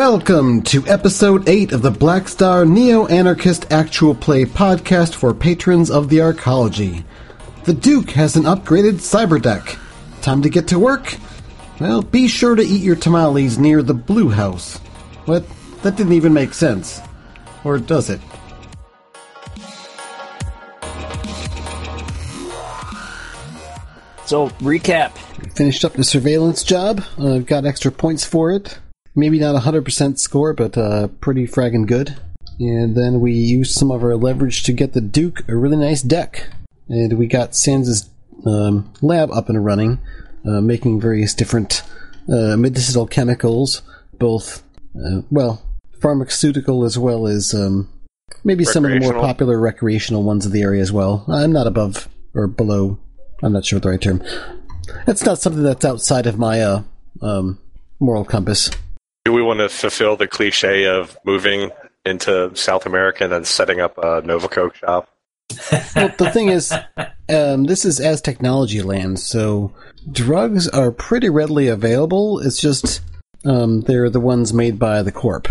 Welcome to episode 8 of the Black Star Neo Anarchist Actual Play podcast for patrons of the Arcology. The Duke has an upgraded cyber deck. Time to get to work? Well, be sure to eat your tamales near the Blue House. What? That didn't even make sense. Or does it? So, recap. Finished up the surveillance job. Uh, got extra points for it. Maybe not a 100% score, but uh, pretty fragging good. And then we used some of our leverage to get the Duke a really nice deck. And we got Sans' um, lab up and running, uh, making various different uh, medicinal chemicals, both, uh, well, pharmaceutical as well as um, maybe some of the more popular recreational ones of the area as well. I'm not above or below. I'm not sure what the right term. That's not something that's outside of my uh, um, moral compass. Do we want to fulfill the cliche of moving into South America and then setting up a Nova Coke shop? Well, the thing is, um, this is as technology land, so drugs are pretty readily available. It's just um, they're the ones made by the corp,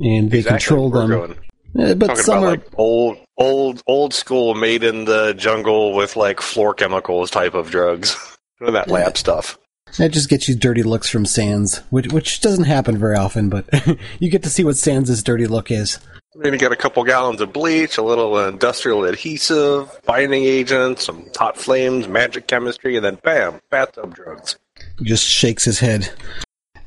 and they Exactly control them. we're going. Uh, but Talking some are like old, old, old school, made in the jungle with like floor chemicals type of drugs. That lab stuff. That just gets you dirty looks from Sands, which which doesn't happen very often. But you get to see what Sands' dirty look is. Then you got a couple gallons of bleach, a little industrial adhesive, binding agent, some hot flames, magic chemistry, and then bam, bathtub drugs. He just shakes his head.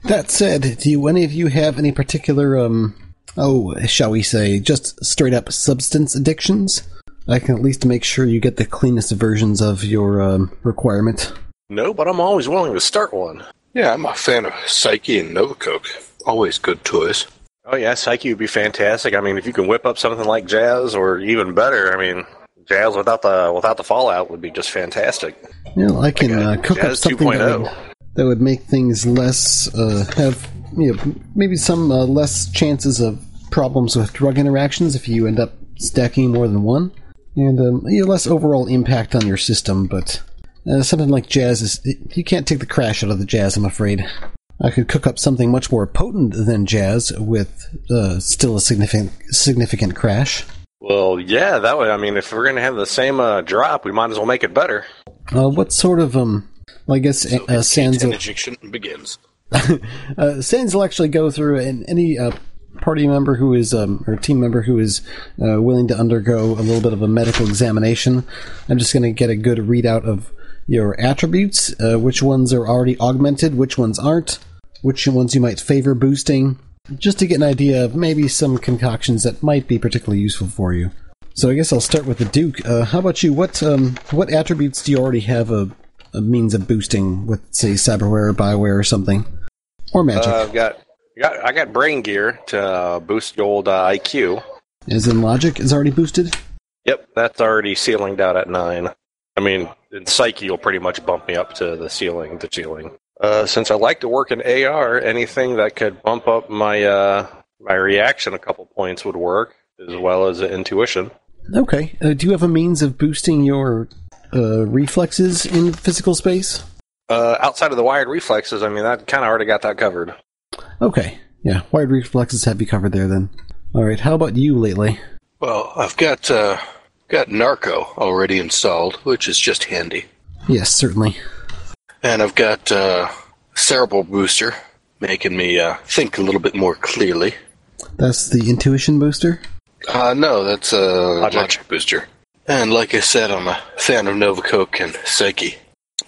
That said, do you, any of you have any particular, um, oh, shall we say, just straight up substance addictions? I can at least make sure you get the cleanest versions of your um, requirement. No, but I'm always willing to start one. Yeah, I'm a fan of Psyche and Novacoke. Always good toys. Oh yeah, Psyche would be fantastic. I mean, if you can whip up something like Jazz, or even better, I mean, Jazz without the without the fallout would be just fantastic. You know, I can uh, Like a cook up something that would, that would make things less, uh, have, you know, maybe some uh, less chances of problems with drug interactions if you end up stacking more than one. And um, you know, less overall impact on your system, but uh, something like jazz is. You can't take the crash out of the jazz, I'm afraid. I could cook up something much more potent than jazz with uh, still a significant significant crash. Well, yeah, that would. I mean, if we're gonna have the same uh, drop, we might as well make it better. Uh, what sort of um? Well, I guess uh, Sansa Ten ejection begins. uh, Sans will actually go through, and any uh, party member who is um, or team member who is uh, willing to undergo a little bit of a medical examination. I'm just going to get a good readout of your attributes, uh, which ones are already augmented, which ones aren't, which ones you might favor boosting, just to get an idea of maybe some concoctions that might be particularly useful for you. So I guess I'll start with the Duke. Uh, how about you? What um, what attributes do you already have a, a means of boosting with, say, cyberware or bioware or something, or magic? Uh, I've got, got, I got brain gear to uh, boost the old uh, IQ. As in logic is already boosted? Yep, that's already ceilinged out at nine. I mean, in Psyche, you'll pretty much bump me up to the ceiling, the ceiling. Uh, since I like to work in AR, anything that could bump up my uh, my reaction a couple points would work, as well as intuition. Okay. Uh, do you have a means of boosting your uh, reflexes in physical space? Uh, outside of the wired reflexes, I mean, that kind of already got that covered. Okay. Yeah, wired reflexes have you covered there then. All right. How about you lately? Well, I've got uh, got Narco already installed, which is just handy, Yes, certainly. and I've got uh, Cerebral Booster, making me uh, think a little bit more clearly. That's the intuition booster. Uh, no, that's a Logic. logic. booster. And like I said, I'm a fan of Novacoke and Psyche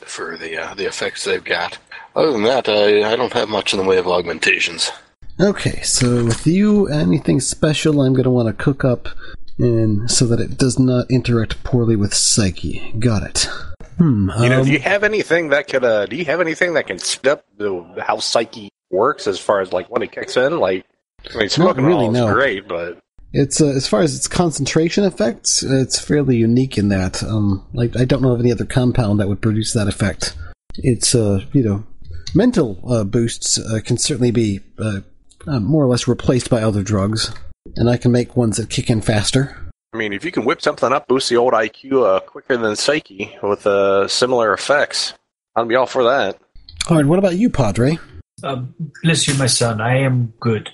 for the uh, the effects they've got. Other than that, I, I don't have much in the way of augmentations. Okay, so with you, anything special I'm going to want to cook up and so that it does not interact poorly with psyche. Got it. Hmm. You know, um, do you have anything that could? Uh, do you have anything that can up the how Psyche works as far as like when it kicks in? Like, I mean, smoking really, no. is great, but It's uh, as far as its concentration effects, it's fairly unique in that. Um, like I don't know of any other compound that would produce that effect. It's uh, you know, mental uh, boosts uh, can certainly be uh, uh, more or less replaced by other drugs, and I can make ones that kick in faster. I mean, if you can whip something up, boost the old IQ uh, quicker than Psyche with uh, similar effects, I'd be all for that. All right, what about you, Padre? Uh, bless you, my son. I am good.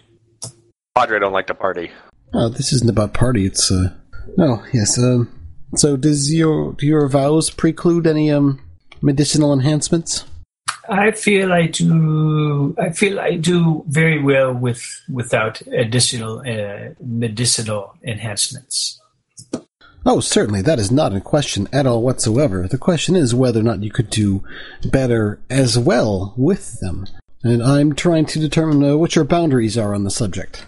Padre don't like to party. Oh, this isn't about party. It's uh. Oh yes. Um. So does your do your vows preclude any um medicinal enhancements? I feel I do. I feel I do very well with without additional uh, medicinal enhancements. Oh, certainly. That is not in question at all whatsoever. The question is whether or not you could do better as well with them. And I'm trying to determine uh, what your boundaries are on the subject.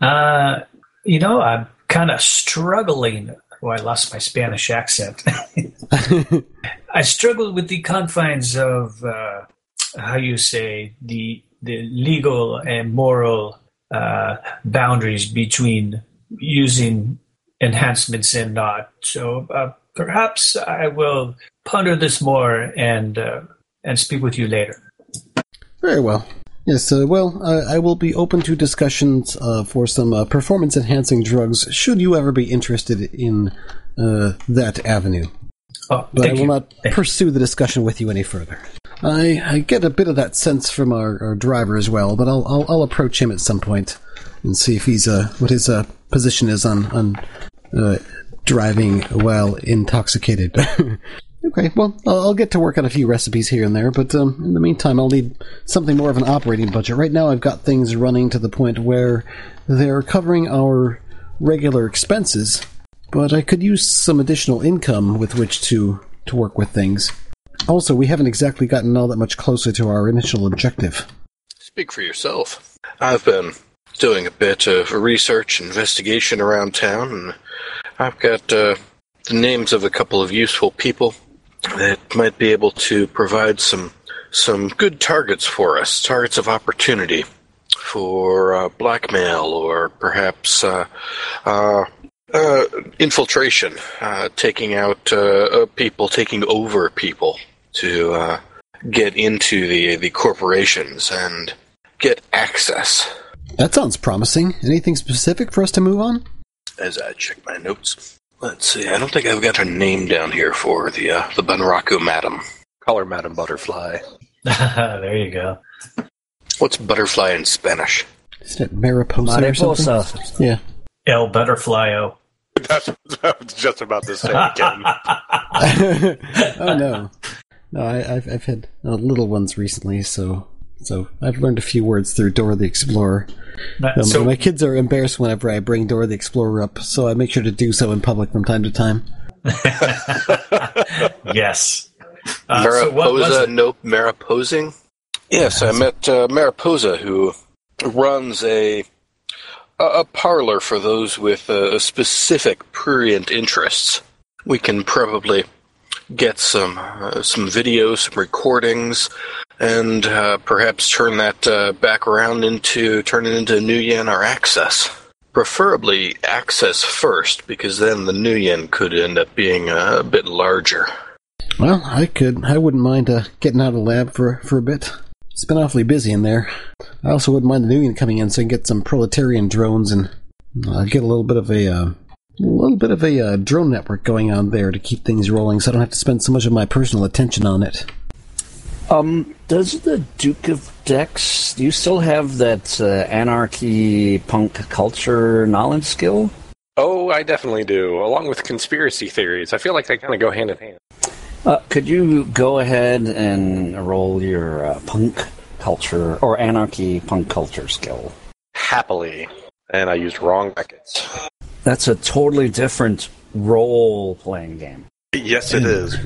Uh, you know, I'm kind of struggling. Oh, I lost my Spanish accent. I struggle with the confines of uh, how you say the the legal and moral uh, boundaries between using enhancements and not. So uh, perhaps I will ponder this more and uh, and speak with you later. Very well. Yes, uh, well, uh, I will be open to discussions uh, for some uh, performance enhancing drugs should you ever be interested in uh, that avenue. Oh, But I will you. not Thank- pursue the discussion with you any further. I, I get a bit of that sense from our, our driver as well, but I'll, I'll I'll approach him at some point and see if he's uh what his uh position is on on uh, driving while intoxicated. okay, well I'll, get to work on a few recipes here and there, but um, in the meantime I'll need something more of an operating budget. Right now I've got things running to the point where they're covering our regular expenses, but I could use some additional income with which to to work with things. Also, we haven't exactly gotten all that much closer to our initial objective. Speak for yourself. I've been doing a bit of research, and investigation around town, and I've got uh, the names of a couple of useful people that might be able to provide some some good targets for us, targets of opportunity for uh, blackmail or perhaps uh, uh, uh, infiltration, uh, taking out uh, people, taking over people to uh, get into the the corporations and get access. That sounds promising. Anything specific for us to move on? As I check my notes, let's see. I don't think I've got her name down here for the uh, the Bunraku Madam. Call her Madam Butterfly. there you go. What's butterfly in Spanish? Is it Mariposa or something? Mariposa. Yeah. El Butterflyo. That's what I was just about to say again. oh no, no. I, I've I've had uh, little ones recently, so so I've learned a few words through Dora the Explorer. That- Um, so my kids are embarrassed whenever I bring Dora the Explorer up, so I make sure to do so in public from time to time. yes. Uh, so what was Mariposa, it? nope, Mariposing? Yes, I met uh, Mariposa, who runs a a, a parlor for those with uh, specific prurient interests. We can probably get some uh, some videos, some recordings, and uh, perhaps turn that uh, back around into turn it into a nuyen or Access. Preferably Access first, because then the nuyen could end up being a bit larger. Well, I could. I wouldn't mind uh, getting out of the lab for for a bit. It's been awfully busy in there. I also wouldn't mind the new one coming in so I can get some proletarian drones and uh, get a little bit of a uh, a little bit of a uh, drone network going on there to keep things rolling, so I don't have to spend so much of my personal attention on it. Um, does the Duke of Dex? Do you still have that uh, anarchy punk culture knowledge skill? oh, I definitely do. Along with conspiracy theories, I feel like they kind of go hand in hand. Uh, could you go ahead and roll your uh, punk culture or anarchy punk culture skill? Happily, and I used wrong brackets. That's a totally different role playing game. Yes, it is.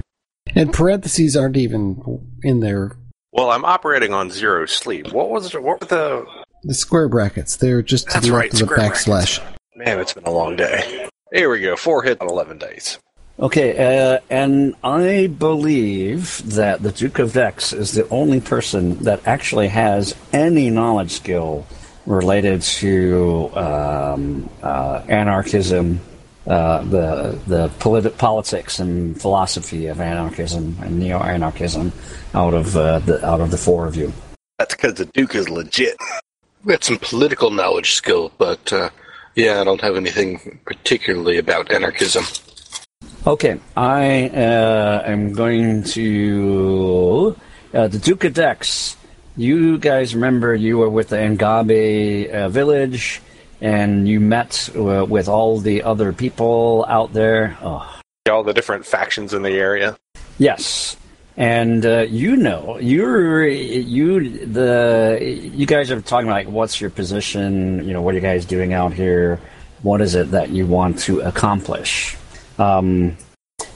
And parentheses aren't even in there. Well, I'm operating on zero sleep. What was what were the? The square brackets, they're just to That's the right, left of the square backslash. Man, it's been a long day. Here we go. Four hits on eleven days. Okay, uh, and I believe that the Duke of Dex is the only person that actually has any knowledge skill related to um, uh, anarchism, uh, the the politi- politics and philosophy of anarchism and neo-anarchism out of uh, the out of the four of you. That's because the Duke is legit. We got some political knowledge skill, but uh, yeah, I don't have anything particularly about anarchism. Okay, I uh, am going to. Uh, the Duke of Dex you guys remember you were with the Ngabe uh, village, and you met uh, with all the other people out there. Oh, All the different factions in the area. Yes, and uh, you know, you're you the you guys are talking like, what's your position? You know, what are you guys doing out here? What is it that you want to accomplish? Um,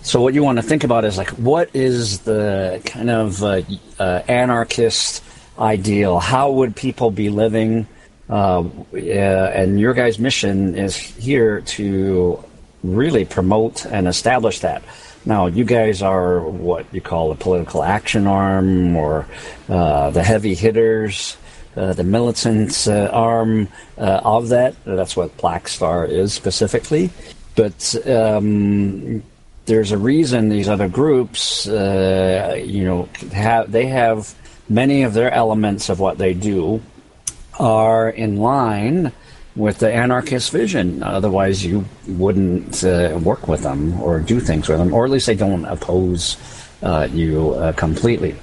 so what you want to think about is like, what is the kind of uh, uh, anarchist ideal? How would people be living? Uh, and your guys' mission is here to really promote and establish that. Now, you guys are what you call a political action arm or uh, the heavy hitters, uh, the militant uh, arm uh, of that. That's what Black Star is specifically. But um, there's a reason these other groups, uh, you know, have they have many of their elements of what they do are in line with the anarchist vision. Otherwise, you wouldn't uh, work with them or do things with them, or at least they don't oppose uh, you uh, completely.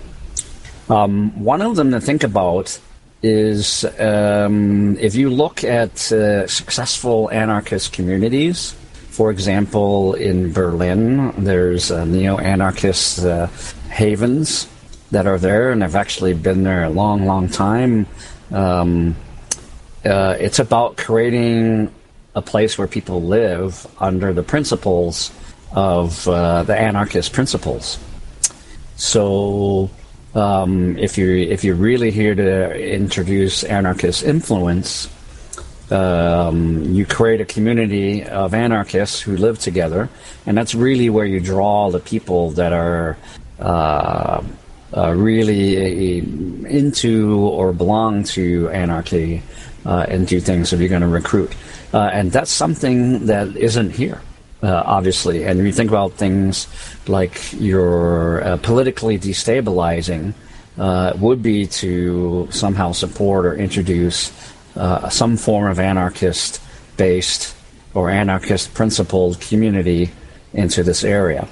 Um, one of them to think about is um, if you look at uh, successful anarchist communities. For example, in Berlin, there's uh, neo-anarchist uh, havens that are there, and have actually been there a long, long time. Um, uh, it's about creating a place where people live under the principles of uh, the anarchist principles. So, um, if you if you're really here to introduce anarchist influence, um, you create a community of anarchists who live together, and that's really where you draw the people that are. Uh, uh, really into or belong to anarchy uh, and do things if you're going to recruit. Uh, and that's something that isn't here, uh, obviously. And if you think about things like your uh, politically destabilizing, would be to somehow support or introduce some form of anarchist based or anarchist principled community into this area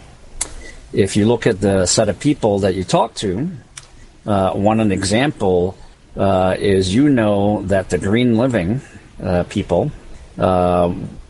if you look at the set of people that you talk to, uh, one an example uh, is you know that the Green Living uh, people,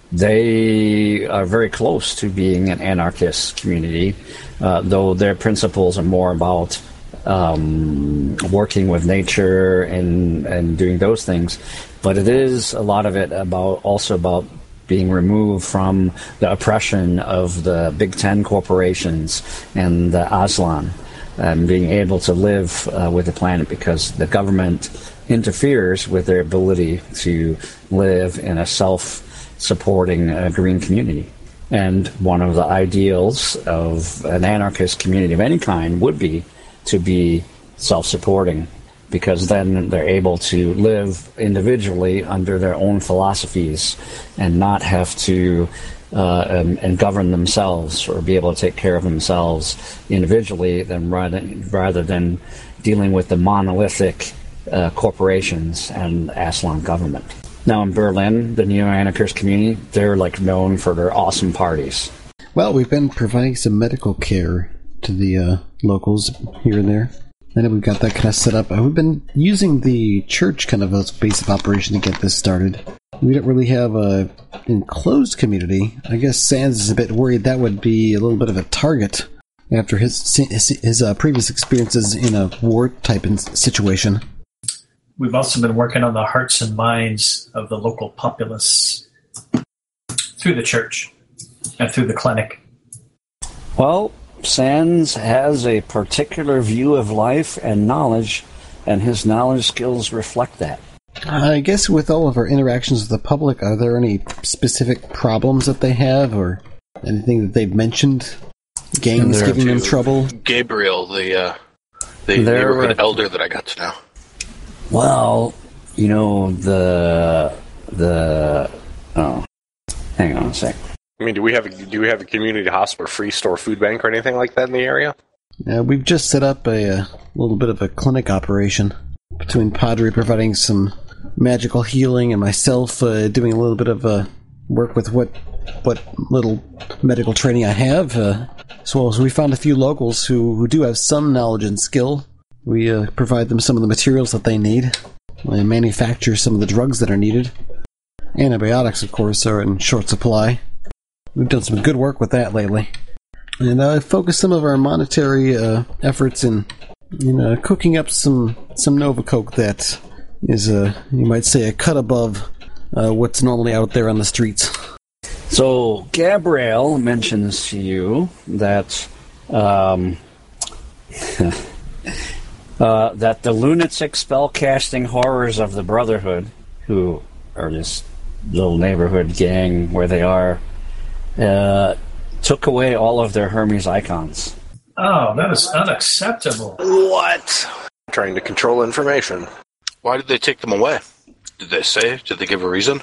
they are very close to being an anarchist community, though their principles are more about um, working with nature and and doing those things. But it is a lot of it about also about being removed from the oppression of the Big Ten corporations and the Aztlan, and being able to live uh, with the planet because the government interferes with their ability to live in a self-supporting uh, green community. And one of the ideals of an anarchist community of any kind would be to be self-supporting because then they're able to live individually under their own philosophies and not have to uh, and, and, govern themselves or be able to take care of themselves individually than rather, rather than dealing with the monolithic uh, corporations and Aztlan government. Now in Berlin, the neo-anarchist community, they're like known for their awesome parties. Well, we've been providing some medical care to the uh, locals here and there. I know we've got that kind of set up. We've been using the church kind of as base of operation to get this started. We don't really have a enclosed community. I guess Sands is a bit worried that would be a little bit of a target after his his, his uh, previous experiences in a war type situation. We've also been working on the hearts and minds of the local populace through the church and through the clinic. Well, Sands has a particular view of life and knowledge, and his knowledge skills reflect that. I guess with all of our interactions with the public, are there any specific problems that they have, or anything that they've mentioned? Gangs giving them trouble? Gabriel, the uh, the there neighborhood elder that I got to know. Well, you know the the oh, hang on a sec. I mean, do we have a, do we have a community hospital, free store, food bank, or anything like that in the area? Yeah, we've just set up a, a little bit of a clinic operation between Padre providing some magical healing and myself uh, doing a little bit of uh, work with what what little medical training I have. Uh, as well as we found a few locals who, who do have some knowledge and skill. We uh, provide them some of the materials that they need. We manufacture some of the drugs that are needed. Antibiotics, of course, are in short supply. We've done some good work with that lately. And uh, focus some of our monetary uh, efforts in, in uh, cooking up some, some Nova Coke that is, uh, you might say, a cut above uh, what's normally out there on the streets. So Gabrielle mentions to you that um, uh, that the lunatic spellcasting horrors of the Brotherhood, who are this little neighborhood gang where they are, uh, took away all of their Hermes Ikons. Oh, that is unacceptable. What? Trying to control information. Why did they take them away? Did they say? Did they give a reason?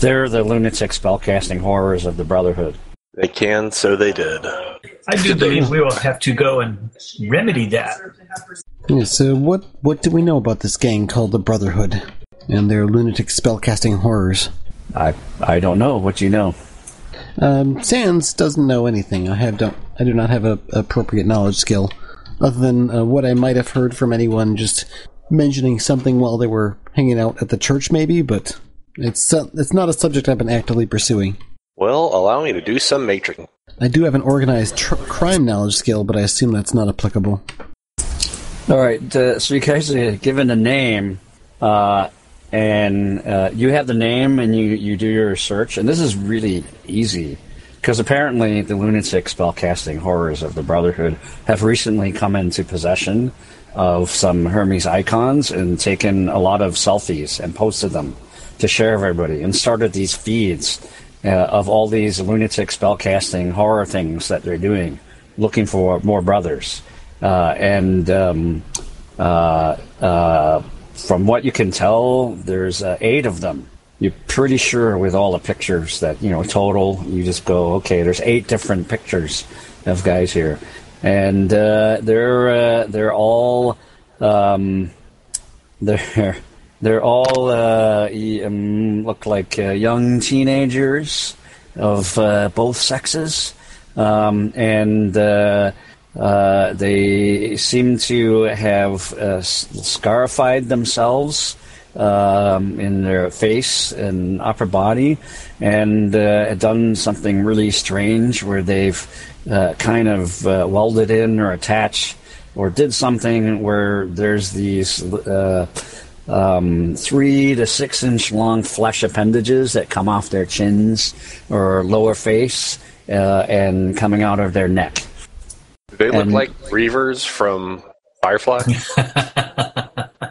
They're the lunatic spellcasting horrors of the Brotherhood. They can, so they did. I do believe we will have to go and remedy that. Yeah, so what what do we know about this gang called the Brotherhood and their lunatic spellcasting horrors? I I don't know what you know. Um, Sans doesn't know anything. I have don't I do not have a appropriate knowledge skill, other than uh, what I might have heard from anyone just mentioning something while they were hanging out at the church, maybe. But it's uh, it's not a subject I've been actively pursuing. Well, allow me to do some matrix. I do have an organized tr- crime knowledge skill, but I assume that's not applicable. All right, uh, so you guys are given a name, uh, and uh, you have the name, and you, you do your search, and this is really easy because apparently the lunatic spellcasting horrors of the Brotherhood have recently come into possession of some Hermes Ikons and taken a lot of selfies and posted them to share everybody, and started these feeds uh, of all these lunatic spellcasting horror things that they're doing, looking for more brothers. Uh, and um, uh, uh, from what you can tell, there's uh, eight of them. You're pretty sure with all the pictures that you know total. You just go, okay, there's eight different pictures of guys here, and uh, they're uh, they're all um, they're they're all uh, um, look like uh, young teenagers of uh, both sexes, um, and uh, they seem to have uh, scarified themselves um, in their face and upper body, and uh, done something really strange where they've uh, kind of uh, welded in or attached or did something where there's these um, three to six inch long flesh appendages that come off their chins or lower face and coming out of their neck. They look And- like Reavers from Firefly?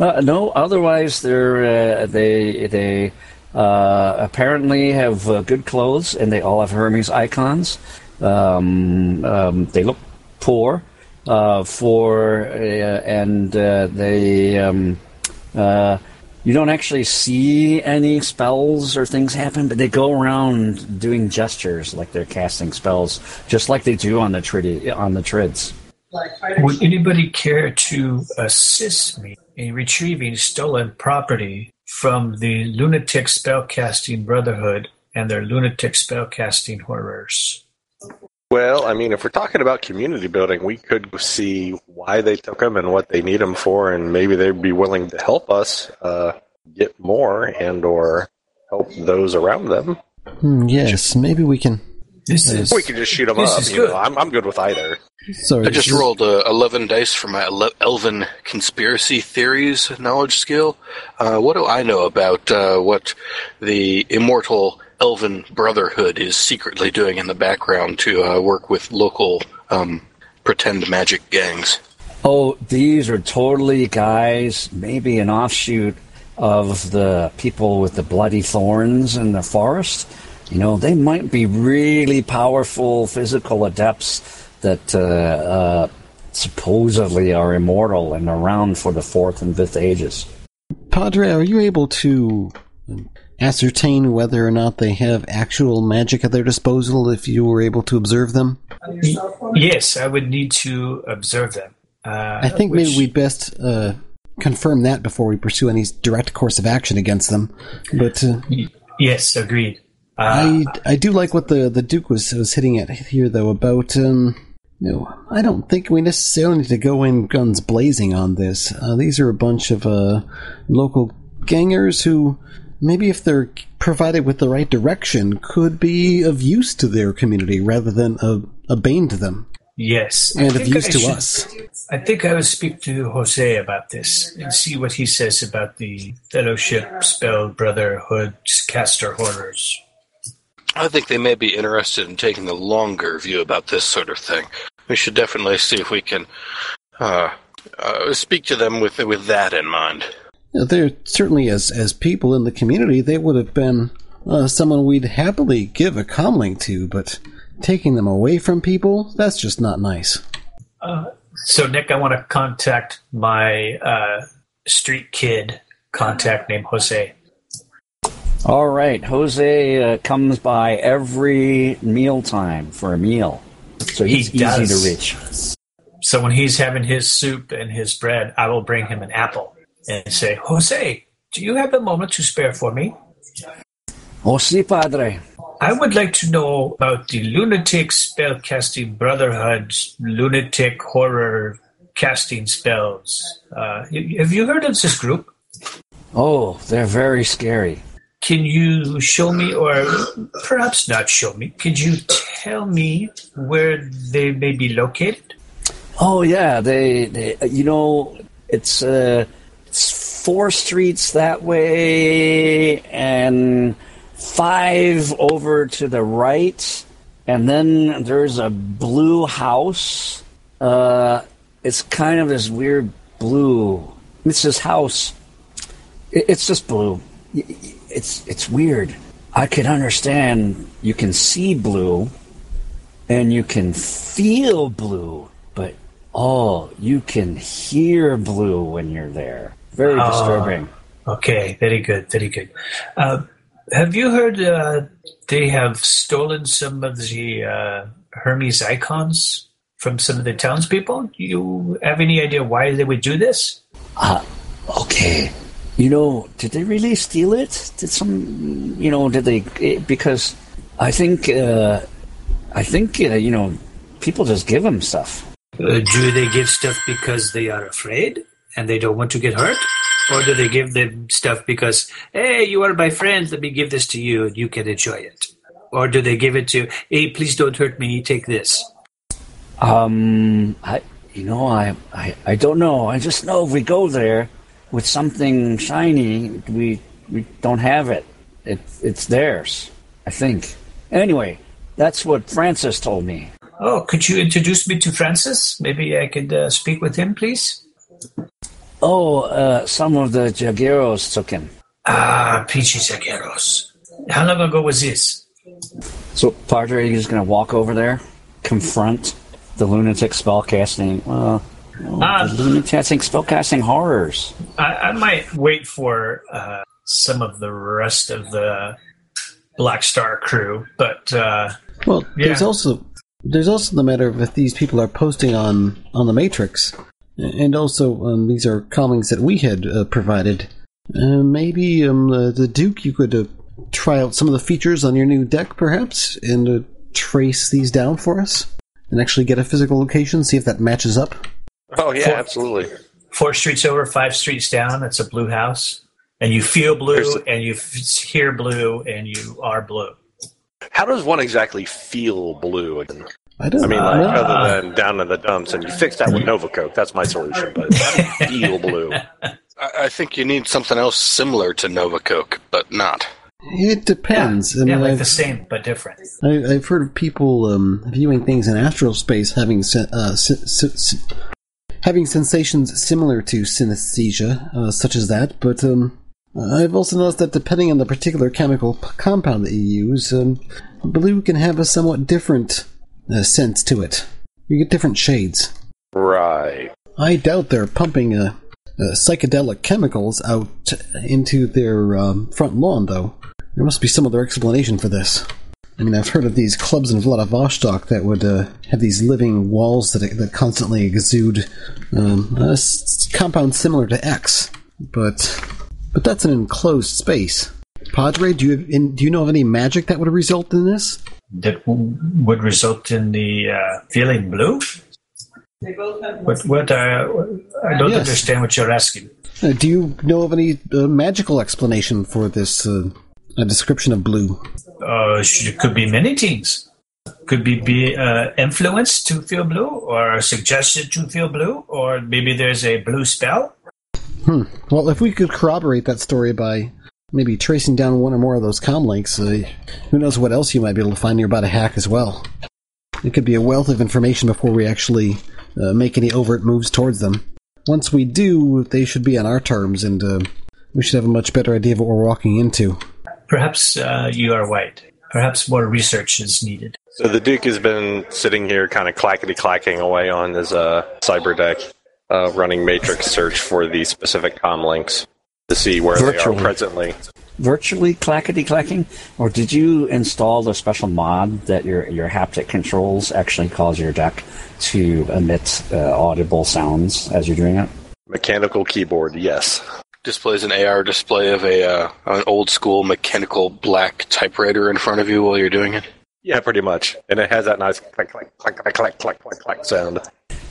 Uh, no, otherwise they're uh, they they uh, apparently have uh, good clothes and they all have Hermes Ikons. Um, um, they look poor uh, for uh, and uh, they um, uh, you don't actually see any spells or things happen, but they go around doing gestures like they're casting spells, just like they do on the trid on the trids. Would anybody care to assist me in retrieving stolen property from the Lunatic Spellcasting Brotherhood and their Lunatic Spellcasting Horrors? Well, I mean, if we're talking about community building, we could see why they took them and what they need them for, and maybe they'd be willing to help us uh, get more and or help those around them. Hmm, yes, maybe we can. This is We can just shoot them up. you good. know. I'm, I'm good with either. Sorry, I just is- rolled uh, 11 dice for my ele- Elven conspiracy theories knowledge skill. Uh, what do I know about uh, what the immortal Elven Brotherhood is secretly doing in the background to uh, work with local um, pretend magic gangs? Oh, these are totally guys, maybe an offshoot of the people with the bloody thorns in the forest. You know, they might be really powerful physical adepts that uh, uh, supposedly are immortal and around for the fourth and fifth ages. Padre, are you able to ascertain whether or not they have actual magic at their disposal if you were able to observe them? yes, I would need to observe them. Uh, I think which- maybe we'd best uh, confirm that before we pursue any direct course of action against them. But uh, Yes, agreed. Uh, I I do like what the, the Duke was was hitting at here though about um, No, I don't think we necessarily need to go in guns blazing on this. Uh, these are a bunch of uh, local gangers who, maybe if they're provided with the right direction, could be of use to their community rather than a, a bane to them Yes. And of use I to should- us. I think I will speak to Jose about this and see what he says about the fellowship, spell, brotherhood, caster horrors. I think they may be interested in taking a longer view about this sort of thing. We should definitely see if we can uh, uh, speak to them with with that in mind. You know, They're certainly, as as people in the community, they would have been uh, someone we'd happily give a comlink to, but taking them away from people, that's just not nice. uh, So, Nick, I want to contact my uh, street kid contact named Jose. All right, Jose uh, comes by every mealtime for a meal, so He he's easy does. to reach. So, when he's having his soup and his bread, I will bring him an apple and say, Jose, do you have a moment to spare for me? Oh, si, padre. I would like to know about the Lunatic Spellcasting Brotherhood's Lunatic Horror Casting Spells. Uh, have you heard of this group? Oh, they're very scary. Can you show me, or perhaps not show me, could you tell me where they may be located? Oh yeah, they, they you know, it's uh, it's four streets that way and five over to the right, and then there's a blue house. Uh, it's kind of this weird blue. It's this house. It's just blue. It's it's weird. I can understand. You can see blue, and you can feel blue, but oh, you can hear blue when you're there. Very Oh. disturbing. Okay, very good, very good. Uh, have you heard uh, they have stolen some of the uh, Hermes Ikons from some of the townspeople? Do you have any idea why they would do this? Okay. You know, did they really steal it? Did some, you know, did they? eh, Because I think, uh, I think, uh, you know, people just give them stuff. Uh, do they give stuff because they are afraid and they don't want to get hurt? Or do they give them stuff because, hey, you are my friend, let me give this to you and you can enjoy it? Or do they give it to, you, hey, please don't hurt me, take this? Um, I, you know, I, I, I don't know. I just know if we go there with something shiny, we, we don't have it. It, it's theirs. I think. Anyway, that's what Francis told me. Oh, could you introduce me to Francis? Maybe I could uh, speak with him, please? Oh, uh, some of the Jagueros took him. Ah, Peachy Zagueros. How long ago was this? So, Padre is going to walk over there, confront the lunatic spellcasting. Well, oh, Ah. the lunatic spellcasting horrors. I, I might wait for uh, some of the rest of the Black Star crew, but uh, Well, there's Yeah. also there's also the matter of if these people are posting on on the Matrix, and also um, these are comments that we had uh, provided. Uh, maybe um, uh, the Duke, you could uh, try out some of the features on your new deck, perhaps, and uh, trace these down for us, and actually get a physical location, see if that matches up. Oh yeah, Four- absolutely. four streets over, five streets down, That's a blue house. And you feel blue, There's- and you f- hear blue, and you are blue. How does one exactly feel blue? I don't. I mean, know. like other than down in the dumps, and you fix that with Nova Coke. That's my solution. But feel blue. I, I think you need something else similar to Nova Coke, but not. it depends. I yeah, mean, like I've- the same but different. I, I've heard of people um, viewing things in astral space having sen- uh, sen- sen- sen- having sensations similar to synesthesia, uh, such as that. But um, I've also noticed that depending on the particular chemical p- compound that you use, um, blue can have a somewhat different uh, sense to it. You get different shades. Right. I doubt they're pumping uh, uh, psychedelic chemicals out into their um, front lawn, though. There must be some other explanation for this. I mean, I've heard of these clubs in Vladivostok that would uh, have these living walls that that constantly exude um, a s- compound similar to X, but but that's an enclosed space. Padre, do you in, do you know of any magic that would result in this? That w- would result in the uh, feeling blue? What? What? Uh, I don't Yes. understand what you're asking. Uh, do you know of any uh, magical explanation for this uh, a description of blue? Uh, it could be many things. Could be be uh, influenced to feel blue, or suggested to feel blue, or maybe there's a blue spell. Hmm. Well, if we could corroborate that story by maybe tracing down one or more of those com links, uh, who knows what else you might be able to find nearby to hack as well. It could be a wealth of information before we actually uh, make any overt moves towards them. Once we do, they should be on our terms, and uh, we should have a much better idea of what we're walking into. Perhaps uh, you are right. Perhaps more research is needed. So the Duke has been sitting here, kind of clackety clacking away on his uh, cyber deck, uh, running matrix search for these specific com links to see where Virtually. they are presently. Virtually clackety clacking, or did you install the special mod that your your haptic controls actually cause your deck to emit uh, audible sounds as you're doing it? Mechanical keyboard, yes. Displays an AR display of a uh, an old school mechanical black typewriter in front of you while you're doing it. Yeah, pretty much. And it has that nice click, click, click, click, click, click, click, click sound.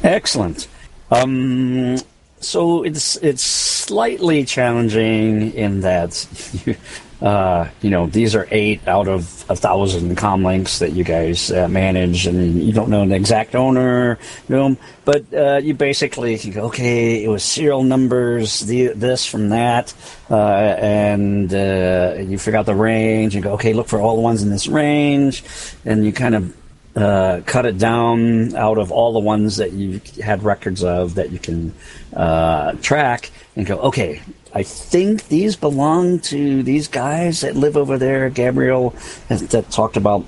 Excellent. Um, so it's it's slightly challenging in that you, uh, you know these are eight out of a thousand com links that you guys uh, manage, and you don't know the exact owner, you know, but uh, you basically you go, okay, it was serial numbers, the, this from that, uh, and uh, you figure out the range, and go, okay, look for all the ones in this range, and you kind of uh, cut it down out of all the ones that you had records of that you can uh, track and go, okay, I think these belong to these guys that live over there. Gabriel has, that talked about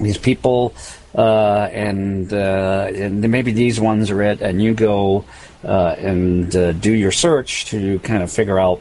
these people, uh, and uh, and maybe these ones are it. And you go uh, and uh, do your search to kind of figure out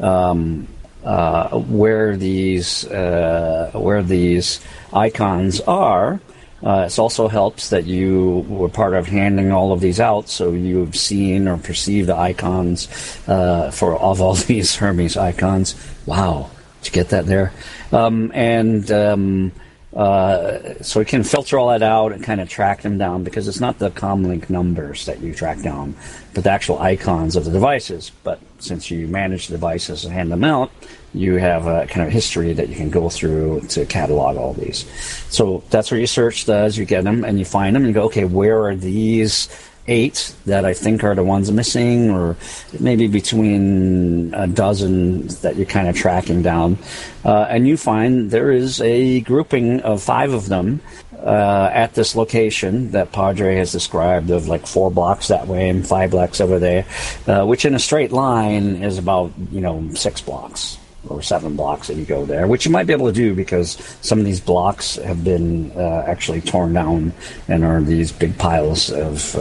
um, uh, where these uh, where these icons are. Uh, it also helps that you were part of handing all of these out, so you've seen or perceived the icons uh, for of all these Hermes Ikons. Wow, did you get that there? Um, and um, uh, so we can filter all that out and kind of track them down because it's not the comlink numbers that you track down, but the actual icons of the devices. But since you manage the devices and hand them out, you have a kind of history that you can go through to catalog all these. So that's what your search does. You get them and you find them and go, okay, where are these eight that I think are the ones missing, or maybe between a dozen that you're kind of tracking down. Uh, and you find there is a grouping of five of them uh, at this location that Padre has described of like four blocks that way and five blocks over there, uh, which in a straight line is about, you know, six blocks or seven blocks that you go there, which you might be able to do because some of these blocks have been uh, actually torn down and are these big piles of uh,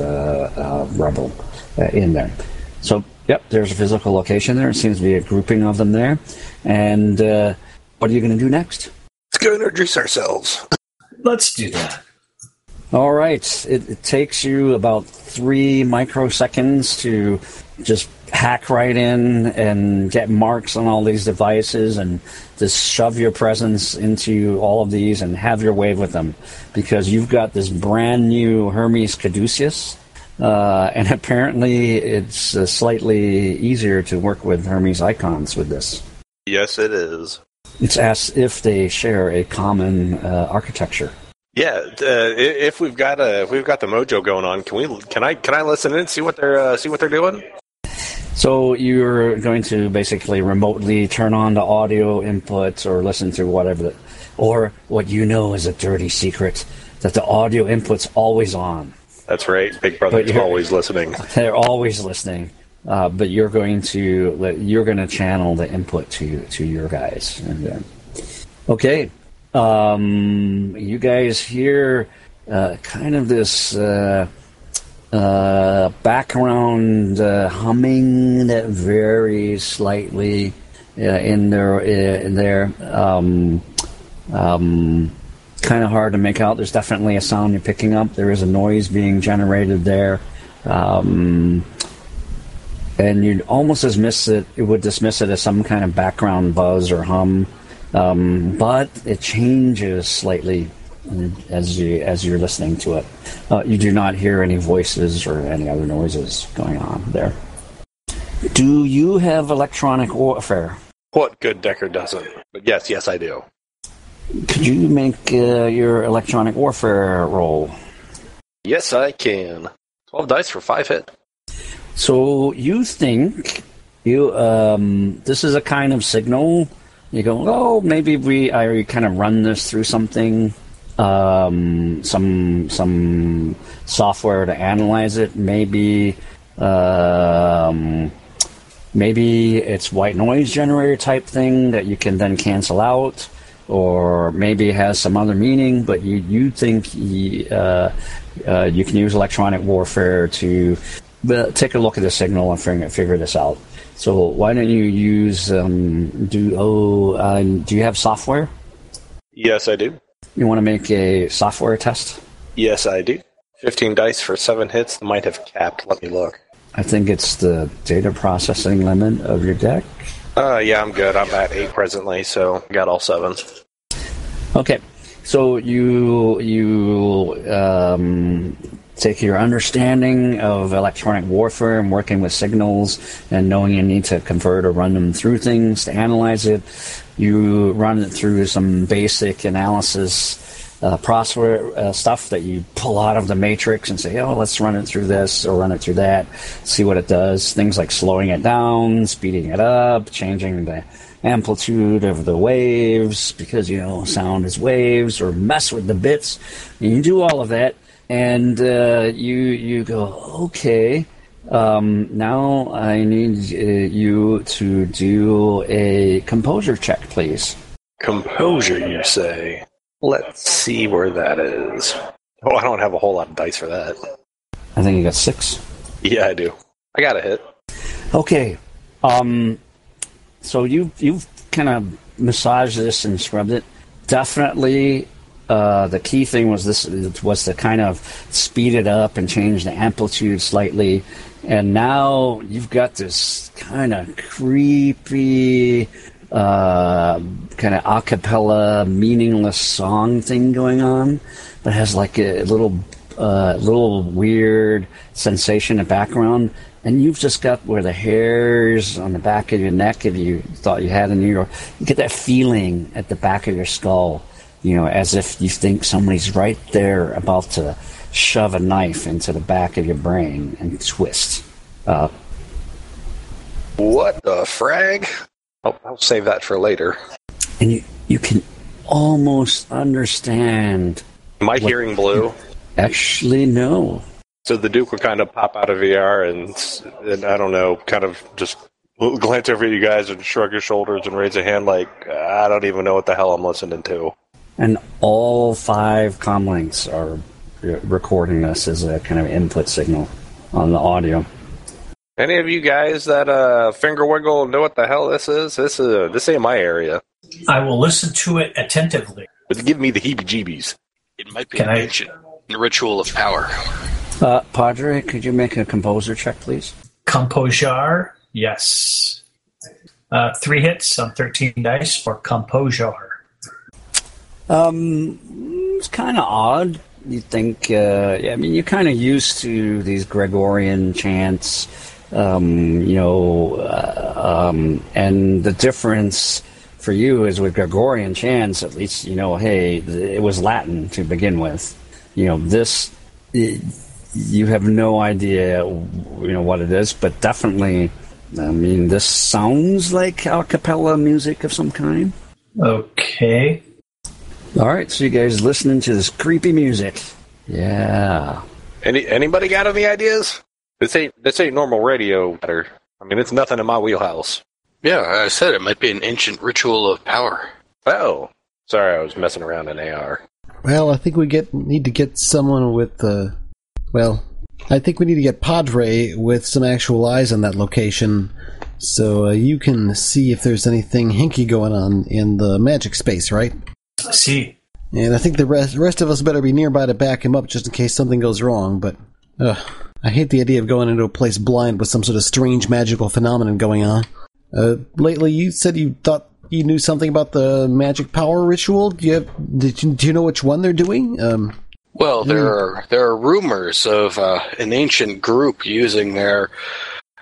uh, rubble uh, in there. So, yep, there's a physical location there. It seems to be a grouping of them there. And uh, what are you going to do next? Let's go introduce ourselves. Let's do that. All right. It, it takes you about three microseconds to just hack right in and get marks on all these devices and just shove your presence into all of these and have your way with them because you've got this brand new Hermes Caduceus. Uh, and apparently, it's uh, slightly easier to work with Hermes Ikons with this. Yes, it is. It's as if they share a common uh, architecture. Yeah, uh, if we've got a if we've got the mojo going on, can we can I can I listen in and see what they're uh, see what they're doing? So you're going to basically remotely turn on the audio inputs or listen to whatever, the, or what you know is a dirty secret that the audio input's always on. That's right. Big Brother's always listening. They're always listening, uh, but you're going to you're going to channel the input to to your guys. And uh, okay, um, you guys hear uh, kind of this. Uh, uh, background uh, humming that varies slightly uh, in there. Uh, in there, um, um, kind of hard to make out. There's definitely a sound you're picking up. There is a noise being generated there, um, and you'd almost dismiss it. It would dismiss it as some kind of background buzz or hum. um, but it changes slightly as you as you're listening to it. Uh, you do not hear any voices or any other noises going on there. Do you have electronic warfare? What good Decker doesn't? But yes, yes, I do. Could you make uh, your electronic warfare roll? Yes, I can. Twelve dice for five hit. So you think you um, this is a kind of signal? You go, oh, maybe we I kind of run this through something, um, some some software to analyze it. Maybe um, maybe it's white noise generator type thing that you can then cancel out, or maybe it has some other meaning. But you you think you, uh, uh, you can use electronic warfare to uh, take a look at the signal and figure, figure this out. So why don't you use um, do oh uh, do you have software? Yes, I do. You want to make a software test? Yes, I do. Fifteen dice for seven hits might have capped. Let me look. I think it's the data processing limit of your deck. Uh, yeah, I'm good. I'm at eight presently, so got all seven. Okay, so you you um, take your understanding of electronic warfare and working with signals and knowing you need to convert or run them through things to analyze it. You run it through some basic analysis uh, uh, stuff that you pull out of the matrix and say, oh, let's run it through this or run it through that, see what it does. Things like slowing it down, speeding it up, changing the amplitude of the waves because, you know, sound is waves or mess with the bits. And you do all of that and uh, you you go okay. Um, now I need uh, you to do a composure check, please. Composure, you say? Let's see where that is. Oh, I don't have a whole lot of dice for that. I think you got six. Yeah, I do. I got a hit. Okay. Um, so you you've kind of massaged this and scrubbed it. Definitely uh, the key thing was this was to kind of speed it up and change the amplitude slightly. And now you've got this kind of creepy, uh, kind of a cappella, meaningless song thing going on that has like a little, uh, little weird sensation in the background. And you've just got where the hairs on the back of your neck, if you thought you had in New York, you get that feeling at the back of your skull you know, as if you think somebody's right there about to shove a knife into the back of your brain and twist. Uh, what the frag? I'll, I'll save that for later. And you, you can almost understand. Am I hearing blue? Actually, no. So the Duke would kind of pop out of VR and, and I don't know, kind of just glance over at you guys and shrug your shoulders and raise a hand like, I don't even know what the hell I'm listening to and all five comlinks are recording this as a kind of input signal on the audio. Any of you guys that uh, finger wiggle know what the hell this is? This is uh, this ain't my area. I will listen to it attentively. But give me the heebie-jeebies. It might be Can an I... ancient ritual of power. Uh, Padre, could you make a composure check, please? Composure, yes. Uh, three hits on 13 dice for composure. Um, it's kind of odd. You think? Uh, I mean, you're kind of used to these Gregorian chants, um, you know, uh, um, and the difference for you is with Gregorian chants. At least you know, hey, it was Latin to begin with. You know, this. It, you have no idea, you know, what it is, but definitely, I mean, this sounds like a cappella music of some kind. Okay. All right, so you guys listening to this creepy music? Yeah. Any anybody got any ideas? This ain't this ain't normal radio. Matter. I mean, it's nothing in my wheelhouse. Yeah, I said it might be an ancient ritual of power. Oh, sorry, I was messing around in AR. Well, I think we get need to get someone with the. Well, I think we need to get Padre with some actual eyes on that location, so uh, you can see if there's anything hinky going on in the magic space, right? See. And I think the rest, rest of us better be nearby to back him up just in case something goes wrong, but uh, I hate the idea of going into a place blind with some sort of strange magical phenomenon going on. Uh, lately, you said you thought you knew something about the magic power ritual. Do you have, did you, do you know which one they're doing? Um, Well, there are there are rumors of uh, an ancient group using their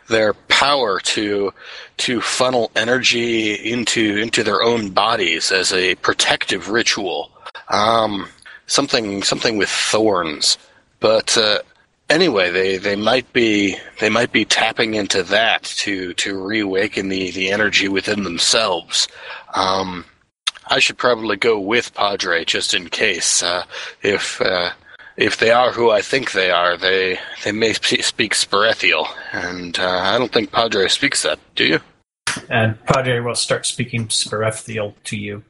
their power to to funnel energy into into their own bodies as a protective ritual. Um, something something with thorns, but uh, anyway, they, they might be they might be tapping into that to to reawaken the the energy within themselves. Um, I should probably go with Padre just in case. Uh, if uh, if they are who I think they are, they they may speak Sperethiel, and uh, I don't think Padre speaks that. Do you? And Padre will start speaking Sperethiel to you.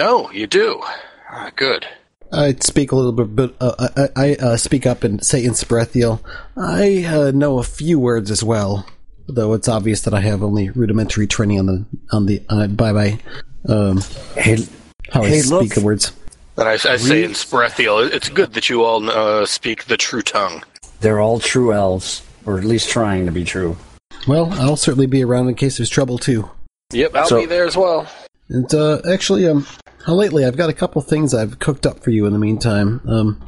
Oh, you do. Ah, good. I'd speak a little bit, but uh, I, I uh, speak up and say in Sperethiel. I uh, know a few words as well, though it's obvious that I have only rudimentary training on the on the uh, by by um, Hey, how I Hey, speak look. the words. And I, I say in Sperethiel, it's good that you all uh, speak the true tongue. they're all true elves, or at least trying to be true. Well, I'll certainly be around in case there's trouble too. Yep, I'll So- be there as well. And uh, actually, um, lately I've got a couple things I've cooked up for you in the meantime. Um,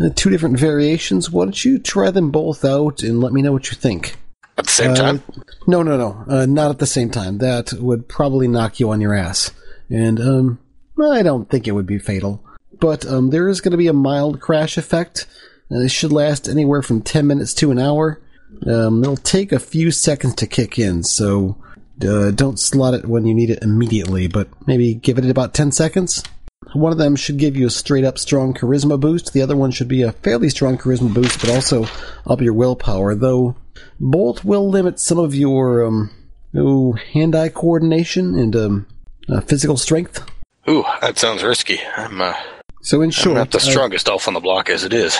uh, two different variations. Why don't you try them both out and let me know what you think? At the same Uh, time, No, no, no. Uh, not at the same time. That would probably knock you on your ass. And, um, I don't think it would be fatal. But, um, there is going to be a mild crash effect. Uh, it should last anywhere from 10 minutes to an hour. Um, it'll take a few seconds to kick in, so, uh, don't slot it when you need it immediately, but maybe give it about 10 seconds. One of them should give you a straight up strong charisma boost. The other one should be a fairly strong charisma boost, but also up your willpower, though both will limit some of your um, oh, hand-eye coordination and um, uh, physical strength. Ooh, that sounds risky. I'm, uh, So in short, I'm not the uh, strongest elf on the block as it is.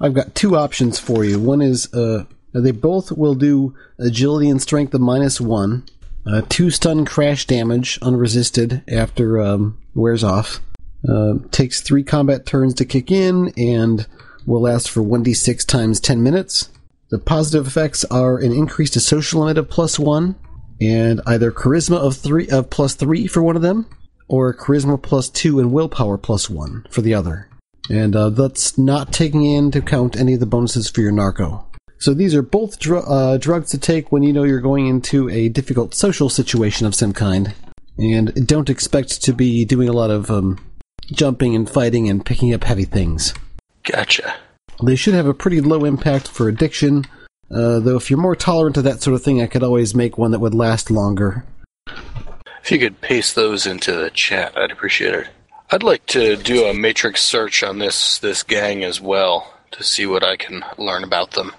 I've got two options for you. One is uh, they both will do agility and strength of minus one, uh, two stun crash damage unresisted after um, wears off. Uh, takes three combat turns to kick in and will last for 1d6 times 10 minutes. The positive effects are an increase to social limit of plus one, and either charisma of three of plus three for one of them, or charisma plus two and willpower plus one for the other. And uh, that's not taking into account any of the bonuses for your narco. So these are both dr- uh, drugs to take when you know you're going into a difficult social situation of some kind, and don't expect to be doing a lot of um, jumping and fighting and picking up heavy things. Gotcha. They should have a pretty low impact for addiction, uh, though if you're more tolerant to that sort of thing, I could always make one that would last longer. If you could paste those into the chat, I'd appreciate it. I'd like to do a matrix search on this this gang as well to see what I can learn about them.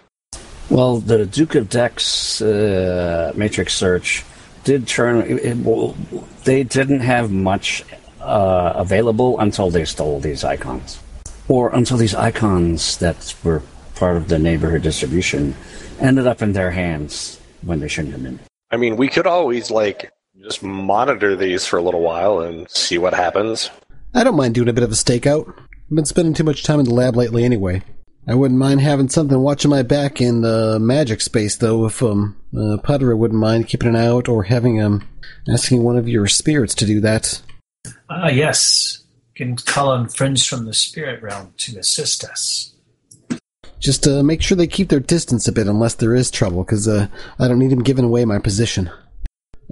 Well, the Duke of Dex uh, Matrix search did turn. It, it- well, they didn't have much uh, available until they stole these icons, or until these icons that were part of the neighborhood distribution ended up in their hands when they shouldn't have been. I mean, we could always like just monitor these for a little while and see what happens. I don't mind doing a bit of a stakeout. I've been spending too much time in the lab lately anyway. I wouldn't mind having something watching my back in the magic space, though, if um, uh, Padre wouldn't mind keeping an eye out or having um, asking one of your spirits to do that. Ah, yes. You can call on friends from the spirit realm to assist us. Just uh, make sure they keep their distance a bit unless there is trouble, because uh, I don't need them giving away my position.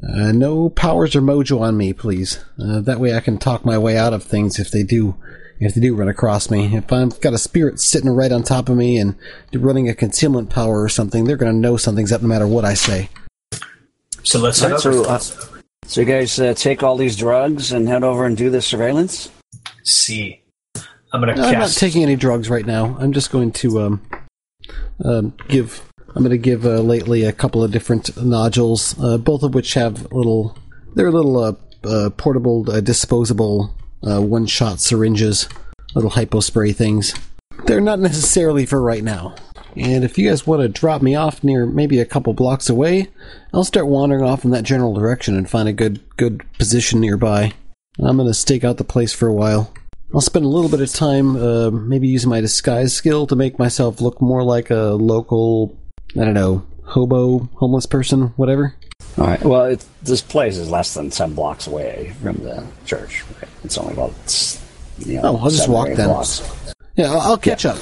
Uh, no powers or mojo on me, please. Uh, that way I can talk my way out of things if they do if they do run across me. If I've got a spirit sitting right on top of me and running a concealment power or something, they're going to know something's up no matter what I say. So let's head Right, over. so, uh, so you guys uh, take all these drugs and head over and do the surveillance. See. I'm going to No, I'm not taking any drugs right now. I'm just going to um, um, give. I'm going to give uh, lately a couple of different nodules, uh, both of which have little. They're little uh, uh, portable, uh, disposable, one-shot syringes, little hypo spray things. They're not necessarily for right now. And if you guys want to drop me off near maybe a couple blocks away, I'll start wandering off in that general direction and find a good good position nearby. I'm going to stake out the place for a while. I'll spend a little bit of time, uh, maybe using my disguise skill to make myself look more like a local, I don't know, hobo, homeless person, whatever. All right. Well, it, this place is less than ten blocks away from the church. Right? It's only about you know, Oh, I'll just walk then. blocks. Yeah, I'll, I'll catch up.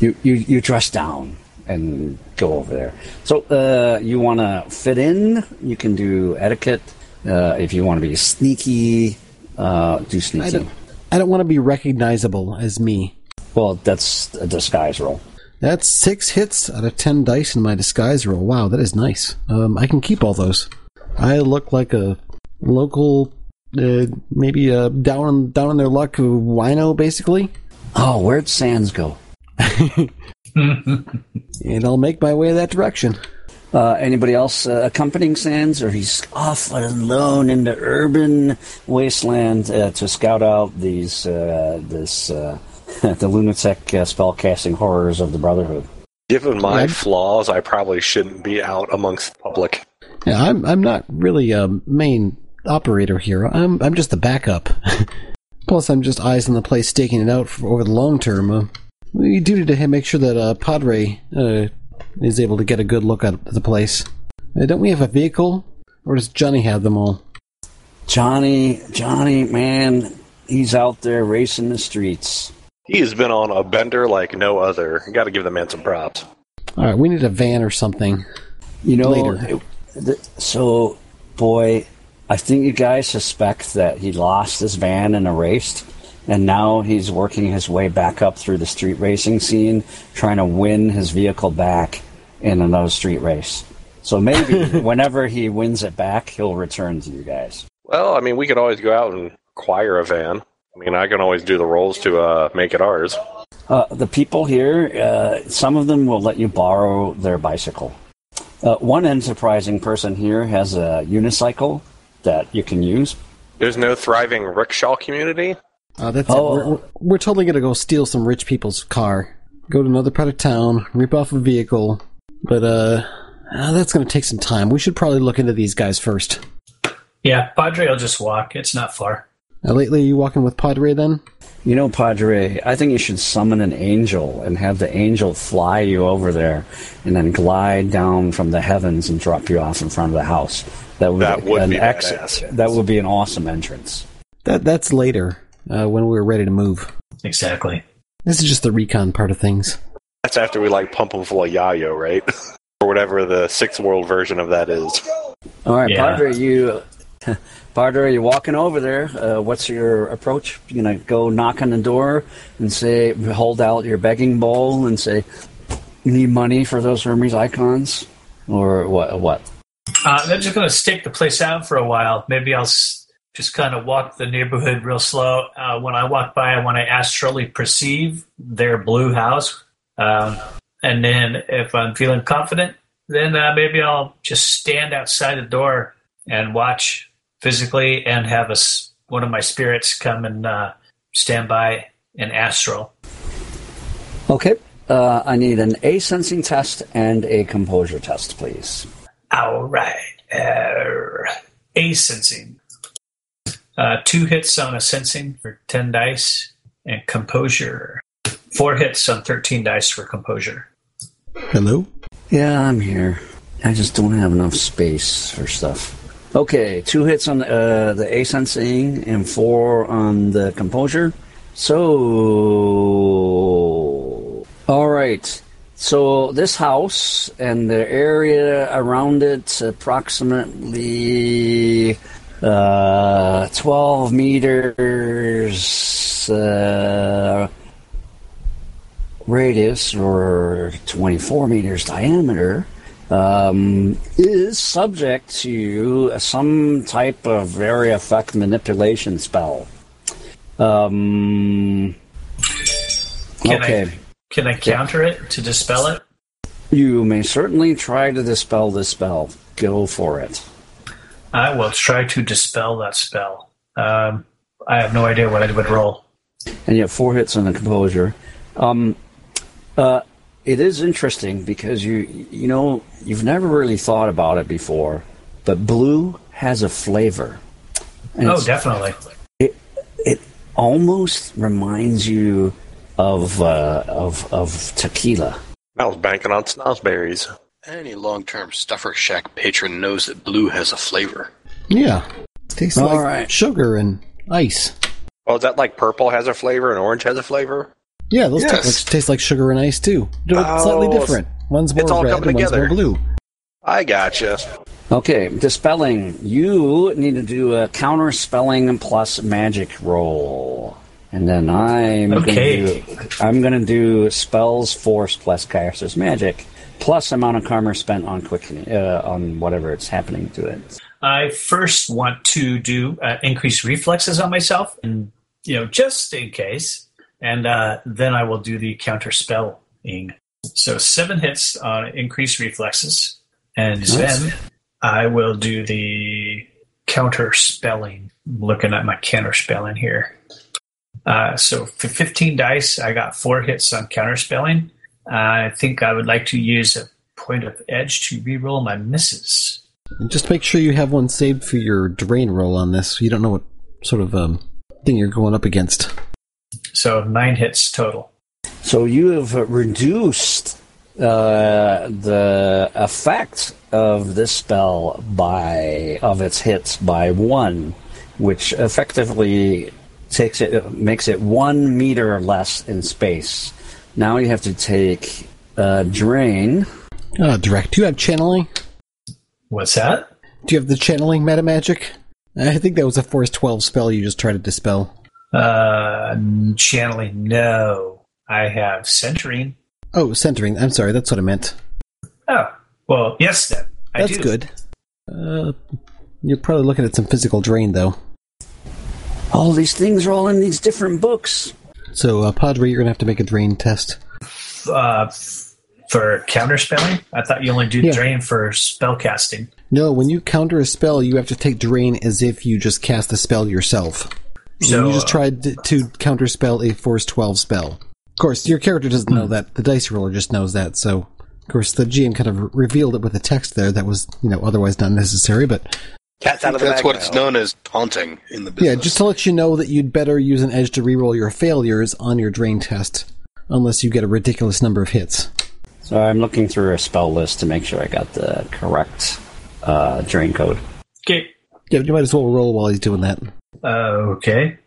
You, you you dress down and go over there. So uh, you want to fit in? You can do etiquette. Uh, if you want to be sneaky, uh, do I don't. I don't want to be recognizable as me. Well, that's a disguise roll. That's six hits out of ten dice in my disguise roll. Wow, that is nice. Um, I can keep all those. I look like a local, uh, maybe uh, down on down on their luck wino, basically. Oh, where'd Sands go? And I'll make my way that direction. Uh, anybody else uh, accompanying Sands, or he's off alone in the urban wasteland uh, to scout out these uh, this uh, the lunatic uh, spellcasting horrors of the Brotherhood? Given my Yeah. flaws, I probably shouldn't be out amongst the public. Yeah, I'm I'm not really a main operator here. I'm I'm just the backup. Plus, I'm just eyes on the place, staking it out for over the long term. Uh, we do need to make sure that uh, Padre uh, is able to get a good look at the place. Uh, don't we have a vehicle, or does Johnny have them all? Johnny, Johnny, man, he's out there racing the streets. He has been on a bender like no other. Got to give the man some props. All right, we need a van or something. You know, Later. it- the- so boy, I think you guys suspect that he lost his van in a race, and now he's working his way back up through the street racing scene, trying to win his vehicle back in another street race. So maybe whenever he wins it back, he'll return to you guys. Well, I mean, we could always go out and acquire a van. I mean, I can always do the rolls to uh, make it ours. Uh, the people here, uh, some of them will let you borrow their bicycle. Uh, one enterprising person here has a unicycle that you can use. There's no thriving rickshaw community. Uh, that's Oh. it. We're, we're, we're totally gonna go steal some rich people's car, go to another part of town, rip off a vehicle. But uh, uh, that's gonna take some time. We should probably look into these guys first. yeah, Padre will just walk. It's not far. Uh, lately, are you walking with Padre then? You know, Padre, I think you should summon an angel and have the angel fly you over there and then glide down from the heavens and drop you off in front of the house. That would, That would an be ex- badass. That would be an awesome entrance. That that's later uh, when we're ready to move. Exactly. This is just the recon part of things. That's after we like pump them full of yayo, right? or whatever the sixth world version of that is. All right, Yeah. Padre, you, Padre, you're walking over there. Uh, what's your approach? You gonna go knock on the door and say, hold out your begging bowl and say, "You need money for those Hermes Ikons," or what? What? Uh, I'm just going to stake the place out for a while. Maybe I'll just kind of walk the neighborhood real slow. Uh, when I walk by, I want to astrally perceive their blue house. Um, and then if I'm feeling confident, then uh, maybe I'll just stand outside the door and watch physically and have a s one of my spirits come and uh, stand by in astral. Okay. Uh, I need an assensing test and a composure test, please. All right. Uh, assensing. Uh, two hits on assensing for 10 dice, and composure. Four hits on 13 dice for composure. Hello. Yeah, I'm here. I just don't have enough space for stuff. Okay, two hits on uh, the assensing and four on the composure. So, all right. So this house and the area around it, approximately uh, twelve meters. Uh, radius or 24 meters diameter um, is subject to some type of very effect manipulation spell. Um, Can okay. I can I counter it to dispel it? You may certainly try to dispel this spell. Go for it. I will try to dispel that spell. Um, I have no idea what I would roll. and you have four hits on the composure. Um, uh, it is interesting because you you know you've never really thought about it before, but blue has a flavor. And Oh, it's- definitely. it it almost reminds you of uh, of of tequila. I was banking on snozberries. Any long-term stuffer shack patron knows that blue has a flavor. Yeah. Tastes All like right. sugar and ice. Oh, is that like purple has a flavor and orange has a flavor? Yeah, those Yes. taste, like, taste like sugar and ice too. They're Oh, slightly different. One's more it's all red coming and one's together. more blue. I gotcha. Okay, dispelling. You need to do a counter spelling plus magic roll. And then I'm Okay. gonna do I'm gonna do spells force plus caster's magic plus amount of karma spent on quick uh, on whatever it's happening to it. I first want to do uh, increase reflexes on myself, and you know, just in case, and uh, then I will do the counter spelling. So seven hits on increased reflexes, and Nice. then I will do the counter spelling. Looking at my counter spelling here. Uh, so for 15 dice, I got four hits on counter spelling. I think I would like to use a point of edge to reroll my misses. And just make sure you have one saved for your drain roll on this. You don't know what sort of um, thing you're going up against. So nine hits total. So you have uh, reduced uh, the effect of this spell by of its hits by one, which effectively takes it makes it one meter less in space. Now you have to take uh, drain. Ah, direct. Do you have channeling? What's that? Do you have the channeling meta magic? I think that was a Force 12 spell you just tried to dispel. Uh, channeling. No, I have centering. Oh, centering. I'm sorry, that's what I meant. Oh, well, yes. Then I That's do. good. Uh, you're probably looking at some physical drain, though. All these things are all in these different books. So, uh, Padre, you're going to have to make a drain test. Uh, for counter spelling, I thought you only do Yeah. drain for spell casting. No, when you counter a spell, you have to take drain as if you just cast the spell yourself. So, and you just uh, tried to, to counterspell a Force 12 spell. Of course, your character doesn't know that. The dice roller just knows that. So, of course, the GM kind of revealed it with a text there that was, you know, otherwise not necessary. But Cat's out of the That's bag what now. it's known as taunting in the business. yeah, just to let you know that you'd better use an edge to reroll your failures on your drain test, unless you get a ridiculous number of hits. So I'm looking through a spell list to make sure I got the correct uh, drain code. Okay. Yeah, you might as well roll while he's doing that. Uh, okay.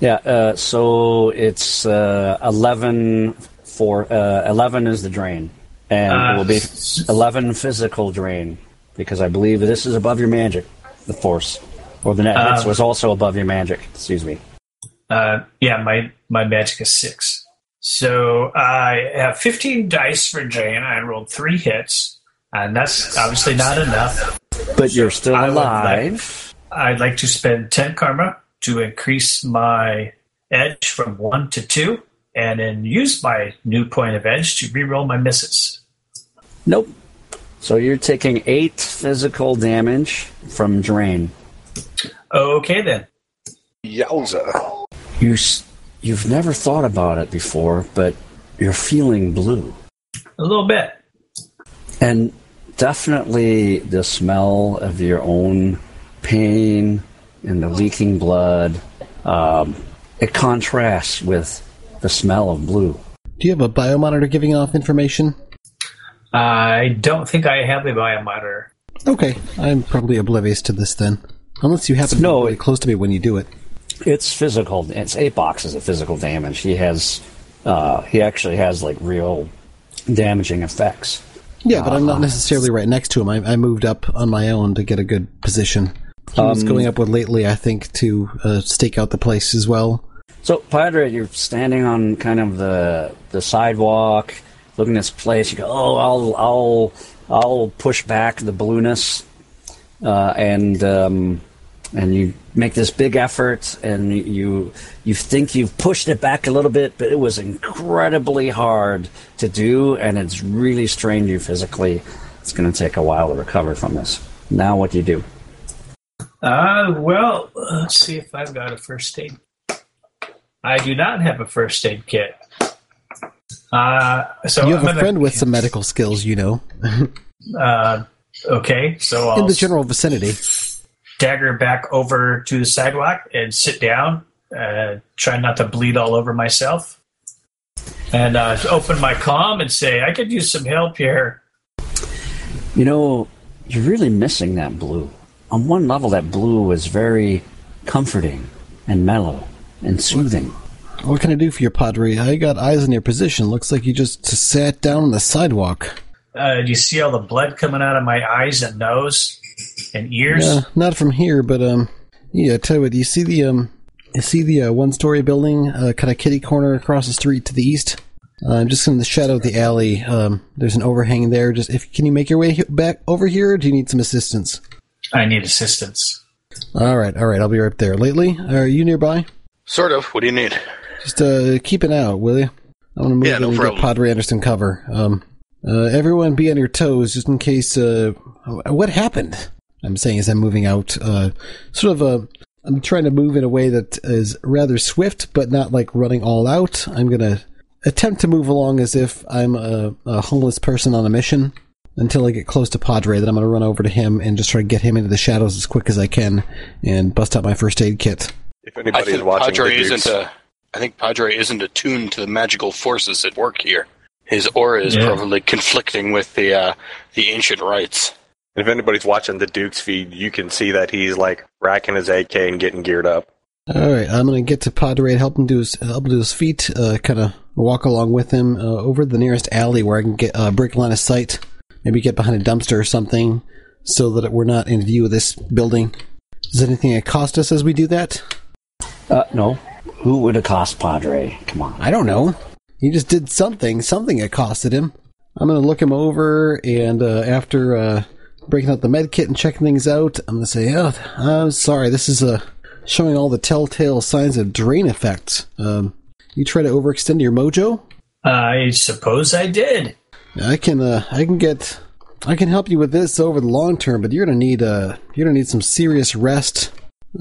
Yeah, uh, so it's uh, 11 for uh, 11 is the drain, and it will be Uh, 11 physical drain because I believe this is above your magic, the force, or the net hits Um, was also above your magic. Excuse me. Uh, yeah, my my magic is six. So I have 15 dice for drain. I rolled three hits, and that's obviously not enough. But you're still alive. I'd like to spend 10 karma to increase my edge from one to two, and then use my new point of edge to reroll my misses. Nope. So you're taking eight physical damage from drain. Okay, then. Yowza. You s- you've never thought about it before, but you're feeling blue. A little bit. And definitely the smell of your own pain and the leaking blood. Um, it contrasts with the smell of blue. Do you have a biomonitor giving off information? I don't think I have a biomonitor. Okay, I'm probably oblivious to this then. Unless you happen to No, be really it- close to me when you do it. It's physical. It's eight boxes of physical damage. He has, uh, he actually has like real damaging effects. Yeah, but I'm not necessarily right next to him. I, I moved up on my own to get a good position. He was going up with lately, I think, to uh, stake out the place as well. So, Padre, you're standing on kind of the the sidewalk, looking at this place. You go, "Oh, I'll I'll I'll push back the blueness," uh, and um, and you make this big effort, and you you think you've pushed it back a little bit, but it was incredibly hard to do, and it's really strained you physically. It's going to take a while to recover from this. Now, what do you do? Uh, well, let's see if I've got a first aid. I do not have a first aid kit. Uh, so you have I'm a gonna- friend with some medical skills, you know, Uh, okay, so I'll in the general vicinity. dagger back over to the sidewalk and sit down. Uh, try not to bleed all over myself. And uh, open my comm and say, I could use some help here. You know, you're really missing that blue. On one level, that blue is very comforting and mellow and soothing. What can I do for you, Padre? I got eyes on your position. Looks like you just sat down on the sidewalk. Uh, do you see all the blood coming out of my eyes and nose and ears? Yeah, not from here, but um, yeah. Tell you what, you see the um, you see the uh, one-story building, uh, kind of kitty corner across the street to the east. Uh, I'm just in the shadow of the alley. Um, there's an overhang there. Just if can you make your way back over here? Or do you need some assistance? I need assistance. All right, all right. I'll be right there. Lately, are you nearby? Sort of. What do you need? Just uh, keep an eye out, will you? I want to move Yeah, in no and problem. get Padre Anderson cover. Um, uh, everyone be on your toes just in case. Uh, what happened? I'm saying as I'm moving out. Uh, sort of uh, I'm trying to move in a way that is rather swift, but not like running all out. I'm gonna attempt to move along as if I'm a, a homeless person on a mission until I get close to Padre. Then I'm gonna run over to him and just try to get him into the shadows as quick as I can and bust out my first aid kit. If I anybody's think watching Padre the isn't a. I think Padre isn't attuned to the magical forces at work here. His aura is Yeah. probably conflicting with the uh, the ancient rites. if anybody's watching the Dukes feed, you can see that he's like racking his AK and getting geared up. All right, I'm gonna get to Padre and help him do his help him do his feet. Uh, kind of walk along with him uh, over the nearest alley where I can get a break line of sight. Maybe get behind a dumpster or something, so that we're not in view of this building. Does anything accost us as we do that? Uh, no. Who would accost Padre? Come on. I don't know. He just did something. Something accosted him. I'm gonna look him over, and uh, after uh, breaking out the med kit and checking things out, I'm gonna say, "Oh, I'm sorry. This is uh, showing all the telltale signs of drain effects. Um, you try to overextend your mojo. I suppose I did. I can, uh, I can get, I can help you with this over the long term, but you're gonna need, uh, you're gonna need some serious rest.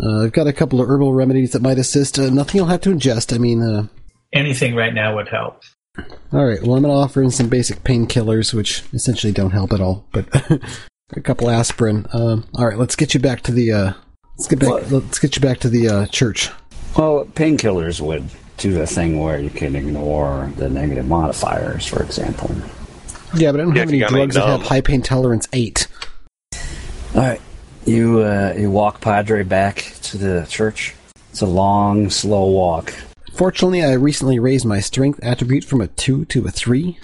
Uh, I've got a couple of herbal remedies that might assist. Uh, nothing you'll have to ingest. I mean, uh, Anything right now would help. All right. Well, I'm going to offer in some basic painkillers, which essentially don't help at all, but a couple aspirin. Um, all right. Let's get you back to the. Uh, let's get back. What? Let's get you back to the uh, church. Well, painkillers would do the thing where you can ignore the negative modifiers, for example. Yeah, but I don't Yeah, have any you got any drugs that have numb. high pain tolerance eight. All right. You uh, you walk Padre back to the church. It's a long, slow walk. Fortunately, I recently raised my strength attribute from a two to a three.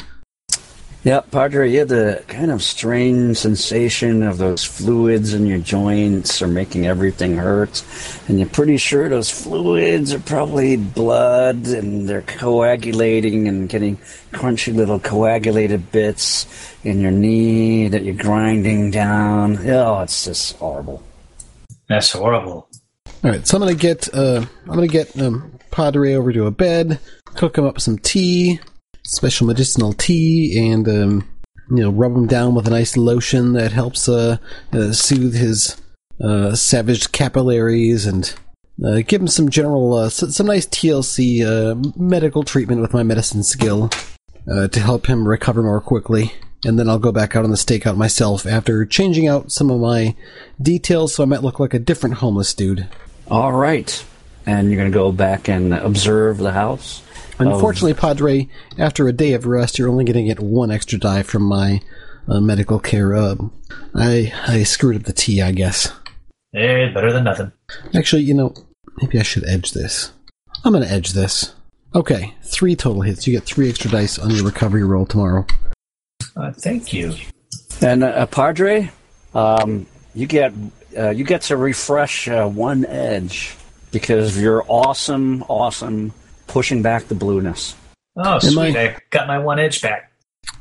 Yep, Padre, you have the kind of strange sensation of those fluids in your joints are making everything hurt. And you're pretty sure those fluids are probably blood and they're coagulating and getting crunchy little coagulated bits in your knee that you're grinding down. Oh, it's just horrible. That's horrible. All right, so I'm gonna get. Uh, I'm gonna get um, Padre over to a bed, cook him up some tea, special medicinal tea, and um, you know, rub him down with a nice lotion that helps uh, uh, soothe his uh, savaged capillaries and. Uh, give him some general, uh, some nice TLC uh, medical treatment with my medicine skill to help him recover more quickly. And then I'll go back out on the stakeout myself after changing out some of my details so I might look like a different homeless dude. All right. And you're going to go back and observe the house? Unfortunately, Padre, after a day of rest, you're only going to get one extra die from my uh, medical care. Uh, I I screwed up the tea, I guess. Eh, better than nothing. Actually, you know, maybe I should edge this. I'm going to edge this. Okay, three total hits. You get three extra dice on your recovery roll tomorrow. Uh, thank you. And uh, Padre, um, you get uh, you get to refresh uh, one edge because of your awesome, awesome pushing back the blueness. Oh, sweet. I- I got my one edge back.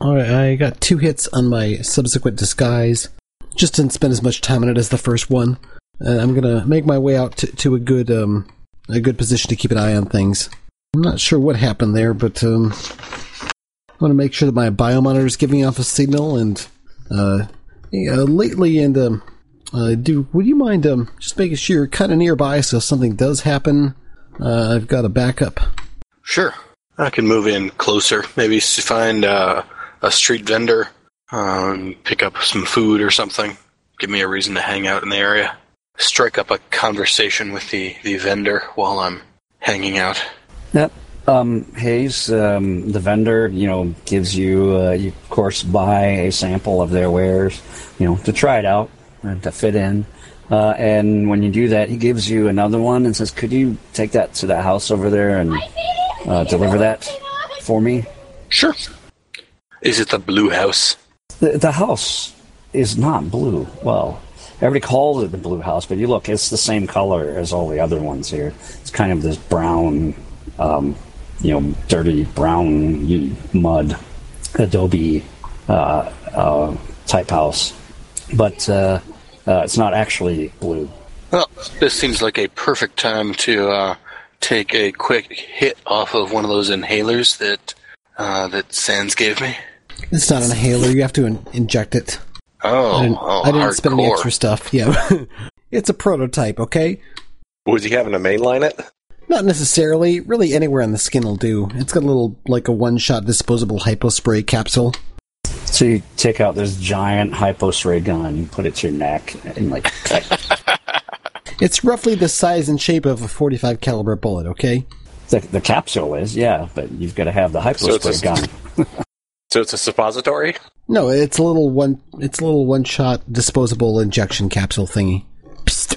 All right, I got two hits on my subsequent disguise. Just didn't spend as much time on it as the first one. Uh, I'm gonna make my way out to, to a good um a good position to keep an eye on things. I'm not sure what happened there, but um, I want to make sure that my biomonitor is giving off a signal. And uh, yeah, lately, and um, uh, do would you mind um just making sure you're kind of nearby so if something does happen, uh, I've got a backup. Sure. I can move in closer. Maybe find uh, a street vendor, um, pick up some food or something. Give me a reason to hang out in the area. Strike up a conversation with the, the vendor while I'm hanging out. Yep. Um, Hayes, um, the vendor, you know, gives you, uh, you of course buy a sample of their wares, you know, to try it out and to fit in. Uh, and when you do that, he gives you another one and says, "Could you take that to the house over there and uh, deliver that for me?" Sure. Is it the blue house? The, the house is not blue. Well, everybody calls it the blue house, but you look, it's the same color as all the other ones here. It's kind of this brown, um, you know, dirty brown mud, adobe uh, uh, type house. But uh, it's not actually blue. Well, this seems like a perfect time to uh, take a quick hit off of one of those inhalers that uh, that Sands gave me. It's not an inhaler. You have to in- inject it. Oh, I didn't, oh I didn't spend any extra stuff. Yeah. it's a prototype, okay? Was he having to mainline it? Not necessarily. Really, anywhere on the skin will do. It's got a little, like a one shot disposable hypospray capsule. So you take out this giant hypospray gun, you put it to your neck, and like, It's roughly the size and shape of a 45 caliber bullet, okay? the, the capsule is, yeah, but you've got to have the So it's gun. So it's a suppository? No, it's a little one. It's a little one-shot disposable injection capsule thingy. Psst.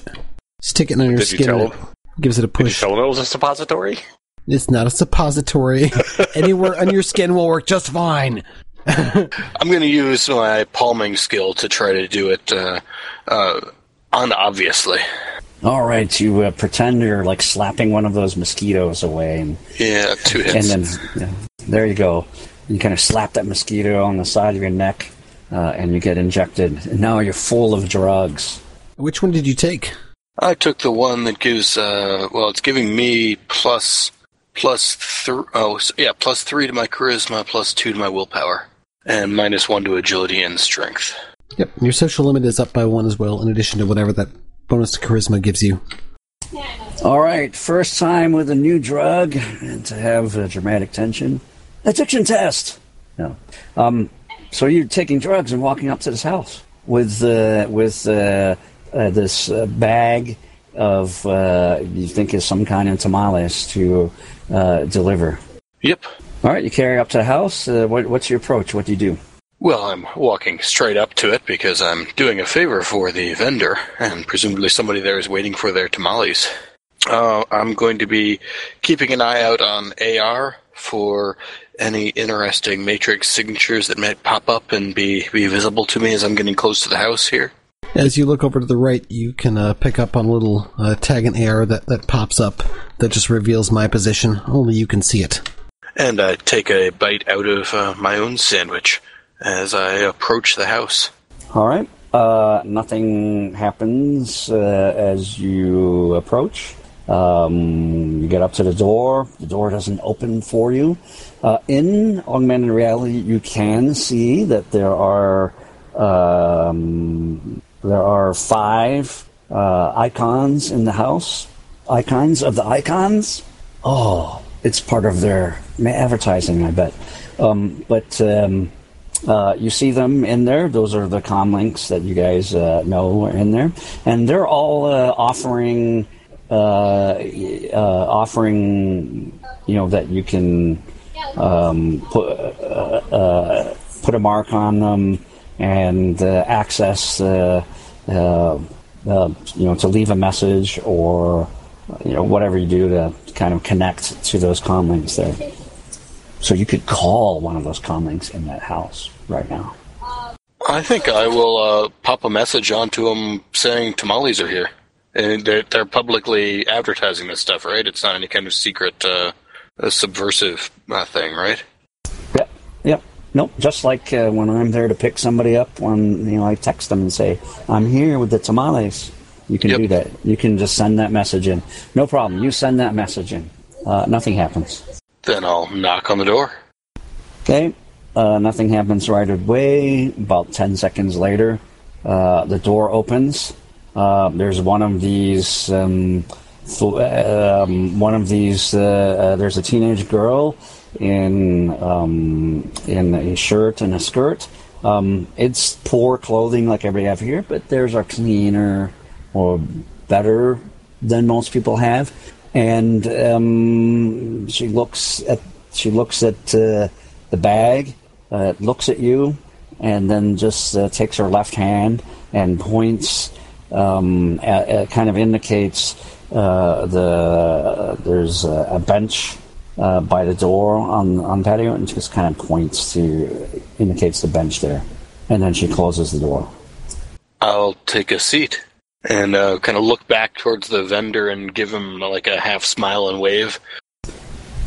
Stick it on your Did you skin. tell and it gives it a Did you push. tell him it was a suppository? It's not a suppository. Anywhere on your skin will work just fine. I'm going to use my palming skill to try to do it uh, uh, unobviously. All right, you uh, pretend you're like slapping one of those mosquitoes away, and, Yeah, two hits, and then yeah, there you go. You kind of slap that mosquito on the side of your neck, uh, and you get injected. And now you're full of drugs. Which one did you take? I took the one that gives, uh, well, it's giving me plus, plus three, oh, s- yeah, plus three to my charisma, plus two to my willpower, and minus one to agility and strength. Yep, your social limit is up by one as well, in addition to whatever that bonus to charisma gives you. All right, first time with a new drug, and to have uh, dramatic tension. Addiction test. No. Um, so you're taking drugs and walking up to this house with uh, with uh, uh, this uh, bag of uh, you think is some kind of tamales to uh, deliver. Yep. All right, you carry up to the house. Uh, what, what's your approach? What do you do? Well, I'm walking straight up to it because I'm doing a favor for the vendor, and presumably somebody there is waiting for their tamales. Uh, I'm going to be keeping an eye out on AR for any interesting matrix signatures that might pop up and be, be visible to me as I'm getting close to the house here. As you look over to the right, you can uh, pick up on a little uh, tag and AR that, that pops up that just reveals my position. Only you can see it. And I take a bite out of uh, my own sandwich as I approach the house. All right. Uh, nothing happens uh, as you approach. Um, you get up to the door. The door doesn't open for you. Uh, in augmented reality, you can see that there are um, there are five uh, icons in the house. Icons of the icons. Oh, it's part of their advertising, I bet. Um, but um, uh, you see them in there. Those are the com links that you guys uh, know are in there, and they're all uh, offering uh, uh, offering you know that you can um, put uh, put a mark on them and access you know to leave a message or you know whatever you do to kind of connect to those com links there. So you could call one of those com links in that house right now. I think I will uh, pop a message onto them saying tamales are here. And they're, they're publicly advertising this stuff, right? It's not any kind of secret, uh, uh, subversive uh, thing, right? Yep. Yep. Nope. Just like uh, when I'm there to pick somebody up, when you know I text them and say I'm here with the tamales. You can Yep. do that. You can just send that message in. No problem. You send that message in. Uh, nothing happens. Then I'll knock on the door. Okay. Uh, nothing happens right away. About 10 seconds later, uh, the door opens. Uh, there's one of these, um, fl- um, one of these, uh, uh, there's a teenage girl in, um, in a shirt and a skirt. Um, it's poor clothing like everybody have here, but there's are cleaner or better than most people have. and um, she looks at she looks at uh, the bag, uh, looks at you, and then just uh, takes her left hand and points, um, at, at kind of indicates uh, the there's a, a bench uh, by the door on on patio, and just kind of points to indicates the bench there, and then she closes the door. I'll take a seat and uh, kind of look back towards the vendor and give him like a half smile and wave.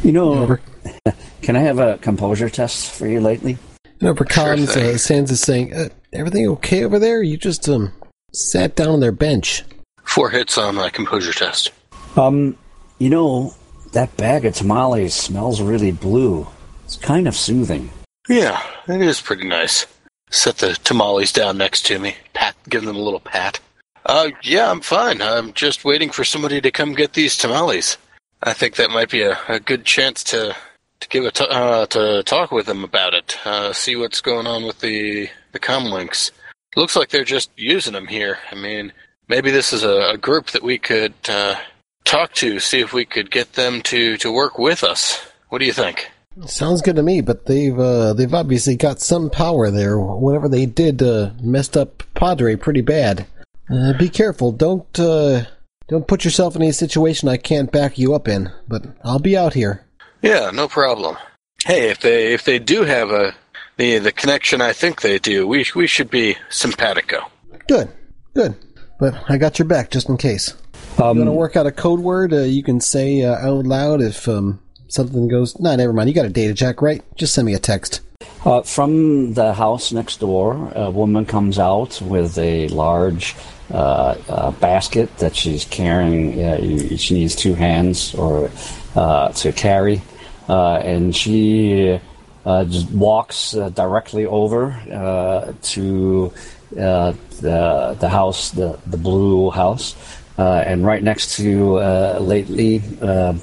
You know, can I have a composure test for you lately? You know, Bracons, thing. uh, Sands is saying, uh, everything okay over there? You just um sat down on their bench. Four hits on my composure test. Um, you know, that bag of tamales smells really blue. It's kind of soothing. Yeah, it is pretty nice. Set the tamales down next to me. Pat, give them a little pat. Uh, yeah, I'm fine. I'm just waiting for somebody to come get these tamales. I think that might be a, a good chance to to give a t- uh, to talk with them about it. Uh, see what's going on with the the comlinks. Looks like they're just using them here. I mean, maybe this is a, a group that we could uh, talk to. See if we could get them to to work with us. What do you think? Sounds good to me, but they've uh, they've obviously got some power there. Whatever they did uh, messed up Padre pretty bad. Uh, be careful. Don't uh, don't put yourself in a situation I can't back you up in. But I'll be out here. Yeah, no problem. Hey, if they if they do have a the the connection I think they do, we we should be simpatico. Good, good. But I got your back just in case. Um, You want to work out a code word uh, you can say uh, out loud if um, something goes. Nah, never mind. You got a data jack, right? Just send me a text. Uh, from the house next door, a woman comes out with a large uh, uh, basket that she's carrying. Uh, you- she needs two hands or uh, to carry, uh, and she uh, just walks uh, directly over uh, to uh, the the house, the the blue house, uh, and right next to uh, lately. Uh,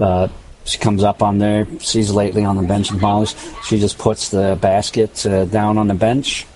uh, she comes up on there, sees lately on the bench and polish. She just puts the basket uh, down on the bench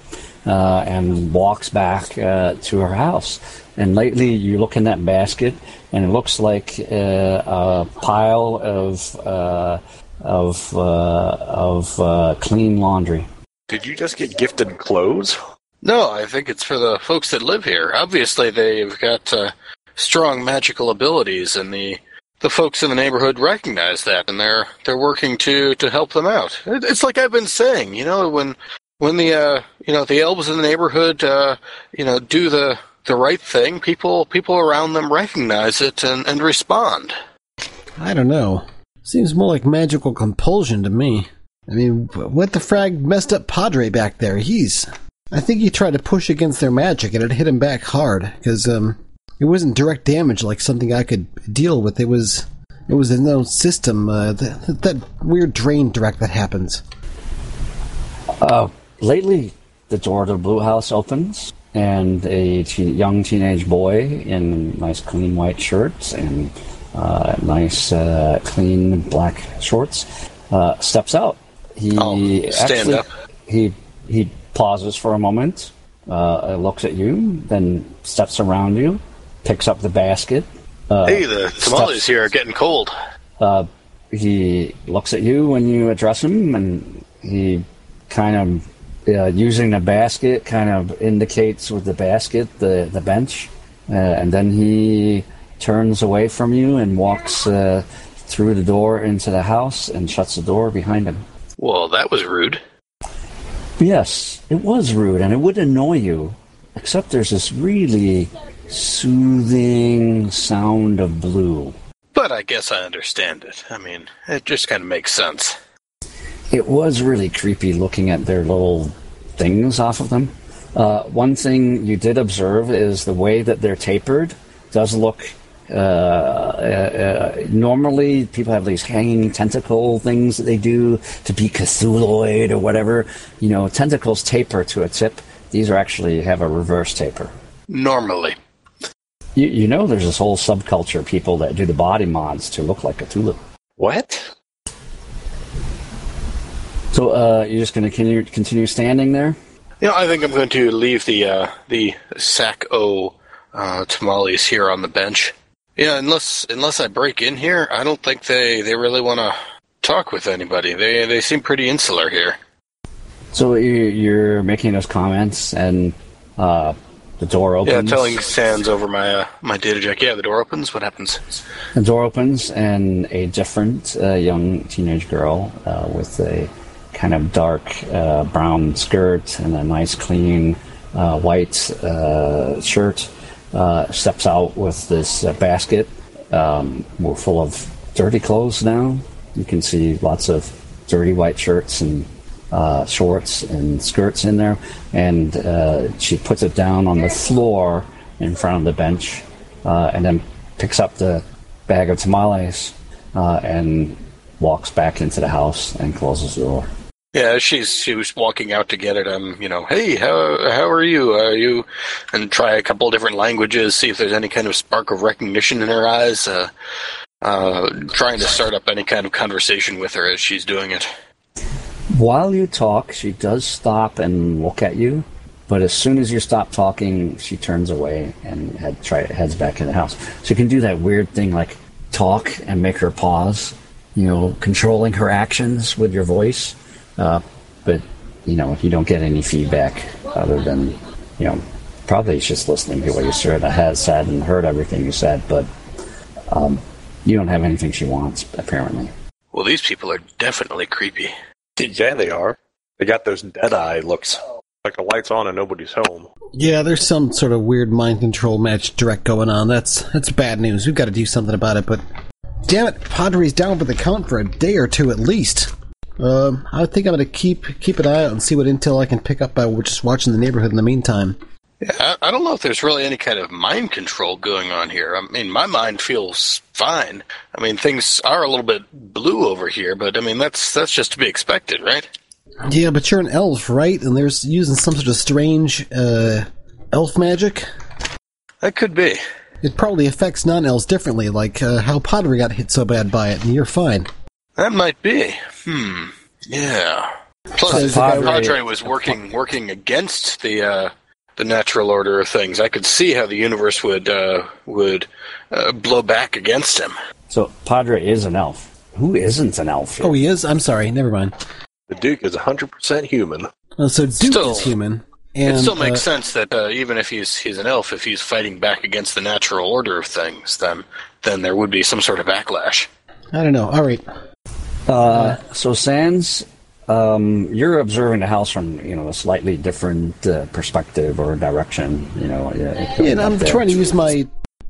uh, and walks back uh, to her house. And lately, you look in that basket, and it looks like uh, a pile of uh, of uh, of uh, clean laundry. Did you just get gifted clothes? No, I think it's for the folks that live here. Obviously, they've got uh, strong magical abilities, and the the folks in the neighborhood recognize that, and they're they're working to to help them out. It's like I've been saying, you know, when when the uh, you know the elves in the neighborhood, uh, you know, do the the right thing, people people around them recognize it and, and respond. I don't know. Seems more like magical compulsion to me. I mean, what the frag messed up Padre back there? He's. I think he tried to push against their magic and it hit him back hard because um, it wasn't direct damage like something I could deal with. It was. It was in no system. Uh, that, that weird drain direct that happens. Uh, lately, the door to the blue house opens, and a teen, young teenage boy in nice clean white shirts and uh, nice uh, clean black shorts uh, steps out. He Oh, stand actually, up. He he pauses for a moment, uh, looks at you, then steps around you, picks up the basket. Uh, hey, the tamales steps- here are getting cold. uh, he looks at you when you address him, and he kind of, uh, using the basket, kind of indicates with the basket the, the bench. Uh, and then he turns away from you and walks uh, through the door into the house and shuts the door behind him. Well, that was rude. Yes, it was rude, and it would annoy you, except there's this really soothing sound of blue. But I guess I understand it. I mean, it just kind of makes sense. It was really creepy looking at their little things off of them. Uh, one thing you did observe is the way that they're tapered does look. Uh, uh, uh, normally, people have these hanging tentacle things that they do to be Cthulhuid or whatever. You know, tentacles taper to a tip. These are actually have a reverse taper. Normally. You, you know, there's this whole subculture of people that do the body mods to look like Cthulhu. What? So, uh, you're just going to continue, continue standing there? You know, I think I'm going to leave the uh, the sack o uh, tamales here on the bench, Yeah, unless unless I break in here, I don't think they, they really want to talk with anybody. They they seem pretty insular here. So you- you're making those comments, and uh, the door opens. Yeah, telling Sands over my uh, my data jack. Yeah, the door opens. What happens? The door opens, and a different uh, young teenage girl uh, with a kind of dark uh, brown skirt and a nice, clean uh, white uh, shirt uh, steps out with this uh, basket. Um, we're full of dirty clothes now. You can see lots of dirty white shirts and shorts and skirts in there, and she puts it down on the floor in front of the bench, and then picks up the bag of tamales and walks back into the house and closes the door. Yeah, she's she was walking out to get it. I'm, you know, hey, how how are you? Are you? And try a couple different languages, see if there's any kind of spark of recognition in her eyes. Uh, uh, trying to start up any kind of conversation with her as she's doing it. While you talk, she does stop and look at you, but as soon as you stop talking, she turns away and head, try, heads back in the house. So you can do that weird thing like talk and make her pause, you know, controlling her actions with your voice. Uh, but, you know, if you don't get any feedback other than, you know, probably just listening to what you said, has said and heard everything you said, but um, you don't have anything she wants, apparently. Well, these people are definitely creepy. Yeah, they are. They got those dead eye looks. Like the lights on and nobody's home. Yeah, there's some sort of weird mind control match direct going on. That's that's bad news. We've got to do something about it. But damn it, Padre's down for the count for a day or two at least. Um, I think I'm gonna keep keep an eye out and see what intel I can pick up by just watching the neighborhood in the meantime. Yeah, I, I don't know if there's really any kind of mind control going on here. I mean, my mind feels fine. I mean, things are a little bit blue over here, but I mean, that's that's just to be expected, right? Yeah, but you're an elf, right? And they're using some sort of strange uh, elf magic. That could be. It probably affects non-elves differently, like uh, how Padre got hit so bad by it, and you're fine. That might be. Hmm. Yeah. Plus, Says Padre, Padre was working working against the uh, the natural order of things. I could see how the universe would uh, would uh, blow back against him. So Padre is an elf. Who isn't an elf? here? Oh, he is. I'm sorry. Never mind. The Duke is 100% human. Uh, so Duke Still- is human, and it still makes uh, sense that uh, even if he's he's an elf, if he's fighting back against the natural order of things, then then there would be some sort of backlash. I don't know. All right. Uh, so Sands, um, you're observing the house from you know a slightly different uh, perspective or direction. You know, yeah, Yeah, and I'm there. trying to use my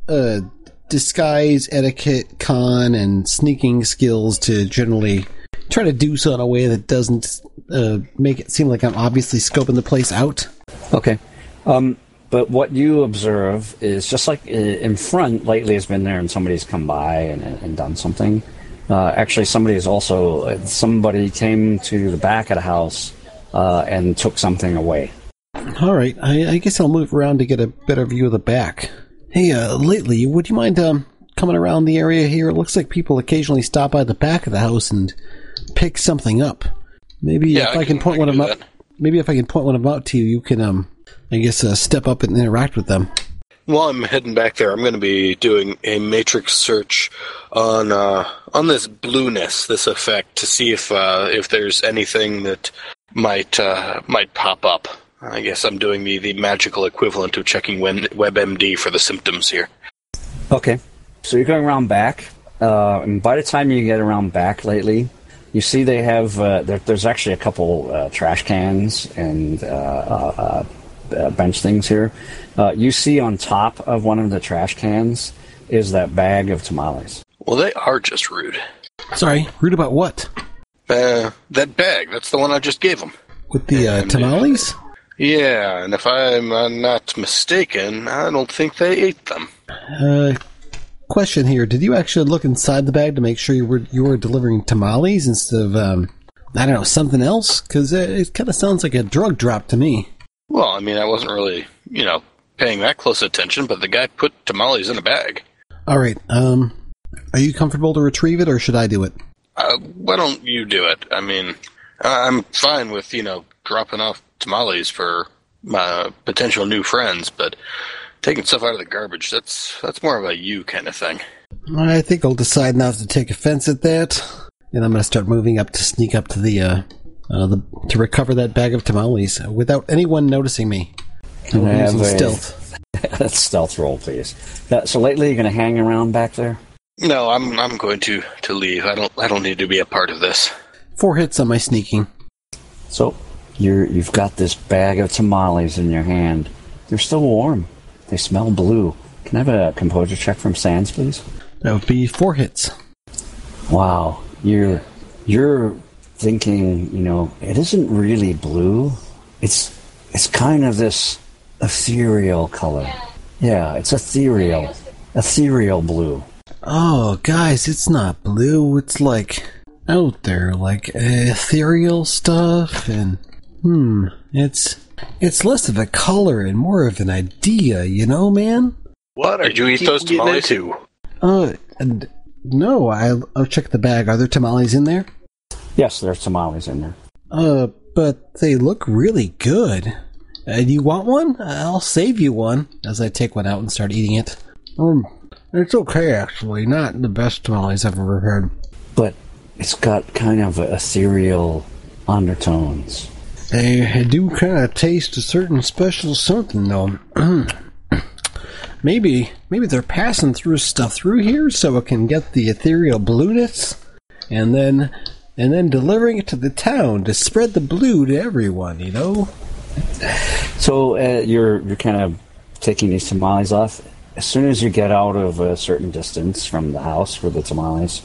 uh, disguise, etiquette, con, and sneaking skills to generally try to do so in a way that doesn't uh, make it seem like I'm obviously scoping the place out. Okay. Um, but what you observe is just like in front, lately has been there and somebody's come by and, and done something. Uh, actually, somebody is also, uh, somebody came to the back of the house uh, and took something away. All right, I, I guess I'll move around to get a better view of the back. Hey, uh, lately, would you mind um, coming around the area here? It looks like people occasionally stop by the back of the house and pick something up. Maybe Yeah, if I I can can- point I one of them out, maybe if I can point one of them out to you, you can, um, I guess, uh, step up and interact with them. While I'm heading back there, I'm going to be doing a matrix search on uh, on this blueness, this effect, to see if uh, if there's anything that might uh, might pop up. I guess I'm doing the, the magical equivalent of checking WebMD for the symptoms here. Okay. So you're going around back, uh, and by the time you get around back lately, you see they have uh, there, there's actually a couple uh, trash cans and uh, uh, uh, bench things here. Uh, you see on top of one of the trash cans is that bag of tamales. Well, they are just rude. Sorry, rude about what? Uh, that bag, that's the one I just gave them. With the uh, tamales? Yeah, and if I'm uh, not mistaken, I don't think they ate them. Uh, question here: Did you actually look inside the bag to make sure you were you were delivering tamales instead of um, I don't know something else? Because it, it kind of sounds like a drug drop to me. Well, I mean, I wasn't really, you know, paying that close attention, but the guy put tamales in a bag. All right. Um, are you comfortable to retrieve it, or should I do it? Uh, why don't you do it? I mean, I'm fine with, you know, dropping off tamales for my potential new friends, but Taking stuff out of the garbage, that's that's more of a you kind of thing. I think I'll decide not to take offense at that, and I'm going to start moving up to sneak up to the, uh, uh, the to recover that bag of tamales without anyone noticing me. Can I have Using a- stealth. That's stealth roll, please. That, so lately, you're going to hang around back there. No, I'm I'm going to to leave. I don't I don't need to be a part of this. Four hits on my sneaking. So you're you've got this bag of tamales in your hand. They're still warm. They smell blue. Can I have a composure check from Sands, please? That would be four hits. Wow, you're you're thinking, you know, it isn't really blue. It's it's kind of this ethereal color. Yeah, it's ethereal, ethereal blue. Oh, guys, it's not blue. It's like out there, like ethereal stuff, and hmm, it's it's less of a color and more of an idea, you know, man. What are Did you eat people those getting tamales? into? Uh, and no, I'll, I'll check the bag. Are there tamales in there? Yes, there's tamales in there. Uh, but they look really good. Uh, do you want one? I'll save you one as I take one out and start eating it. Um, it's okay actually. Not the best tamales I've ever had. But it's got kind of a ethereal undertones. They do kind of taste a certain special something though. maybe, maybe they're passing through stuff through here so it can get the ethereal blueness, and then, and then delivering it to the town to spread the blue to everyone. You know. So uh, you're you're kind of taking these tamales off. As soon as you get out of a certain distance from the house for the tamales,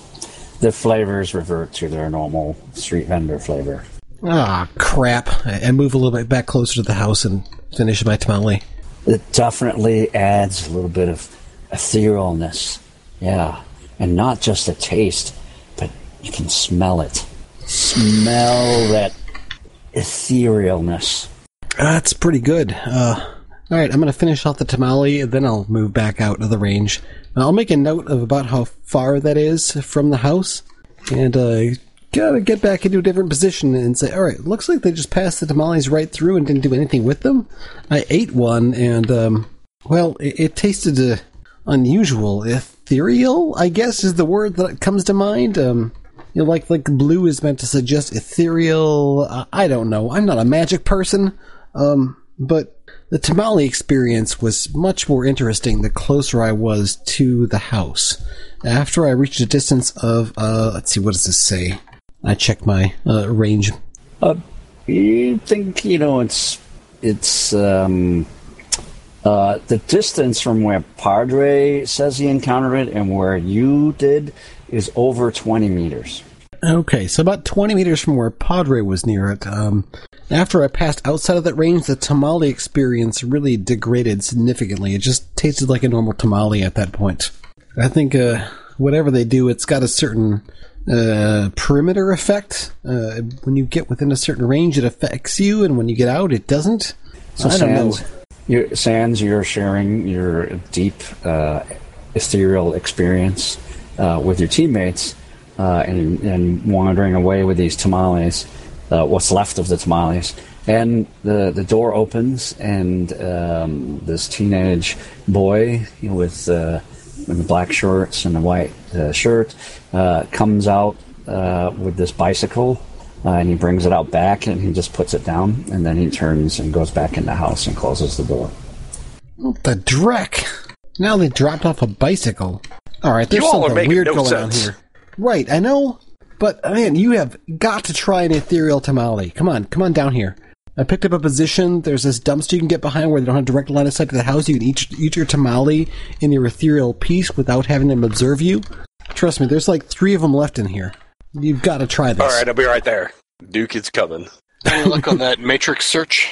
the flavors revert to their normal street vendor flavor. Ah, crap. I move a little bit back closer to the house and finish my tamale. It definitely adds a little bit of etherealness. Yeah. And not just a taste, you can smell it. Smell that etherealness. That's pretty good. Uh, all right, I'm going to finish off the tamale, and then I'll move back out of the range. I'll make a note of about how far that is from the house, and uh, gotta get back into a different position and say, all right, looks like they just passed the tamales right through and didn't do anything with them. I ate one, and um, well, it, it tasted uh, unusual, ethereal. I guess is the word that comes to mind. Um, you know, like like blue is meant to suggest ethereal. Uh, I don't know. I'm not a magic person, um, but the tamale experience was much more interesting the closer I was to the house. After I reached a distance of, uh, let's see, what does this say? I checked my uh, range. Uh, you think you know it's it's um, uh, the distance from where Padre says he encountered it and where you did is over twenty meters. Okay, so about 20 meters from where Padre was near it. Um, after I passed outside of that range, the tamale experience really degraded significantly. It just tasted like a normal tamale at that point. I think uh, whatever they do, it's got a certain uh, perimeter effect. Uh, when you get within a certain range, it affects you, and when you get out, it doesn't. So I. Sands, you're, Sands, you're sharing your deep uh, ethereal experience uh, with your teammates uh, and, and wandering away with these tamales, uh, what's left of the tamales. And the, the door opens, and um, this teenage boy with, uh, the black shorts and the white uh, shirt uh, comes out uh, with this bicycle uh, and he brings it out back and he just puts it down and then he turns and goes back in the house and closes the door. The dreck! Now they dropped off a bicycle. Alright, there's You all something weird no going on here. Right, I know. But man, you have got to try an ethereal tamale. Come on, come on down here. I picked up a position. There's this dumpster you can get behind where they don't have direct line of sight to the house. You can eat, eat your tamale in your ethereal piece without having them observe you. Trust me, there's like three of them left in here. You've got to try this. All right, I'll be right there. Duke is coming. Any luck on that matrix search?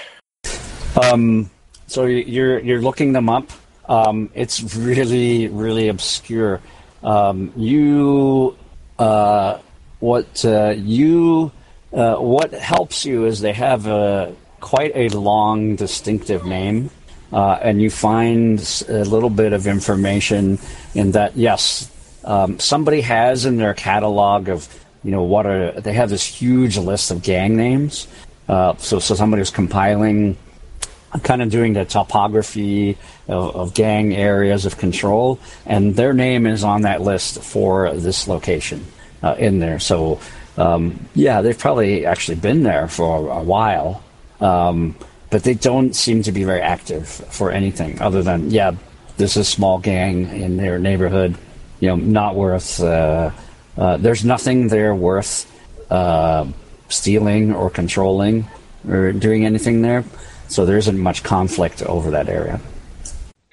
Um, so you're you're looking them up. Um, it's really really obscure. Um, you uh, what uh, you uh, what helps you is they have a quite a long distinctive name. Uh, and you find a little bit of information in that yes, um, somebody has in their catalog of you know what are they have this huge list of gang names. Uh, so so somebody was compiling kind of doing the topography of, of, gang areas of control, and their name is on that list for this location uh, in there. So, um, yeah, they've probably actually been there for a, while, um, but they don't seem to be very active for anything other than, yeah, there's a small gang in their neighborhood, you know, not worth, uh, uh, there's nothing there worth uh, stealing or controlling or doing anything there. So there isn't much conflict over that area.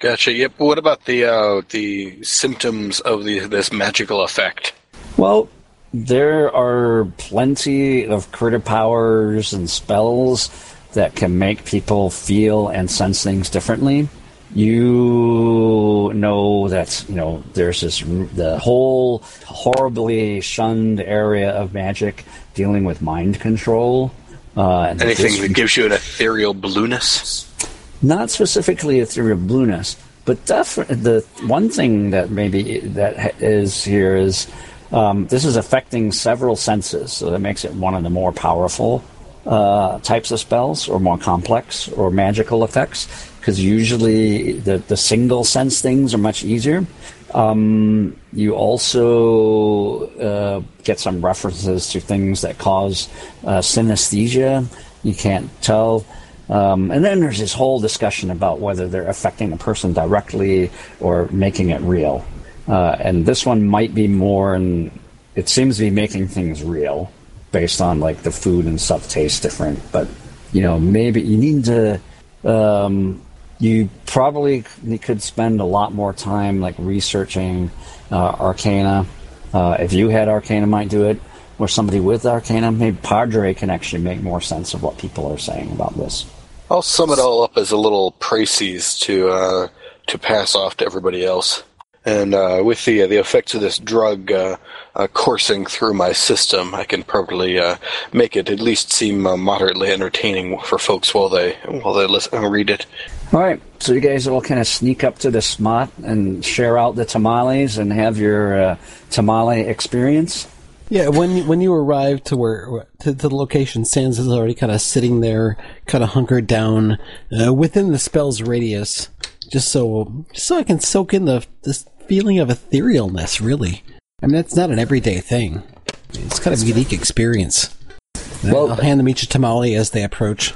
Gotcha. Yep. What about the uh, the symptoms of the, this magical effect? Well, there are plenty of critter powers and spells that can make people feel and sense things differently. You know that you know there's this the whole horribly shunned area of magic dealing with mind control uh, Anything that gives you an ethereal blueness? Not specifically ethereal blueness, but definitely the one thing that maybe that is here is um, this is affecting several senses, so that makes it one of the more powerful uh, types of spells, or more complex, or magical effects. Because usually the the single sense things are much easier. Um, you also uh, get some references to things that cause uh, synesthesia. You can't tell. Um, and then there's this whole discussion about whether they're affecting a person directly or making it real. Uh, and this one might be more, and it seems to be making things real based on like the food and stuff tastes different. But you know, maybe you need to um, you probably could spend a lot more time like researching uh, Arcana. Uh, if you had Arcana, might do it. Or somebody with Arcana, maybe Padre can actually make more sense of what people are saying about this. I'll sum it all up as a little précis to uh, to pass off to everybody else. And uh, with the the effects of this drug uh, uh, coursing through my system, I can probably uh, make it at least seem uh, moderately entertaining for folks while they while they listen read it. All right, so you guys all kind of sneak up to the spot and share out the tamales and have your tamale experience. Yeah, when when you arrive to where to, to the location, Sands is already kind of sitting there, kind of hunkered down uh, within the spell's radius just so just so I can soak in the this feeling of etherealness, really. I mean, that's not an everyday thing. It's kind of a unique experience. Well, I'll hand them each a tamale as they approach.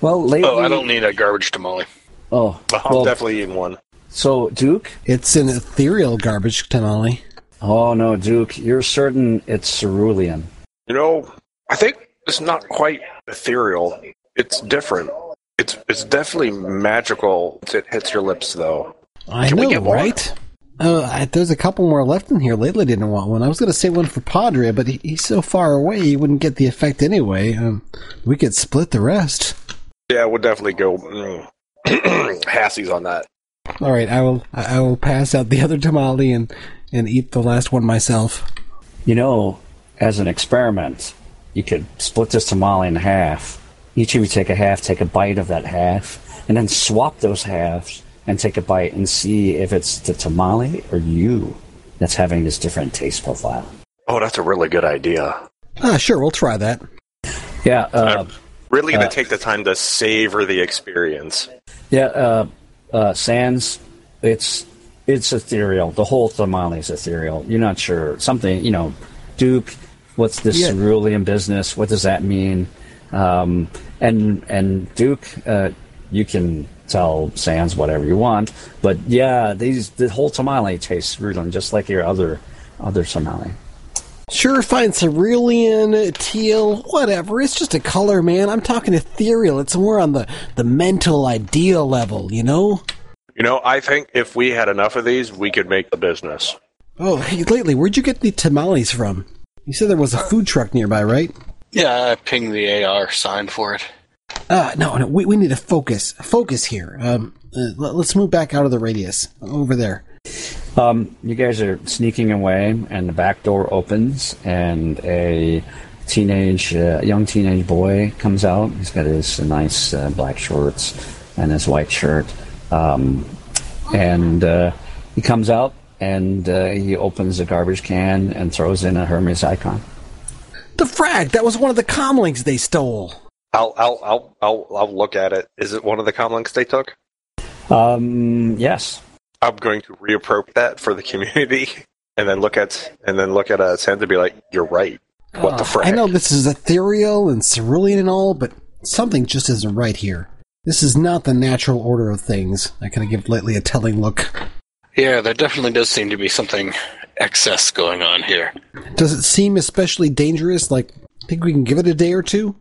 Well, lately, oh, I don't need a garbage tamale. Oh, I'm definitely eating one. So, Duke, it's an ethereal garbage tamale. Oh no, Duke, you're certain it's cerulean. You know, I think it's not quite ethereal. It's different. It's it's definitely magical. It hits your lips, though. I Can know, right? Uh, I, there's a couple more left in here. Lately, didn't want one. I was going to say one for Padre, but he, he's so far away, he wouldn't get the effect anyway. Um, we could split the rest. Yeah, we'll definitely go mm, hassies on that. All right, I will. I will pass out the other tamale and and eat the last one myself. You know, as an experiment, you could split this tamale in half. Each of you take a half, take a bite of that half, and then swap those halves and take a bite and see if it's the tamale or you that's having this different taste profile. Oh, that's a really good idea. Ah, sure, we'll try that. Yeah. Uh, really going to uh, take the time to savor the experience. Yeah, uh, uh, Sands, it's it's ethereal. The whole tamale is ethereal. You're not sure something. You know, Duke. What's this yeah. cerulean business? What does that mean? Um, and and Duke, uh, you can tell Sands whatever you want. But yeah, these the whole tamale tastes cerulean, just like your other other tamale. Sure, fine, cerulean, teal, whatever. It's just a color, man. I'm talking ethereal. It's more on the, the mental ideal level, you know? You know, I think if we had enough of these, we could make the business. Oh, hey, lately, where'd you get the tamales from? You said there was a food truck nearby, right? Yeah, I pinged the AR sign for it. Uh, no, no, we, we need to focus. Focus here. Um, uh, let, us move back out of the radius. Over there. Um, you guys are sneaking away, and the back door opens, and a teenage, uh, young teenage boy comes out. He's got his nice uh, black shorts and his white shirt. Um, and uh, he comes out, and uh, he opens a garbage can and throws in a Hermes Ikon. The frag! That was one of the comlinks they stole. I'll I'll I'll I'll I'll look at it. Is it one of the comlinks they took? Um, yes. I'm going to reappropriate that for the community, and then look at and then look at uh, Santa and be like, "You're right. What the Uh, frick?" I know this is ethereal and cerulean and all, but something just isn't right here. This is not the natural order of things. I kind of give Lightly a telling look. Yeah, there definitely does seem to be something excess going on here. Does it seem especially dangerous? Like, I think we can give it a day or two?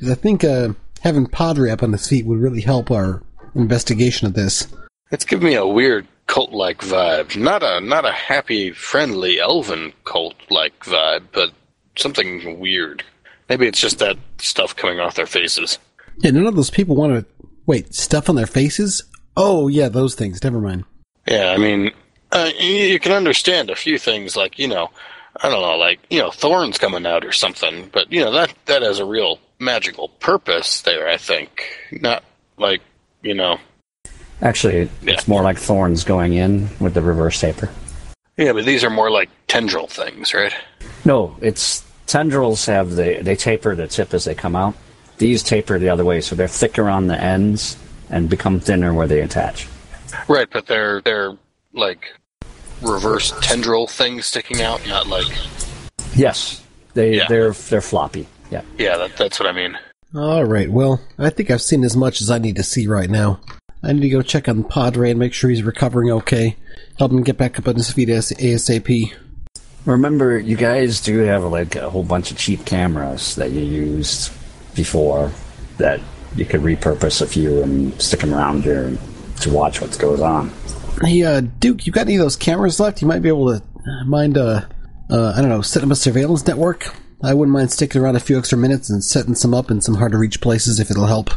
'Cause I think uh, having Padre up on his feet would really help our investigation of this. It's giving me a weird cult-like vibe. Not a not a happy, friendly elven cult-like vibe, but something weird. Maybe it's just that stuff coming off their faces. Yeah, none of those people want to wait stuff on their faces. Oh yeah, those things. Never mind. Yeah, I mean, uh, you, you can understand a few things like you know, I don't know, like you know, thorns coming out or something. But you know that that has a real magical purpose there. I think not like you know, Actually, it's more like thorns going in with the reverse taper. yeah, but these are more like tendril things, right? No, it's tendrils have the they taper the tip as they come out. These taper the other way, so they're thicker on the ends and become thinner where they attach. Right, but they're they're like reverse tendril things sticking out, not like Yes, they Yeah. they're they're floppy. Yeah. yeah, that, that's what I mean. All right. Well, I think I've seen as much as I need to see right now. I need to go check on Padre and make sure he's recovering okay. Help him get back up on his feet as- ASAP. Remember, you guys do have like a whole bunch of cheap cameras that you used before that you could repurpose a few and stick them around here to watch what goes on. Hey, uh, Duke, you got any of those cameras left? You might be able to uh, mind, uh, uh, I don't know, set up a surveillance network. I wouldn't mind sticking around a few extra minutes and setting some up in some hard to reach places if it'll help.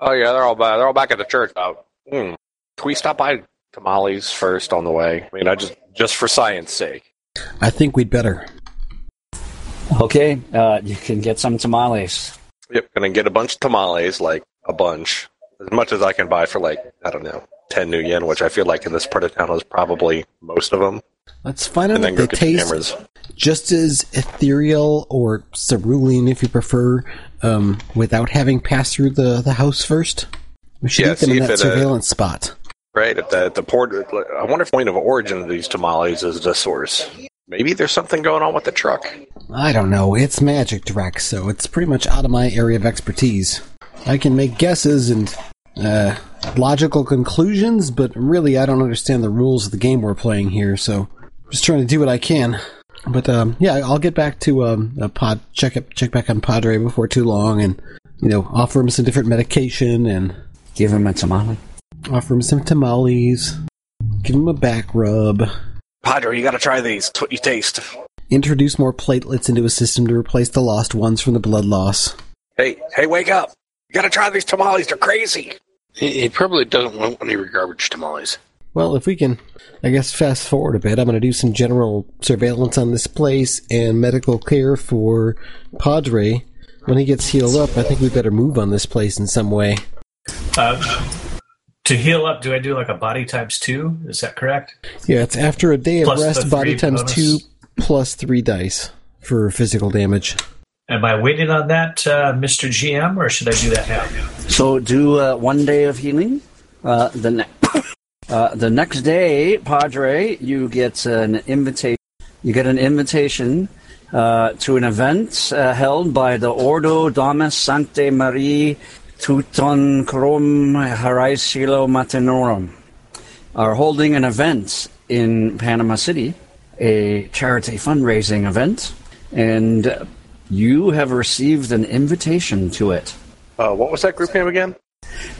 Oh yeah, they're all back. They're all back at the church. Oh, hmm. Can we stop by tamales first on the way? I mean, I just just for science sake. I think we'd better. Okay, uh, you can get some tamales. Yep, gonna get a bunch of tamales, like a bunch, as much as I can buy for like I don't know, ten nuyen, which I feel like in this part of town is probably most of them, Let's find out if they the taste just as ethereal or cerulean, if you prefer, um, without having passed through the, the house first. We should Yeah, eat them in that it, uh, surveillance spot. Right at the at the port. I wonder if the point of origin of these tamales is the source. Maybe there's something going on with the truck. I don't know. It's magic, Drax, so it's pretty much out of my area of expertise. I can make guesses and uh, logical conclusions, but really I don't understand the rules of the game we're playing here, so just trying to do what I can. But um, yeah, I'll get back to um, a pod check up, check back on Padre before too long, and you know offer him some different medication and Give him a tamale. offer him some tamales, give him a back rub, Padre, you got to try these. It's what you taste. introduce more platelets into his system to replace the lost ones from the blood loss. Hey, hey, wake up! You got to try these tamales. They're crazy. He, he probably doesn't want any garbage tamales. Well, if we can, I guess, fast forward a bit, I'm going to do some general surveillance on this place and medical care for Padre. When he gets healed up, I think we better move on this place in some way. Uh, to heal up, do I do like a body times two? Is that correct? Yeah, it's after a day of Plus the rest, body times bonus. two plus three dice for physical damage. Am I waiting on that, uh, Mr. GM, or should I do that now? So do uh, one day of healing. Uh, the ne- uh, the next day, Padre, you get an invitation. You get an invitation uh, to an event uh, held by the Ordo Domus Sancte Marie Tuton Crom Haraisilo Matenorum. Are holding an event in Panama City, a charity fundraising event, and you have received an invitation to it. Uh, what was that group name again?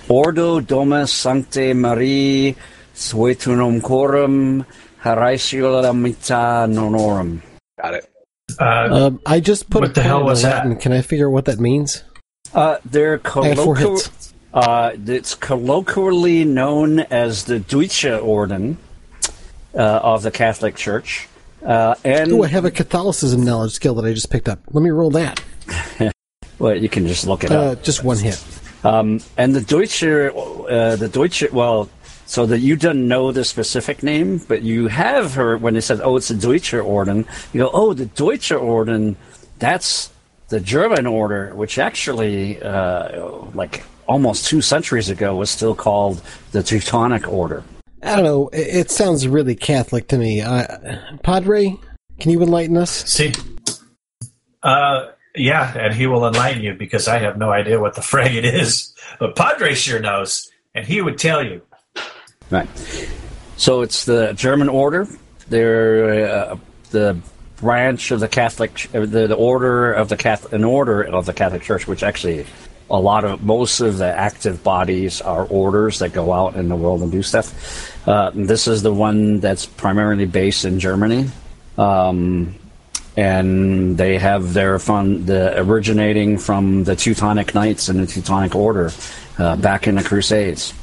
Ordo Domus Sancte Marie Suetunum Corum Haraisula Mita Nonorum. Got it. Uh, Um, I just put What a the point hell in was that? Latin. Can I figure out what that means? Uh, they're I have four colloquial. Uh, it's colloquially known as the Deutsche Orden uh, of the Catholic Church. Uh, and Oh, I have a Catholicism knowledge skill that I just picked up. Let me roll that. well, you can just look it up. Uh, just one hit. Um, and the Deutsche, uh, the Deutsche, well, so that you don't know the specific name, but you have heard when they said, "Oh, it's the Deutsche Orden." You go, "Oh, the Deutsche Orden." That's the German order, which actually, uh, like almost two centuries ago, was still called the Teutonic Order. I don't know. It, it sounds really Catholic to me. Uh, Padre, can you enlighten us? See, uh, yeah, and he will enlighten you because I have no idea what the fray it is. But Padre sure knows, and he would tell you. Right. So it's the German order. They're uh, the branch of the Catholic, uh, the, the order of the Catholic, an order of the Catholic Church, which actually a lot of most of the active bodies are orders that go out in the world and do stuff. Uh, this is the one that's primarily based in Germany. Um, and they have their fun the originating from the Teutonic Knights and the Teutonic Order uh, back in the Crusades.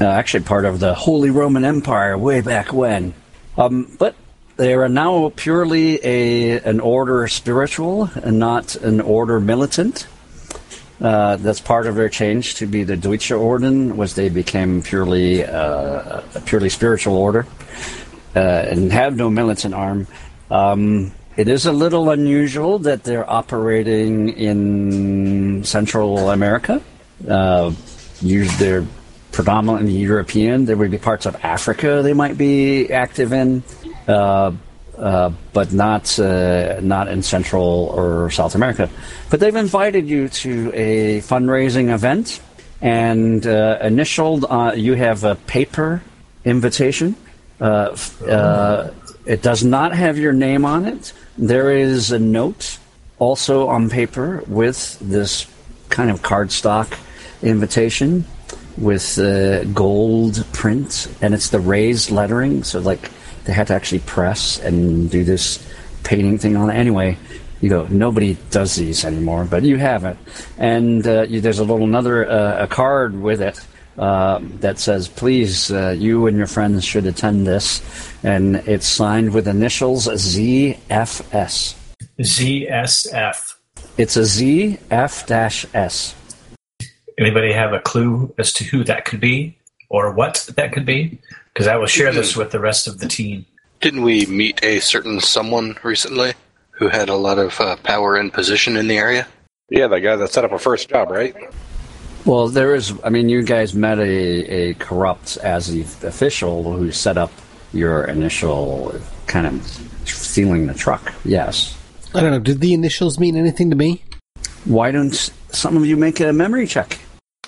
Uh, actually, part of the Holy Roman Empire way back when. Um, but they are now purely a an order spiritual and not an order militant. Uh, that's part of their change to be the Deutsche Orden, was they became purely uh, a purely spiritual order uh, and have no militant arm. Um, it is a little unusual that they're operating in Central America. Uh, they're predominantly European. There would be parts of Africa they might be active in, uh, uh, but not uh, not in Central or South America. But they've invited you to a fundraising event, and uh, initialed. Uh, you have a paper invitation. Uh, it does not have your name on it. There is a note also on paper with this kind of cardstock invitation with gold print, and it's the raised lettering. So, like, they had to actually press and do this painting thing on it. Anyway, you go, nobody does these anymore, but you have it. And uh, you, there's a little another uh, a card with it uh, that says, please, uh, you and your friends should attend this. And it's signed with initials ZFS. ZSF. It's a ZF S. Anybody have a clue as to who that could be or what that could be? Because I will share this with the rest of the team. Didn't we meet a certain someone recently who had a lot of uh, power and position in the area? Yeah, the guy that set up a first job, right? Well, there is. I mean, you guys met a, a corrupt as the official who set up your initial kind of stealing the truck. Yes. I don't know. Did the initials mean anything to me? Why don't some of you make a memory check?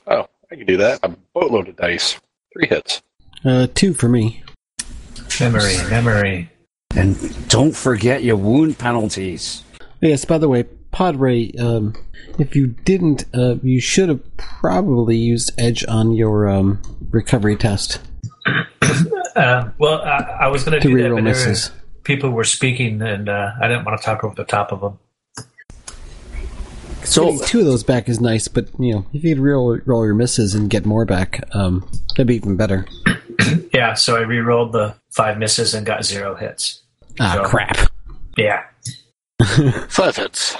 Oh, I can do that. A boatload of dice. Three hits. Uh, two for me. Memory, memory. And don't forget your wound penalties. Yes, by the way, Padre, um, if you didn't, uh, you should have probably used Edge on your um, recovery test. Uh, well, I, I was going to To do that, reroll but there were- misses. people were speaking, and uh, I didn't want to talk over the top of them. So Getting two of those back is nice, but you know, if you could roll, roll your misses and get more back, um, that'd be even better. Yeah, so I re-rolled the five misses and got zero hits. Ah, So- crap. Yeah. Five hits.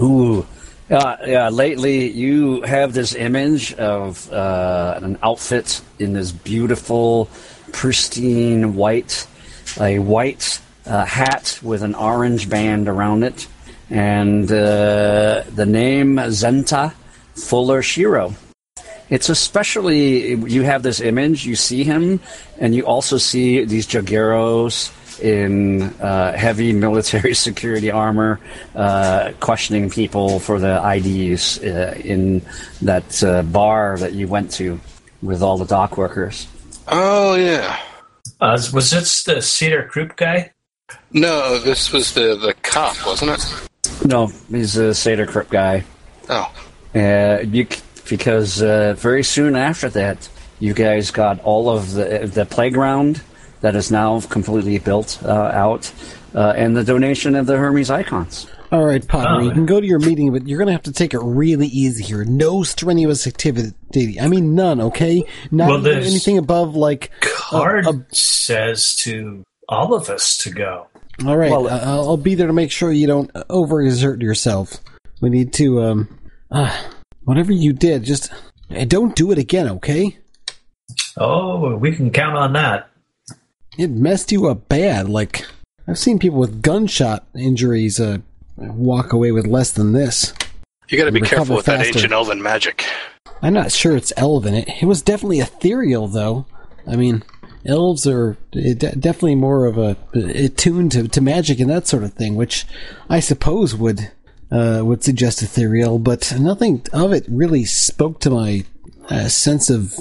Ooh. Uh, yeah, lately you have this image of uh, an outfit in this beautiful, pristine white, a white uh, hat with an orange band around it, and uh, the name Zenta Fuller Shiro. It's especially, you have this image, you see him, and you also see these Jagueros in uh, heavy military security armor, uh, questioning people for the IDs uh, in that uh, bar that you went to with all the dock workers. Oh yeah. Uh, was this the Cedar Croup guy? No, this was the the cop, wasn't it? No, he's a Seder Crypt guy. Oh, Uh, you, c- because uh, very soon after that, you guys got all of the the playground that is now completely built uh, out, uh, and the donation of the Hermes Ikons. All right, Padre, Oh. you can go to your meeting, but you're going to have to take it really easy here. No strenuous activity. I mean, none. Okay, not Well, even anything above like. Card uh, says to all of us to go. All right, Well- uh, I'll I'll be there to make sure you don't overexert yourself. We need to, um, uh, whatever you did, just eh, don't do it again. Okay? Oh, we can count on that. It messed you up bad. Like I've seen people with gunshot injuries uh, walk away with less than this. You got to be careful with that faster. ancient elven magic. I'm not sure it's elven. It, it was definitely ethereal, though. I mean, elves are de- definitely more of a attuned to, to magic and that sort of thing, which I suppose would uh, would suggest ethereal. But nothing of it really spoke to my uh, sense of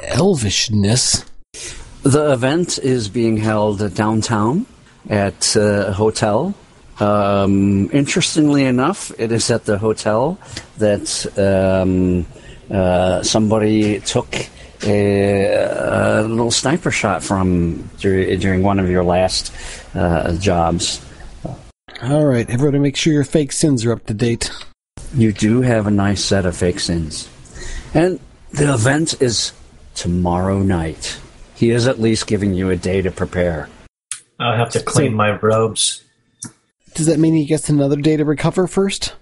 elvishness. The event is being held downtown at uh, a hotel. Um, interestingly enough, it is at the hotel that um, uh, somebody took a, a little sniper shot from during one of your last uh, jobs. All right, everybody, make sure your fake sins are up to date. You do have a nice set of fake sins. And the event is tomorrow night. He is at least giving you a day to prepare. I'll have to clean my robes. Does that mean he gets another day to recover first?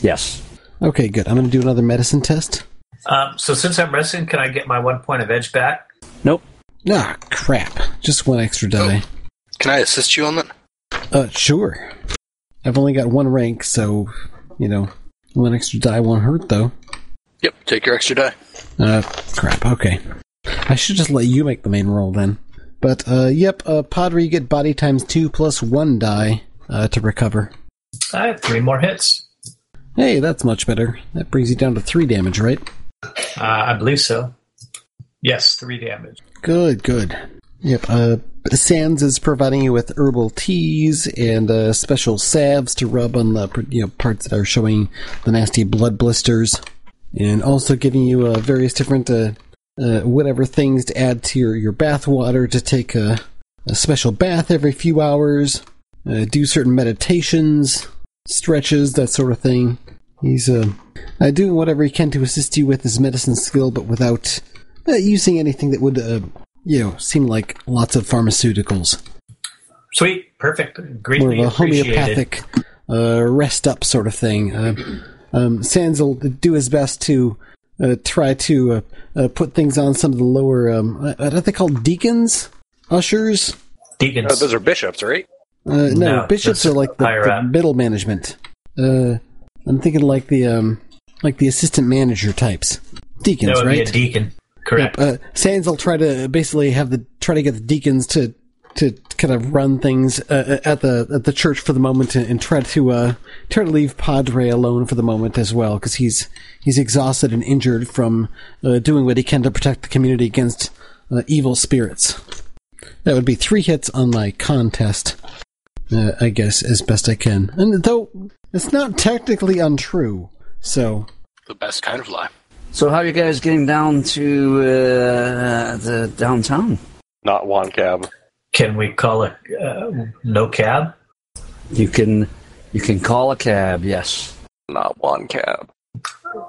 Yes. Okay, good. I'm going to do another medicine test. Um, so since I'm resting, can I get my one point of edge back? Nope. Ah, crap. Just one extra die. Can I assist you on that? Uh, sure. I've only got one rank, so, you know, one extra die won't hurt, though. Yep, take your extra die. Uh, crap, okay. I should just let you make the main roll then. But, uh, yep, uh, Padre, you get body times two plus one die, uh, to recover. I have three more hits. Hey, that's much better. That brings you down to three damage, right? Uh, I believe so. Yes, three damage. Good, good. Yep, uh, Sands is providing you with herbal teas and, uh, special salves to rub on the, you know, parts that are showing the nasty blood blisters. And also giving you, uh, various different, uh, uh, whatever things to add to your, your bath water to take a, a special bath every few hours, uh, do certain meditations, stretches, that sort of thing. He's, uh, doing whatever he can to assist you with his medicine skill, but without, using anything that would, you know, seem like lots of pharmaceuticals. Sweet, perfect, greatly More of a homeopathic uh, rest up sort of thing. Uh, um, Sands will do his best to uh, try to uh, uh, put things on some of the lower, um, uh, what are they called? Deacons? Ushers? Deacons. Those are bishops, right? Uh, no, No, bishops are like the, the middle management. Uh, I'm thinking like the um, like the assistant manager types. Deacons, that would right? be a deacon. Correct. Yep, uh, Sands will try to basically have the try to get the deacons to to kind of run things uh, at the at the church for the moment and, and try to uh, try to leave Padre alone for the moment as well because he's he's exhausted and injured from uh, doing what he can to protect the community against uh, evil spirits. That would be three hits on my contest, uh, I guess, as best I can. And though it's not technically untrue, so The best kind of lie. So how are you guys getting down to uh, the downtown? Not one cab. Can we call it uh, no cab? You can you can call a cab. Yes. Not one cab.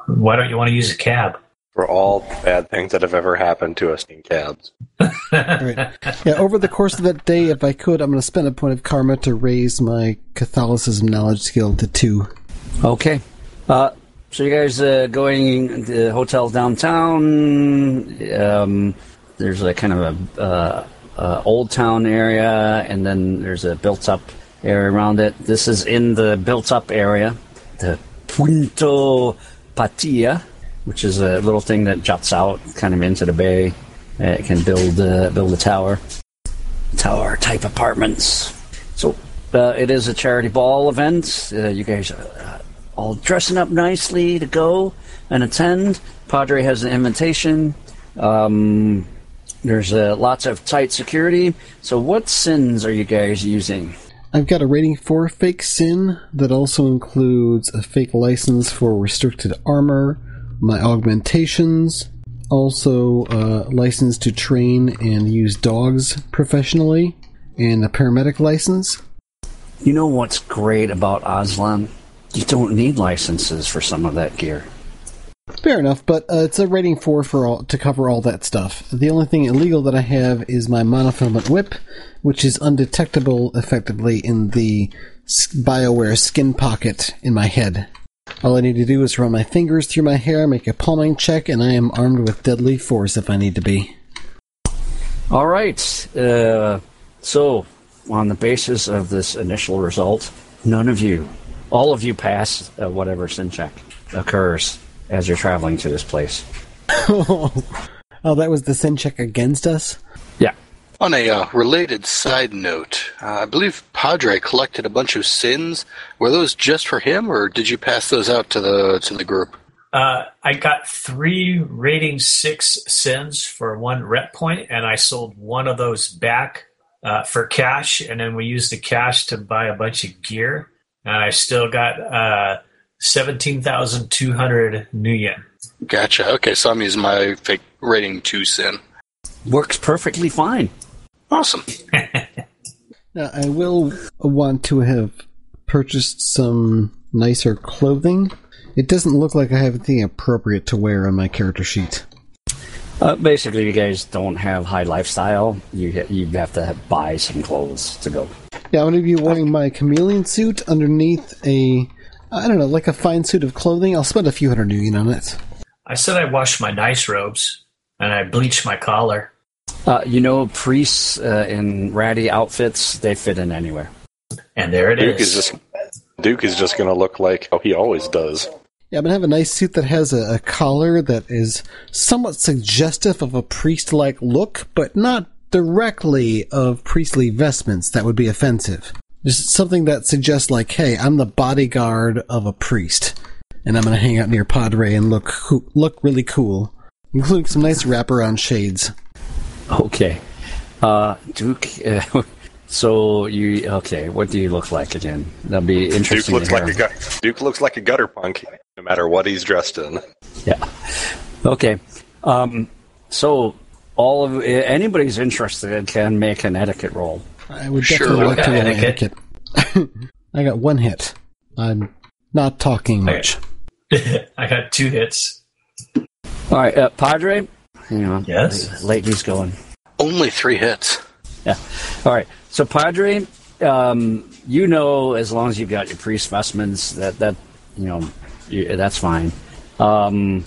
Why don't you want to use a cab? For all bad things that have ever happened to us in cabs. Right. Yeah, over the course of that day, if I could, I'm going to spend a point of karma to raise my Catholicism knowledge skill to two. Okay. Uh, so you guys uh, going the hotel downtown? Um, there's a kind of a uh, uh, old town area, and then there's a built-up area around it. This is in the built-up area, the Punta Paitilla, which is a little thing that juts out kind of into the bay. It can build uh, build a tower, tower type apartments. So uh, it is a charity ball event. Uh, you guys uh, all dressing up nicely to go and attend. Padre has an invitation. Um, there's uh, lots of tight security. So, what sins are you guys using? I've got a rating for fake sin that also includes a fake license for restricted armor, my augmentations, also a license to train and use dogs professionally, and a paramedic license. You know what's great about Aztlan? You don't need licenses for some of that gear. Fair enough, but uh, it's a rating four for all to cover all that stuff. The only thing illegal that I have is my monofilament whip, which is undetectable effectively in the Bioware skin pocket in my head. All I need to do is run my fingers through my hair, make a palming check, and I am armed with deadly force if I need to be. All right. Uh, so, on the basis of this initial result, none of you all of you pass uh, whatever sin check occurs as you're traveling to this place. oh, that was the sin check against us? Yeah. On a uh, related side note, uh, I believe Padre collected a bunch of sins. Were those just for him, or did you pass those out to the to the group? Uh, I got three rating six sins for one rep point, and I sold one of those back uh, for cash, and then we used the cash to buy a bunch of gear. And I still got uh, seventeen thousand two hundred new yen. Gotcha. Okay, so I'm using my fake rating two sin. Works perfectly fine. Awesome. Now, I will want to have purchased some nicer clothing. It doesn't look like I have anything appropriate to wear on my character sheet. Uh, basically, you guys don't have high lifestyle. You you have to have, buy some clothes to go. Yeah, I'm going to be wearing my chameleon suit underneath a, I don't know, like a fine suit of clothing. I'll spend a few hundred yen on it. I said I washed my nice robes and I bleached my collar. Uh, you know, priests uh, in ratty outfits, they fit in anywhere. And there it is. Duke is just Duke is just going to look like oh, he always does. Yeah, I'm to have a nice suit that has a, a collar that is somewhat suggestive of a priest like look, but not directly of priestly vestments that would be offensive. Just something that suggests, like, hey, I'm the bodyguard of a priest, and I'm to hang out near Padre and look look really cool, including some nice wraparound shades. Okay. Uh, Duke, uh, so you, okay, what do you look like again? That'll be interesting. Duke interesting looks to hear. like a gu- Duke looks like a gutter punk, no matter what he's dressed in. Yeah. Okay. Um, so all of anybody's interested can make an etiquette roll. I would Sure, definitely what like to kind roll of etiquette. I got one hit. I'm not talking much. I got two hits. All right, uh, Padre. Hang on. Yes? Lately's going. Only three hits. Yeah. All right. So Padre, um, you know, as long as you've got your priest specimens, that that you know, you, that's fine. Um,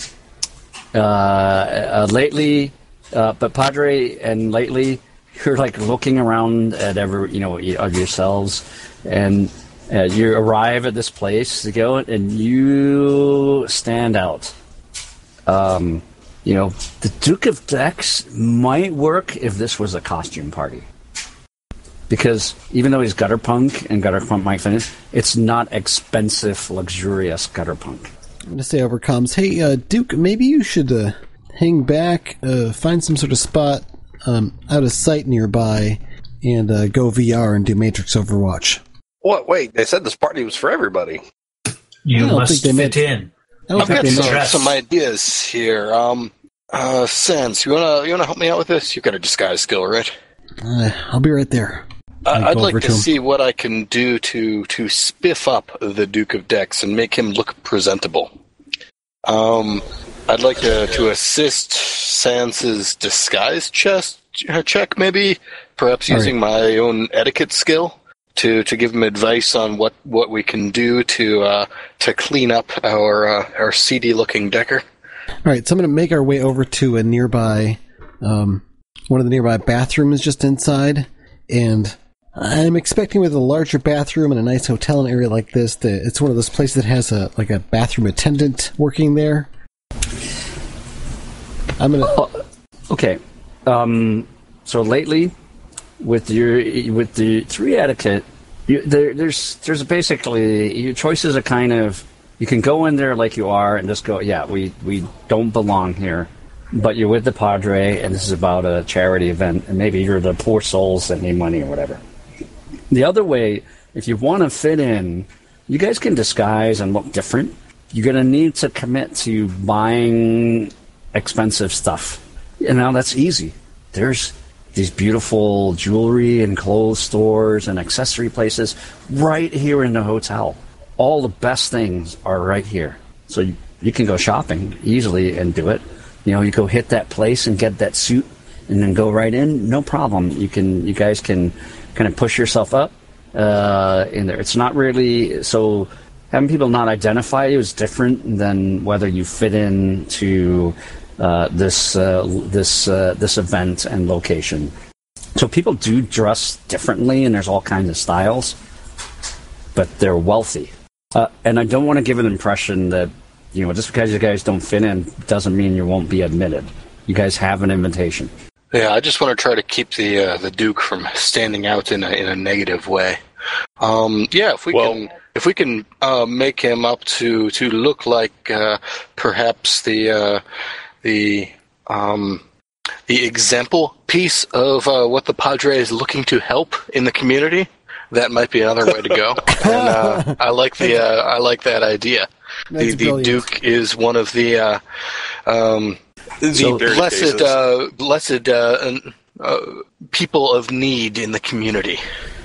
uh, uh, lately, uh, but Padre and lately, you're like looking around at every you know of yourselves, and uh, you arrive at this place to go, and you stand out. Um, you know, the Duke of Dex might work if this was a costume party. Because even though he's gutter punk and gutter punk might finish, it's not expensive, luxurious gutter punk. I'm going to say overcomes. hey, uh, Duke, maybe you should uh, hang back, uh, find some sort of spot um, out of sight nearby, and uh, go VR and do Matrix Overwatch. What? Wait, they said this party was for everybody. You I don't must think they fit in. I don't I've think got they some, some ideas here. Um, uh, Sands, you wanna you wanna help me out with this? You've got a disguise skill, right? Uh, I'll be right there. I I'd like to to see what I can do to to spiff up the Duke of Dex and make him look presentable. Um, I'd like to, to assist Sands's disguise chest check, maybe perhaps All using my own etiquette skill to, to give him advice on what, what we can do to uh, to clean up our uh, our seedy looking decker. All right, so I'm going to make our way over to a nearby, um, one of the nearby bathrooms just inside, and I'm expecting with a larger bathroom and a nice hotel and area like this, that it's one of those places that has a like a bathroom attendant working there. I'm gonna. Okay. Um, so lately, with your with the three etiquette, you, there, there's there's basically your choices are kind of you can go in there like you are and just go, yeah, we we don't belong here, but you're with the Padre and this is about a charity event and maybe you're the poor souls that need money or whatever. The other way, if you want to fit in, you guys can disguise and look different. You're gonna need to commit to buying expensive stuff. And now that's easy. There's these beautiful jewelry and clothes stores and accessory places right here in the hotel. All the best things are right here. So you, you can go shopping easily and do it. You know, you go hit that place and get that suit and then go right in. No problem. You can, you guys can kind of push yourself up uh, in there. It's not really so having people not identify you is different than whether you fit in to uh, this uh, this uh, this event and location. So people do dress differently, and there's all kinds of styles, but they're wealthy. Uh, and I don't want to give an impression that, you know, just because you guys don't fit in doesn't mean you won't be admitted. You guys have an invitation. Yeah, I just want to try to keep the uh, the Duke from standing out in a in a negative way. Um, yeah, if we Well- can if we can uh, make him up to to look like uh, perhaps the uh, the um, the example piece of uh, what the Padre is looking to help in the community, that might be another way to go. and uh, I like the uh, I like that idea. The, That's the brilliant. Duke is one of the uh, um, the So- blessed uh, blessed uh, uh, people of need in the community.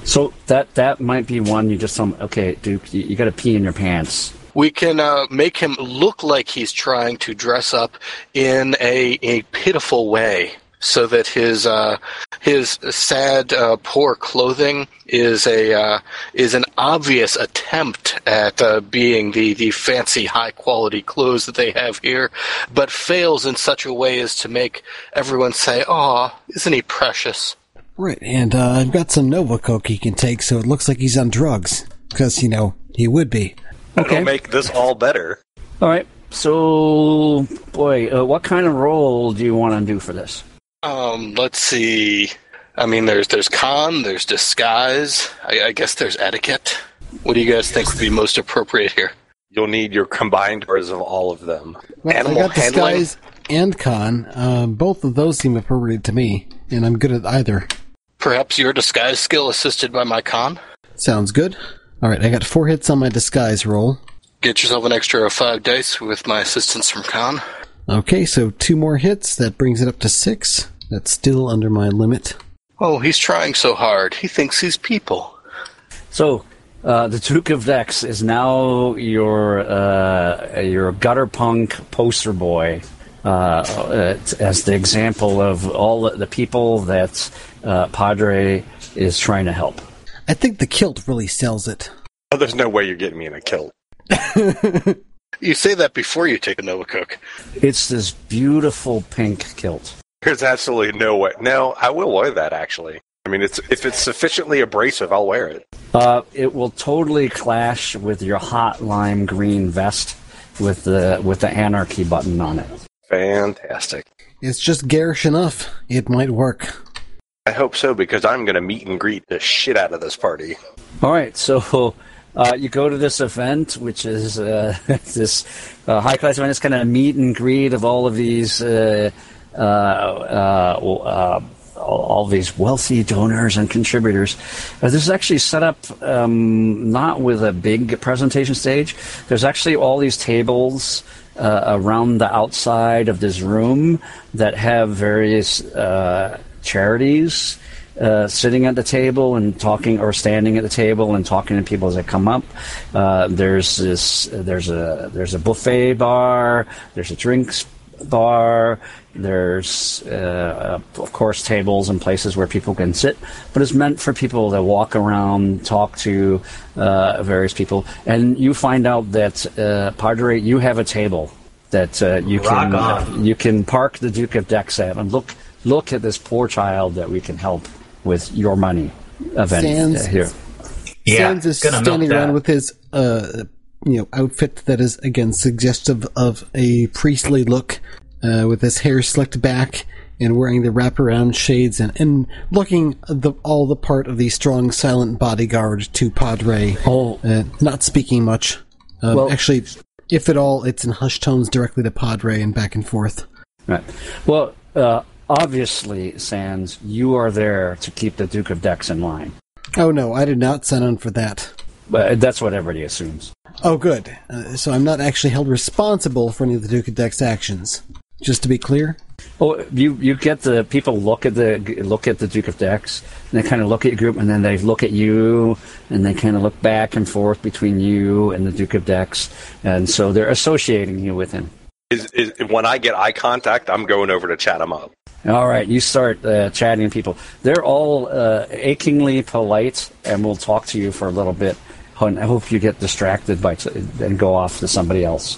So that that might be one you just tell 'em, okay, Duke, you, you got to pee in your pants. We can uh, make him look like he's trying to dress up in a, a pitiful way, so that his uh, his sad, uh, poor clothing is a uh, is an obvious attempt at uh, being the, the fancy, high quality clothes that they have here, but fails in such a way as to make everyone say, "Aw, isn't he precious?" Right, and uh, I've got some novacoke he can take, so it looks like he's on drugs. Because, you know, he would be. Okay. That'll make this all better. All right. So, boy, uh, what kind of role do you want to do for this? Um, let's see. I mean, there's there's con, there's disguise. I, I guess there's etiquette. What do you guys think would be most appropriate here? You'll need your combined words of all of them. Well, Animal I got handling. disguise and con. Uh, both of those seem appropriate to me, and I'm good at either. Perhaps your disguise skill assisted by my con. Sounds good. All right, I got four hits on my disguise roll. Get yourself an extra five dice with my assistance from con. Okay, so two more hits. That brings it up to six. That's still under my limit. Oh, he's trying so hard. He thinks he's people. So, uh, the Duke of Dex is now your uh, your gutter punk poster boy, uh, uh, as the example of all the, the people that uh, Padre is trying to help. I think the kilt really sells it. Oh, there's no way you're getting me in a kilt. You say that before you take a novacoke. It's this beautiful pink kilt. There's absolutely no way. No, I will wear that actually. I mean, it's if it's sufficiently abrasive, I'll wear it. Uh, it will totally clash with your hot lime green vest with the with the anarchy button on it. Fantastic. It's just garish enough. It might work. I hope so because I'm going to meet and greet the shit out of this party. All right, so uh, you go to this event, which is uh, this uh, high class event. It's kind of a meet and greet of all of these. Uh, uh, uh, all, these wealthy donors and contributors. This is actually set up um, not with a big presentation stage. There's actually all these tables around the outside of this room that have various charities uh, sitting at the table and talking, or standing at the table and talking to people as they come up. Uh, there's this. There's a there's a buffet bar. There's a drinks bar. There's uh, of course tables and places where people can sit, but it's meant for people to walk around, talk to uh, various people, and you find out that uh, Padre, you have a table that uh, you Rock can on. you can park the Duke of Dex at and look look at this poor child that we can help with your money event Sands- here. Yeah, Sands is standing around with his, uh, you know, outfit that is again suggestive of a priestly look, uh, with his hair slicked back and wearing the wraparound shades and, and looking the, all the part of the strong, silent bodyguard to Padre. Oh. uh, not speaking much. Um, Well- actually, if at all, it's in hushed tones directly to Padre and back and forth. Right. Well, uh, obviously, Sands, you are there to keep the Duke of Dex in line. Oh no, I did not sign on for that. But that's what everybody assumes. Oh, good. Uh, so I'm not actually held responsible for any of the Duke of Dex actions. Just to be clear. Oh, you you get the people look at the look at the Duke of Dex, and they kind of look at your group, and then they look at you, and they kind of look back and forth between you and the Duke of Dex, and so they're associating you with him. Is, is when I get eye contact, I'm going over to chat him up. All right, you start uh, chatting people. They're all uh, achingly polite, and we'll talk to you for a little bit. I hope you get distracted by t- and go off to somebody else.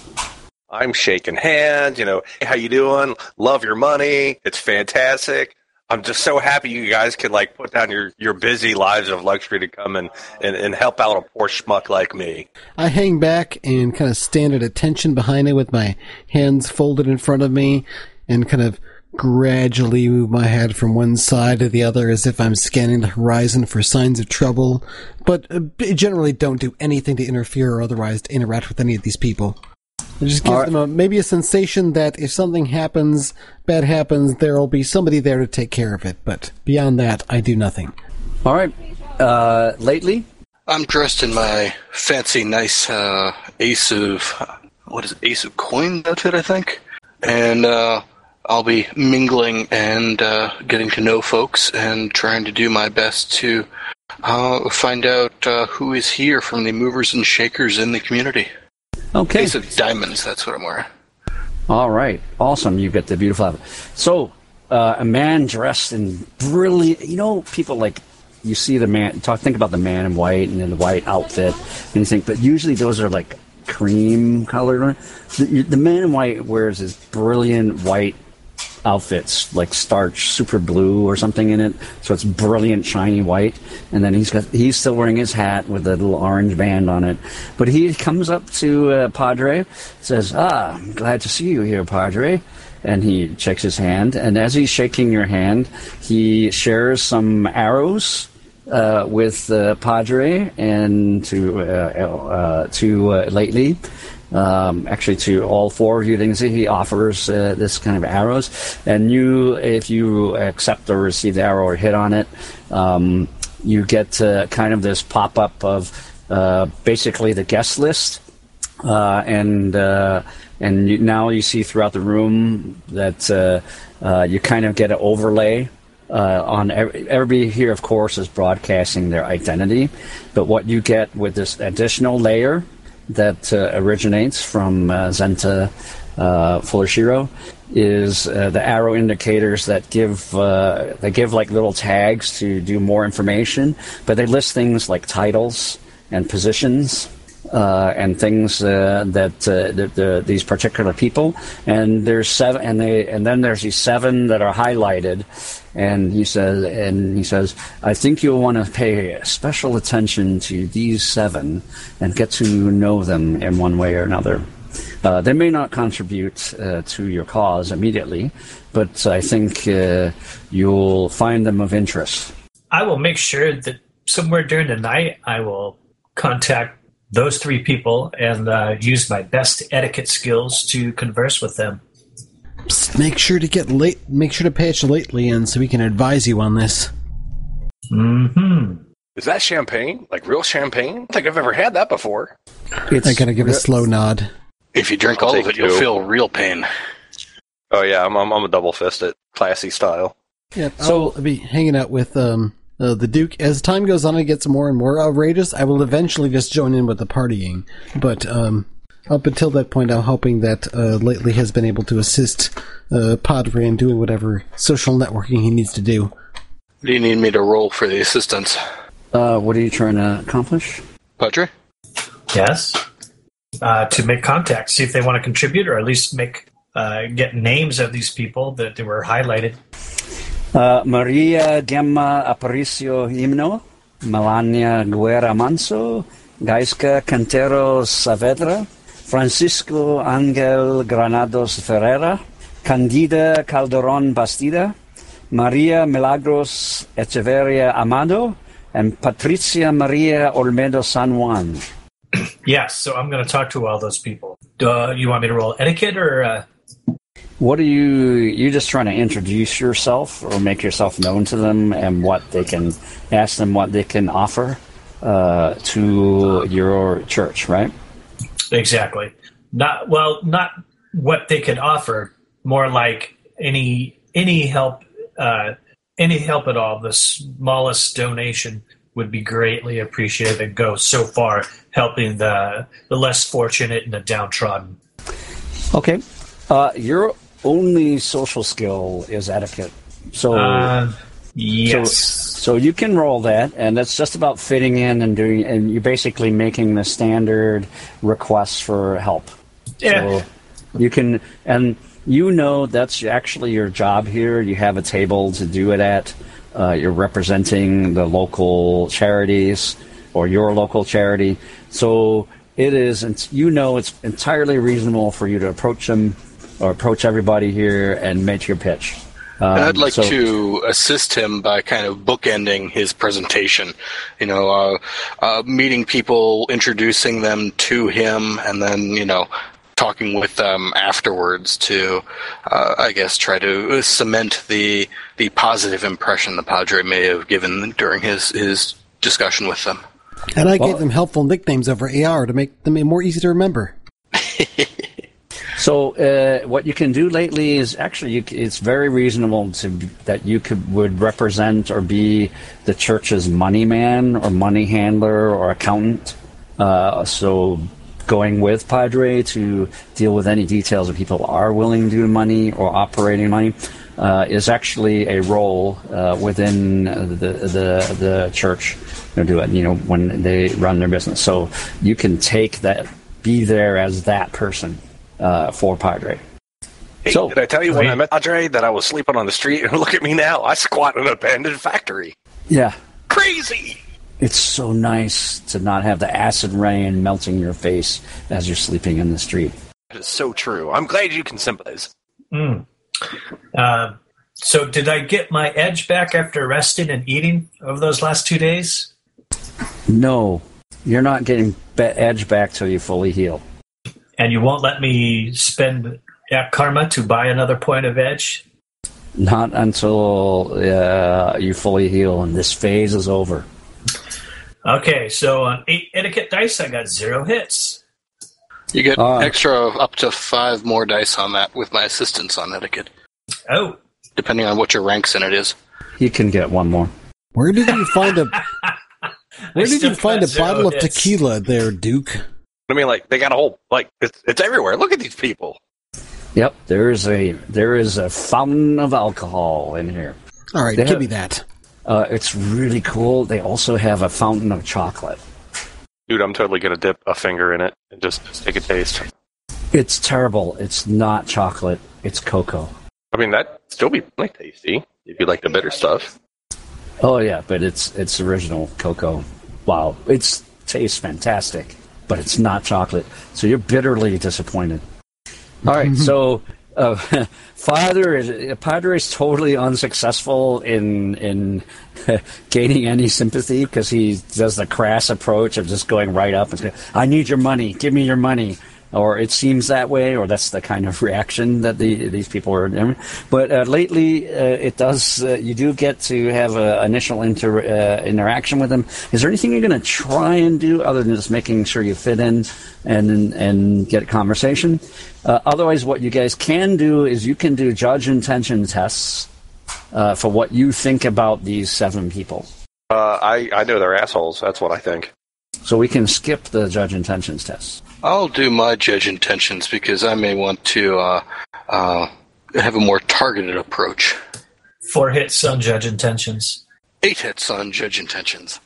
I'm shaking hands. You know, hey, how you doing? Love your money. It's fantastic. I'm just so happy you guys can like put down your, your busy lives of luxury to come and, and, and help out a poor schmuck like me. I hang back and kind of stand at attention behind it with my hands folded in front of me and kind of gradually move my head from one side to the other as if I'm scanning the horizon for signs of trouble, but uh, generally don't do anything to interfere or otherwise to interact with any of these people. It just gives All right. them a, maybe a sensation that if something happens, bad happens, there'll be somebody there to take care of it. But beyond that, I do nothing. All right. Uh, lately, I'm dressed in my fancy, nice uh, Ace of what is it, Ace of Coins outfit, I think, and uh, I'll be mingling and uh, getting to know folks and trying to do my best to uh, find out uh, who is here from the movers and shakers in the community. okay. Ace of Diamonds, that's what I'm wearing. All right, awesome. You get the beautiful outfit. So, uh, a man dressed in brilliant. You know, people like you see the man. Talk. Think about the man in white and in the white outfit, and you think, but usually those are like cream colored. The, the man in white wears his brilliant white outfits like starch super blue or something in it. So it's brilliant shiny white. And then he's got he's still wearing his hat with a little orange band on it. But he comes up to uh, padre says ah i'm glad to see you here padre. And he shakes his hand. And as he's shaking your hand he shares some AROs uh, with uh, Padre and to uh, uh, to uh, lately. Um, actually, to all four of you, you can see he offers uh, this kind of AROs, and you, if you accept or receive the ARO or hit on it, um, you get uh, kind of this pop up of uh, basically the guest list, uh, and uh, and you, now you see throughout the room that uh, you kind of get an overlay uh, on every, everybody here, of course, is broadcasting their identity. But what you get with this additional layer that uh, originates from uh, Zenta uh, Fuller Shiro is uh, the ARO indicators that give uh, they give like little tags to do more information, but they list things like titles and positions uh, and things uh, that uh, the, the, these particular people. And there's seven, and they, and then there's these seven that are highlighted. And he says, and he says, I think you'll want to pay special attention to these seven and get to know them in one way or another. Uh, they may not contribute uh, to your cause immediately, but I think uh, you'll find them of interest. I will make sure that somewhere during the night I will contact those three people and uh, use my best etiquette skills to converse with them. Psst, make sure to get late. Make sure to patch lately in so we can advise you on this. hmm Is that champagne? Like real champagne? I don't think I've ever had that before. It's I gotta give a slow nod. If you drink I'll all of it, you'll feel real pain. Oh yeah, I'm I'm, I'm a double fisted, classy style. Yeah, So- I'll be hanging out with um uh, the Duke as time goes on. It gets more and more outrageous. I will eventually just join in with the partying, but um up until that point, I'm hoping that uh, lately has been able to assist uh, Padre in doing whatever social networking he needs to do. Do you need me to roll for the assistance? uh, what are you trying to accomplish? Padre? Yes. Uh, to make contact, see if they want to contribute, or at least make uh, get names of these people that they were highlighted. Uh, Maria Gemma Aparicio Jimeno, Melania Guerra Manso, Gaisca Cantero Saavedra, Francisco Angel Granados Ferreira, Candida Calderon Bastida, Maria Milagros Echeverria Amado, and Patricia Maria Olmedo San Juan. Yes, so I'm going to talk to all those people. Uh, you want me to roll etiquette or? Uh, What are you? You just trying to introduce yourself or make yourself known to them, and what they can ask them what they can offer uh, to your church, right? Exactly. Not well, not what they can offer. More like any any help, uh, any help at all. The smallest donation would be greatly appreciated and go so far helping the the less fortunate and the downtrodden. Okay. Uh, your only social skill is etiquette, so Uh, yes. so you can roll that, and that's just about fitting in and doing, and you're basically making the standard requests for help. yeah. So you can, and you know that's actually your job here. You have a table to do it at. Uh, you're representing the local charities or your local charity. So it is, you know, it's entirely reasonable for you to approach them or approach everybody here and make your pitch. Um, I'd like so, to assist him by kind of bookending his presentation. You know, uh, uh, meeting people, introducing them to him, and then you know, talking with them afterwards to, uh, I guess, try to cement the the positive impression the Padre may have given during his his discussion with them. And I well, gave them helpful nicknames over AR to make them more easy to remember. So uh, what you can do lately is actually you, it's very reasonable to that you could would represent or be the church's money man or money handler or accountant. Uh, so going with Padre to deal with any details if people are willing to do money or operating money. Uh, is actually a role uh, within the, the the church to do it. You know when they run their business, so you can take that, be there as that person uh, for Padre. Hey, so, did I tell you when I met Padre that I was sleeping on the street? And look at me now. I squat in an abandoned factory. Yeah. Crazy. It's so nice to not have the acid rain melting your face as you're sleeping in the street. That is so true. I'm glad you can sympathize. Mm. Uh, so, did I get my edge back after resting and eating over those last two days? No. You're not getting edge back till you fully heal and you won't let me spend karma to buy another point of edge? Not until uh, you fully heal and this phase is over. Okay, so on eight etiquette dice, I got zero hits. You get uh, extra up to five more dice on that with my assistance on etiquette. Oh. Depending on what your ranks in it is. You can get one more. Where did you find a Where did you find a bottle hits. of tequila there, Duke? I mean, like they got a whole like it's it's everywhere. Look at these people. Yep, there is a there is a fountain of alcohol in here. All right, they give have, me that. Uh, it's really cool. They also have a fountain of chocolate. Dude, I'm totally gonna dip a finger in it and just, just take a taste. It's terrible. It's not chocolate. It's cocoa. I mean, that still be like tasty if you like the bitter stuff. Oh yeah, but it's it's original cocoa. Wow, it's tastes fantastic but it's not chocolate. So you're bitterly disappointed. All right, so uh, Father is Padre is totally unsuccessful in in gaining any sympathy because he does the crass approach of just going right up and saying, "I need your money. Give me your money." Or it seems that way, or that's the kind of reaction that the, these people are. Doing. But uh, lately, uh, it does. Uh, you do get to have an initial inter, uh, interaction with them. Is there anything you're going to try and do other than just making sure you fit in and and get conversation? Uh, otherwise, what you guys can do is you can do judge intention tests uh, for what you think about these seven people. I I know they're assholes. That's what I think. So we can skip the judge intentions test. I'll do my judge intentions because I may want to uh, uh, have a more targeted approach. Four hits on judge intentions. Eight hits on judge intentions.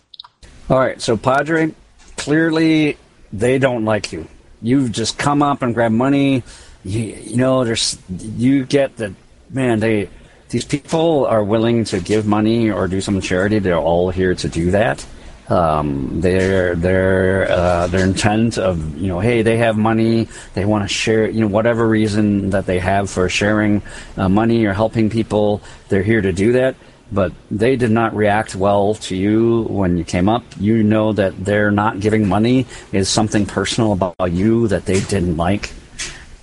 All right, so Padre, clearly they don't like you. You've just come up and grabbed money. You, you know, there's you get that man. They these people are willing to give money or do some charity. They're all here to do that um, their their uh, their intent of you know hey they have money. They want to share you know whatever reason that they have for sharing uh, money or helping people they're here to do that. But they did not react well to you when you came up. You know that they're not giving money is something personal about you that they didn't like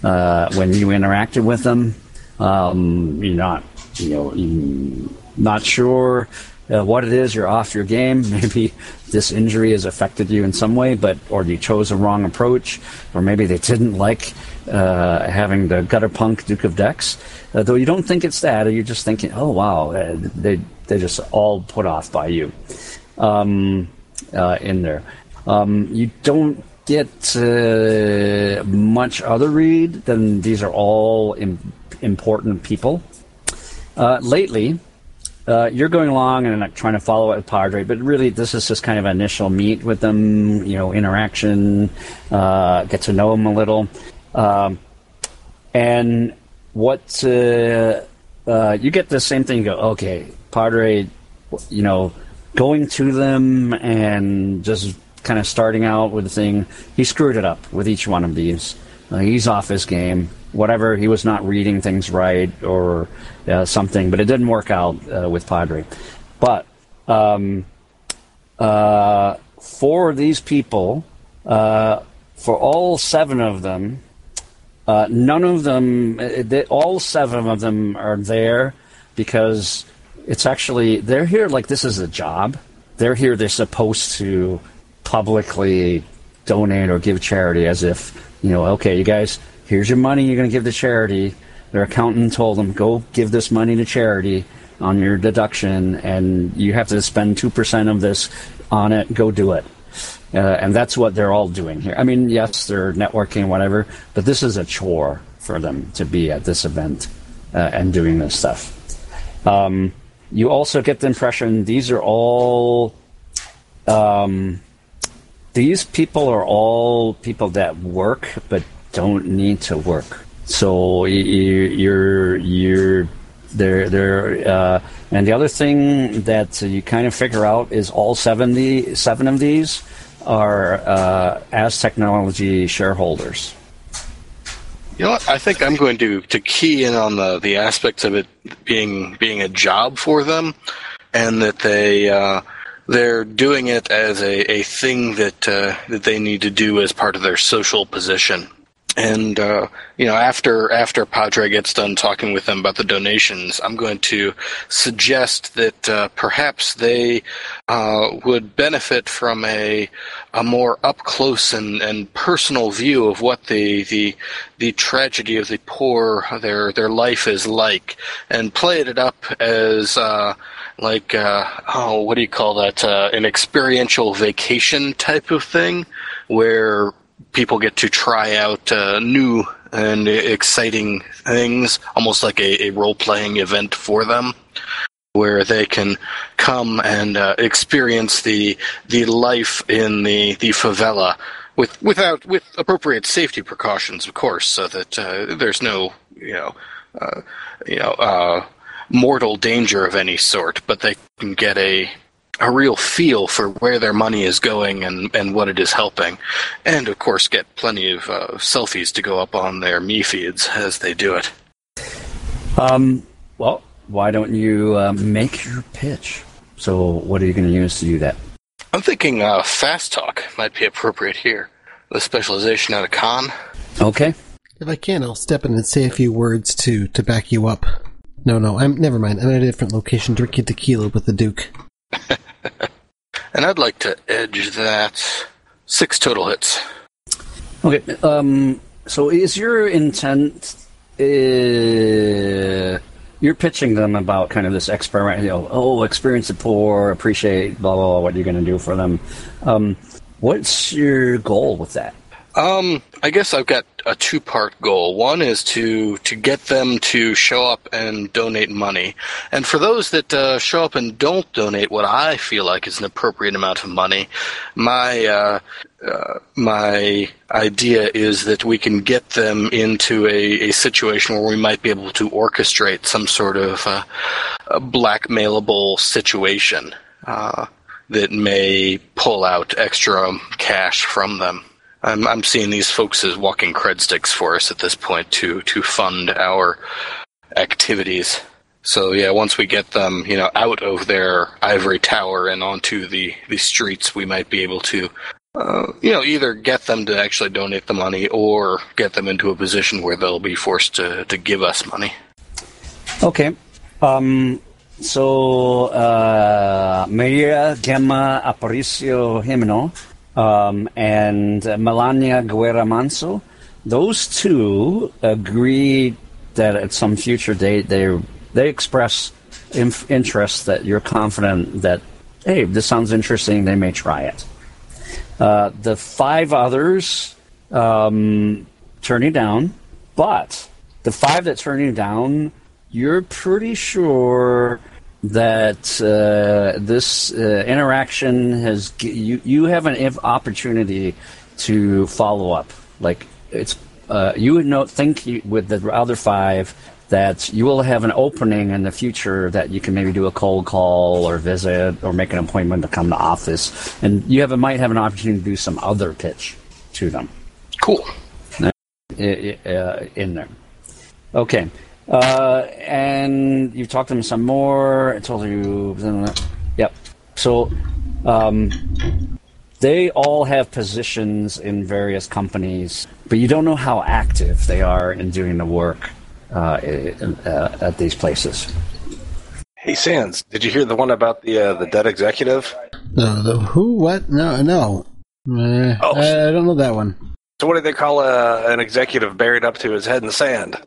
uh, when you interacted with them. Um, you're not you know not sure uh, what it is, you're off your game. Maybe this injury has affected you in some way, but or you chose a wrong approach, or maybe they didn't like uh, having the gutter punk Duke of Dex. Uh, though you don't think it's that, or you're just thinking, oh wow, uh, they they're just all put off by you um, uh, in there. Um, you don't get uh, much other read than these are all Im- important people. lately, uh, you're going along and like, trying to follow it with Padre, but really this is just kind of an initial meet with them, you know, interaction, uh, get to know them a little, um, and what uh, uh, you get the same thing. You go, okay, Padre, you know, going to them and just kind of starting out with the thing. He screwed it up with each one of these. Uh, he's off his game. Whatever, he was not reading things right or uh, something, but it didn't work out uh, with Padre. But um, uh, for these people, uh, for all seven of them, uh, none of them, they, all seven of them are there because it's actually, they're here like this is a job. They're here, they're supposed to publicly donate or give charity as if, you know, okay, you guys, here's your money you're going to give to charity. Their accountant told them, go give this money to charity on your deduction, and you have to spend 2% of this on it. Go do it. Uh, and that's what they're all doing here. I mean, yes, they're networking, whatever, but this is a chore for them to be at this event uh, and doing this stuff. Um, you also get the impression these are all. Um, these people are all people that work but don't need to work. So you, you're you're they're, they're, uh, and the other thing that you kind of figure out is all seven, seven of these are uh, as technology shareholders. You know what? I think I'm going to, to key in on the, the aspects of it being being a job for them, and that they uh, they're doing it as a, a thing that uh, that they need to do as part of their social position and uh, you know after after Padre gets done talking with them about the donations, I'm going to suggest that uh, perhaps they uh, would benefit from a a more up close and, and personal view of what the, the the tragedy of the poor their their life is like, and play it up as uh, like uh, oh what do you call that uh, an experiential vacation type of thing where people get to try out uh, new and exciting things, almost like a, a role playing event for them, where they can come and uh, experience the the life in the the favela with without with appropriate safety precautions, of course, so that uh, there's no you know uh, you know uh, mortal danger of any sort, but they can get a a real feel for where their money is going and, and what it is helping. And of course, get plenty of uh, selfies to go up on their me feeds as they do it. Um, well, why don't you uh, make your pitch? So, what are you going to use to do that? I'm thinking uh, fast talk might be appropriate here. The specialization out of con. Okay. If I can, I'll step in and say a few words to to back you up. No, no, I'm never mind. I'm at a different location drinking tequila with the Duke. and I'd like to edge that six total hits. Okay. Um, so is your intent? Uh, you're pitching them about kind of this experiment. You know, oh, experience the poor, appreciate blah blah blah. What you're going to do for them. Um, what's your goal with that? Um, I guess I've got a two part goal. One is to to get them to show up and donate money, and for those that uh, show up and don't donate what I feel like is an appropriate amount of money, my uh, uh, my idea is that we can get them into a, a situation where we might be able to orchestrate some sort of uh, blackmailable situation uh, that may pull out extra cash from them. I'm, I'm seeing these folks as walking cred sticks for us at this point to to fund our activities. So yeah, once we get them, you know, out of their ivory tower and onto the the streets, we might be able to, uh, you know, either get them to actually donate the money or get them into a position where they'll be forced to to give us money. Okay. Um, so uh, Maria Gemma Aparicio Jimeno um, and Melania Guerra Manso. Those two agreed that at some future date they they express inf- interest that you're confident that hey this sounds interesting they may try it. Uh, the five others um, turn you down, but the five that turn you down, you're pretty sure that uh, this uh, interaction has you you have an opportunity to follow up. Like it's uh, you would know think you, with the other five that you will have an opening in the future that you can maybe do a cold call or visit or make an appointment to come to office, and you have might have an opportunity to do some other pitch to them Cool. uh, in there. Okay. Uh, and you've talked to them some more. I told you. Yep. So um, they all have positions in various companies, but you don't know how active they are in doing the work uh, i- uh, at these places. Hey, Sands, did you hear the one about the uh, the dead executive? No, the who? What? No, no. Uh, Oh. I don't know that one. So what do they call uh, an executive buried up to his head in the sand?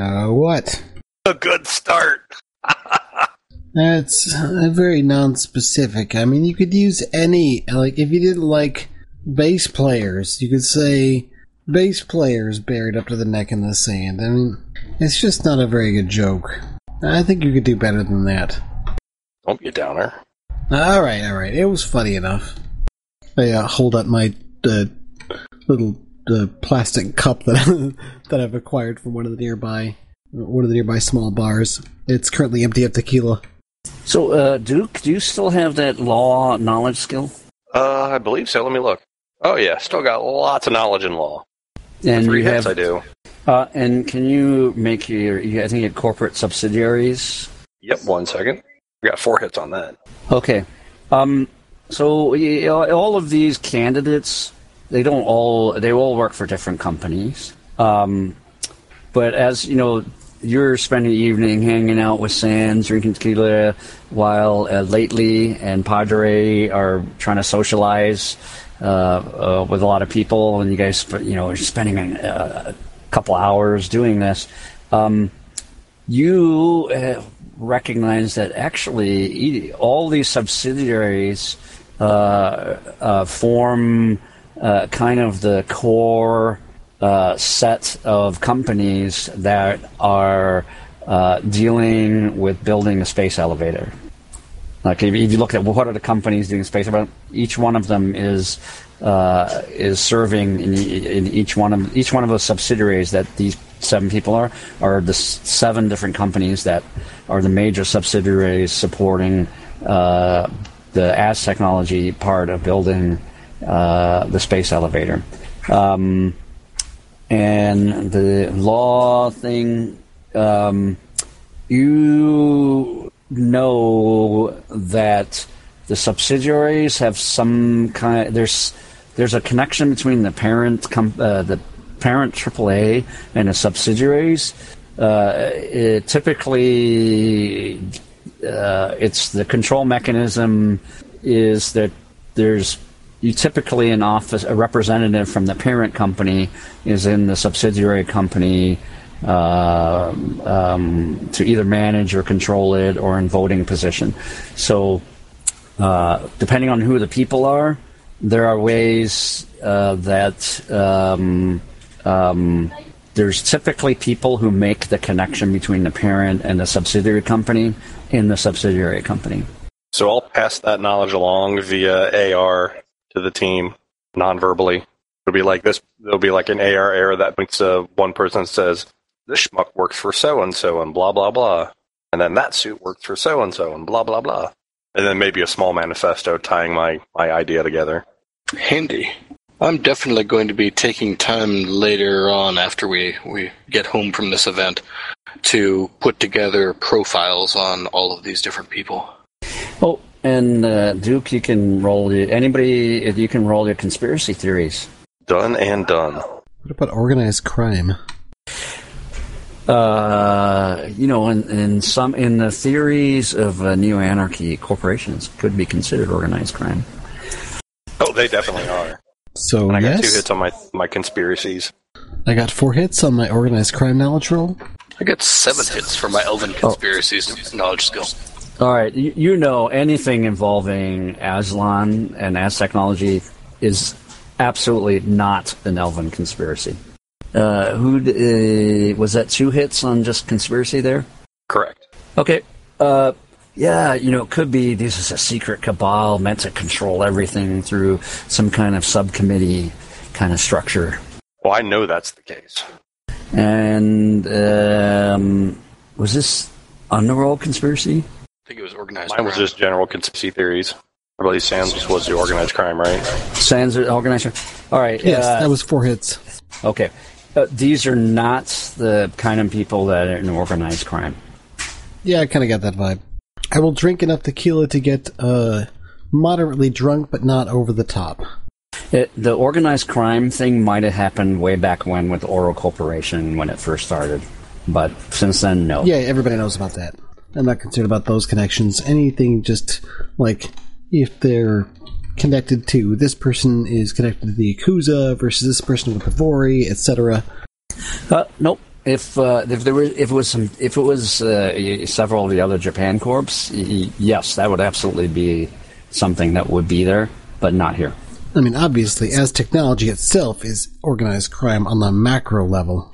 Uh, what? A good start. That's uh, very non-specific. I mean, you could use any like if you didn't like bass players, you could say bass players buried up to the neck in the sand. I mean, it's just not a very good joke. I think you could do better than that. Don't be a downer. All right, all right. It was funny enough. I uh, hold up my uh, little uh, plastic cup that that I've acquired from one of the nearby one of the nearby small bars. It's currently empty of tequila. So, uh, Duke, do you still have that law knowledge skill? Uh, I believe so. Let me look. Oh yeah, still got lots of knowledge in law. And Three you hits, have I do. Uh, and can you make your, you- I think, your corporate subsidiaries? Yep. One second. We got four hits on that. Okay. Um, so all of these candidates, they don't all, they all work for different companies. Um, but as you know, you're spending the evening hanging out with Sands, drinking tequila, while uh, Lately and Padre are trying to socialize uh, uh, with a lot of people, and you guys, you know, are spending a, a couple hours doing this. Um, you uh, recognize that actually all these subsidiaries uh, uh, form uh, kind of the core uh, set of companies that are uh, dealing with building a space elevator. Like if you look at what are the companies doing space elevator, each one of them is uh, is serving in, in each one of each one of those subsidiaries that these seven people are are the seven different companies that are the major subsidiaries supporting uh, the Aztechnology part of building uh, the space elevator. Um, and the law thing, um, you know that the subsidiaries have some kind. There's there's a connection between the parent com- uh, the parent AAA and the subsidiaries. Uh, it typically, uh, it's the control mechanism is that there's you typically an office a representative from the parent company is in the subsidiary company uh, um, to either manage or control it or in voting position. So uh, depending on who the people are, there are ways uh, that um, um, there's typically people who make the connection between the parent and the subsidiary company in the subsidiary company. So I'll pass that knowledge along via AR to the team non-verbally. It'll be like this. There'll be like an AR error that makes uh, one person says, "This schmuck works for so and so," and blah blah blah, and then that suit works for so and so, and blah blah blah, and then maybe a small manifesto tying my my idea together. Handy. I'm definitely going to be taking time later on after we, we get home from this event to put together profiles on all of these different people. Oh, and uh, Duke, you can roll your, anybody. You can roll your conspiracy theories. Done and done. What about organized crime? Uh, you know, in, in some in the theories of uh, neo-anarchy, corporations could be considered organized crime. Oh, they definitely are. So And I got two hits on my my conspiracies. I got four hits on my organized crime knowledge roll. I got seven hits for my Elven Conspiracies knowledge skill. All right, you, you know anything involving Aztlan and Aztechnology is absolutely not an Elven conspiracy. Uh, who d- uh, was that? Two hits on just conspiracy there. Correct. Okay. Uh, yeah, you know, it could be this is a secret cabal meant to control everything through some kind of subcommittee kind of structure. Well, I know that's the case. And um, was this underworld conspiracy? I think it was organized. Mine was just general conspiracy theories. I believe Sands's was the organized crime, right? Sans organizer. All right. Yes, uh, that was four hits. okay. Uh, these are not the kind of people that are in organized crime. Yeah, I kind of got that vibe. I will drink enough tequila to get uh, moderately drunk, but not over the top. It, the organized crime thing might have happened way back when with ORO Corporation when it first started, but since then, no. Yeah, everybody knows about that. I'm not concerned about those connections. Anything just like if they're connected to this person is connected to the Yakuza versus this person with the Vory, etc. Uh, nope. If uh, if there was if it was some if it was uh, several of the other Japan corps, y- yes, that would absolutely be something that would be there, but not here. I mean, obviously, Aztechnology itself is organized crime on the macro level.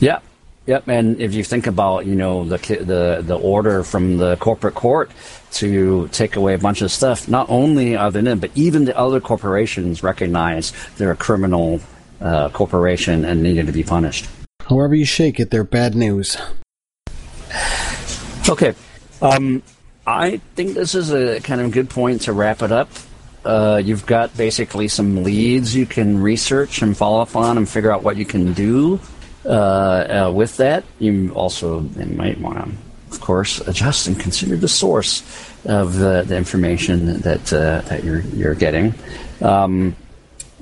Yep. Yep, and if you think about, you know, the the the order from the corporate court to take away a bunch of stuff, not only are they in, but even the other corporations recognize they're a criminal uh, corporation and needed to be punished. However you shake it, they're bad news. Okay, um, I think this is a kind of good point to wrap it up. Uh, you've got basically some leads you can research and follow up on and figure out what you can do uh, uh, with that. You also might want to, of course, adjust and consider the source of the, the information that uh, that you're you're getting. Um,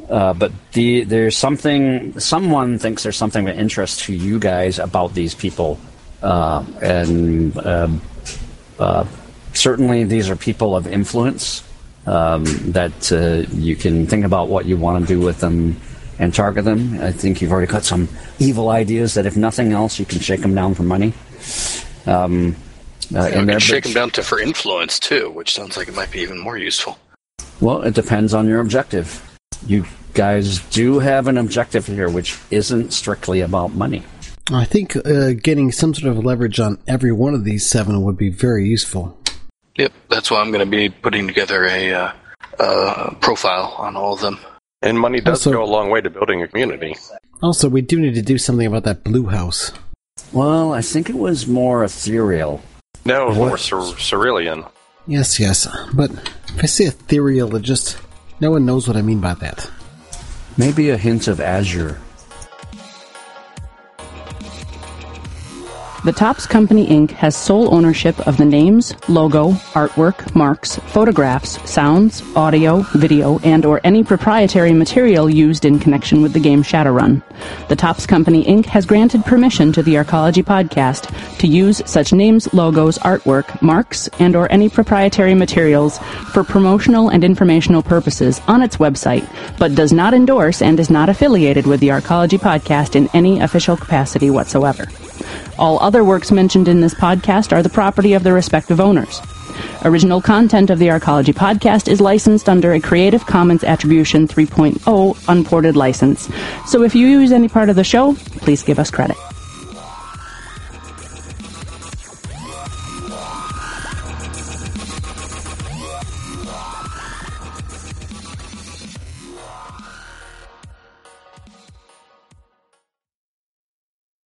uh, but the, there's something. Someone thinks there's something of interest to you guys about these people, uh, and um, uh, certainly these are people of influence um, that you can think about what you want to do with them and target them. I think you've already got some evil ideas that, if nothing else, you can shake them down for money. Um, uh, Yeah, and we they're- can shake them down to for influence too, which sounds like it might be even more useful. Well, it depends on your objective. You guys do have an objective here, which isn't strictly about money. I think uh, getting some sort of leverage on every one of these seven would be very useful. Yep, that's why I'm going to be putting together a uh, uh, profile on all of them. And money does Also- go a long way to building a community. Also, we do need to do something about that blue house. Well, I think it was more ethereal. No, What? more Cer- Cerulean. Yes, yes, but if I say ethereal, it just no one knows what I mean by that. Maybe a hint of azure. The Topps Company Inc. has sole ownership of the names, logo, artwork, marks, photographs, sounds, audio, video, and or any proprietary material used in connection with the game Shadowrun. The Topps Company Inc. has granted permission to the Arcology podcast to use such names, logos, artwork, marks, and or any proprietary materials for promotional and informational purposes on its website, but does not endorse and is not affiliated with the Arcology podcast in any official capacity whatsoever. All other works mentioned in this podcast are the property of their respective owners. Original content of the Arcology podcast is licensed under a Creative Commons Attribution 3.0 unported license. So if you use any part of the show, please give us credit.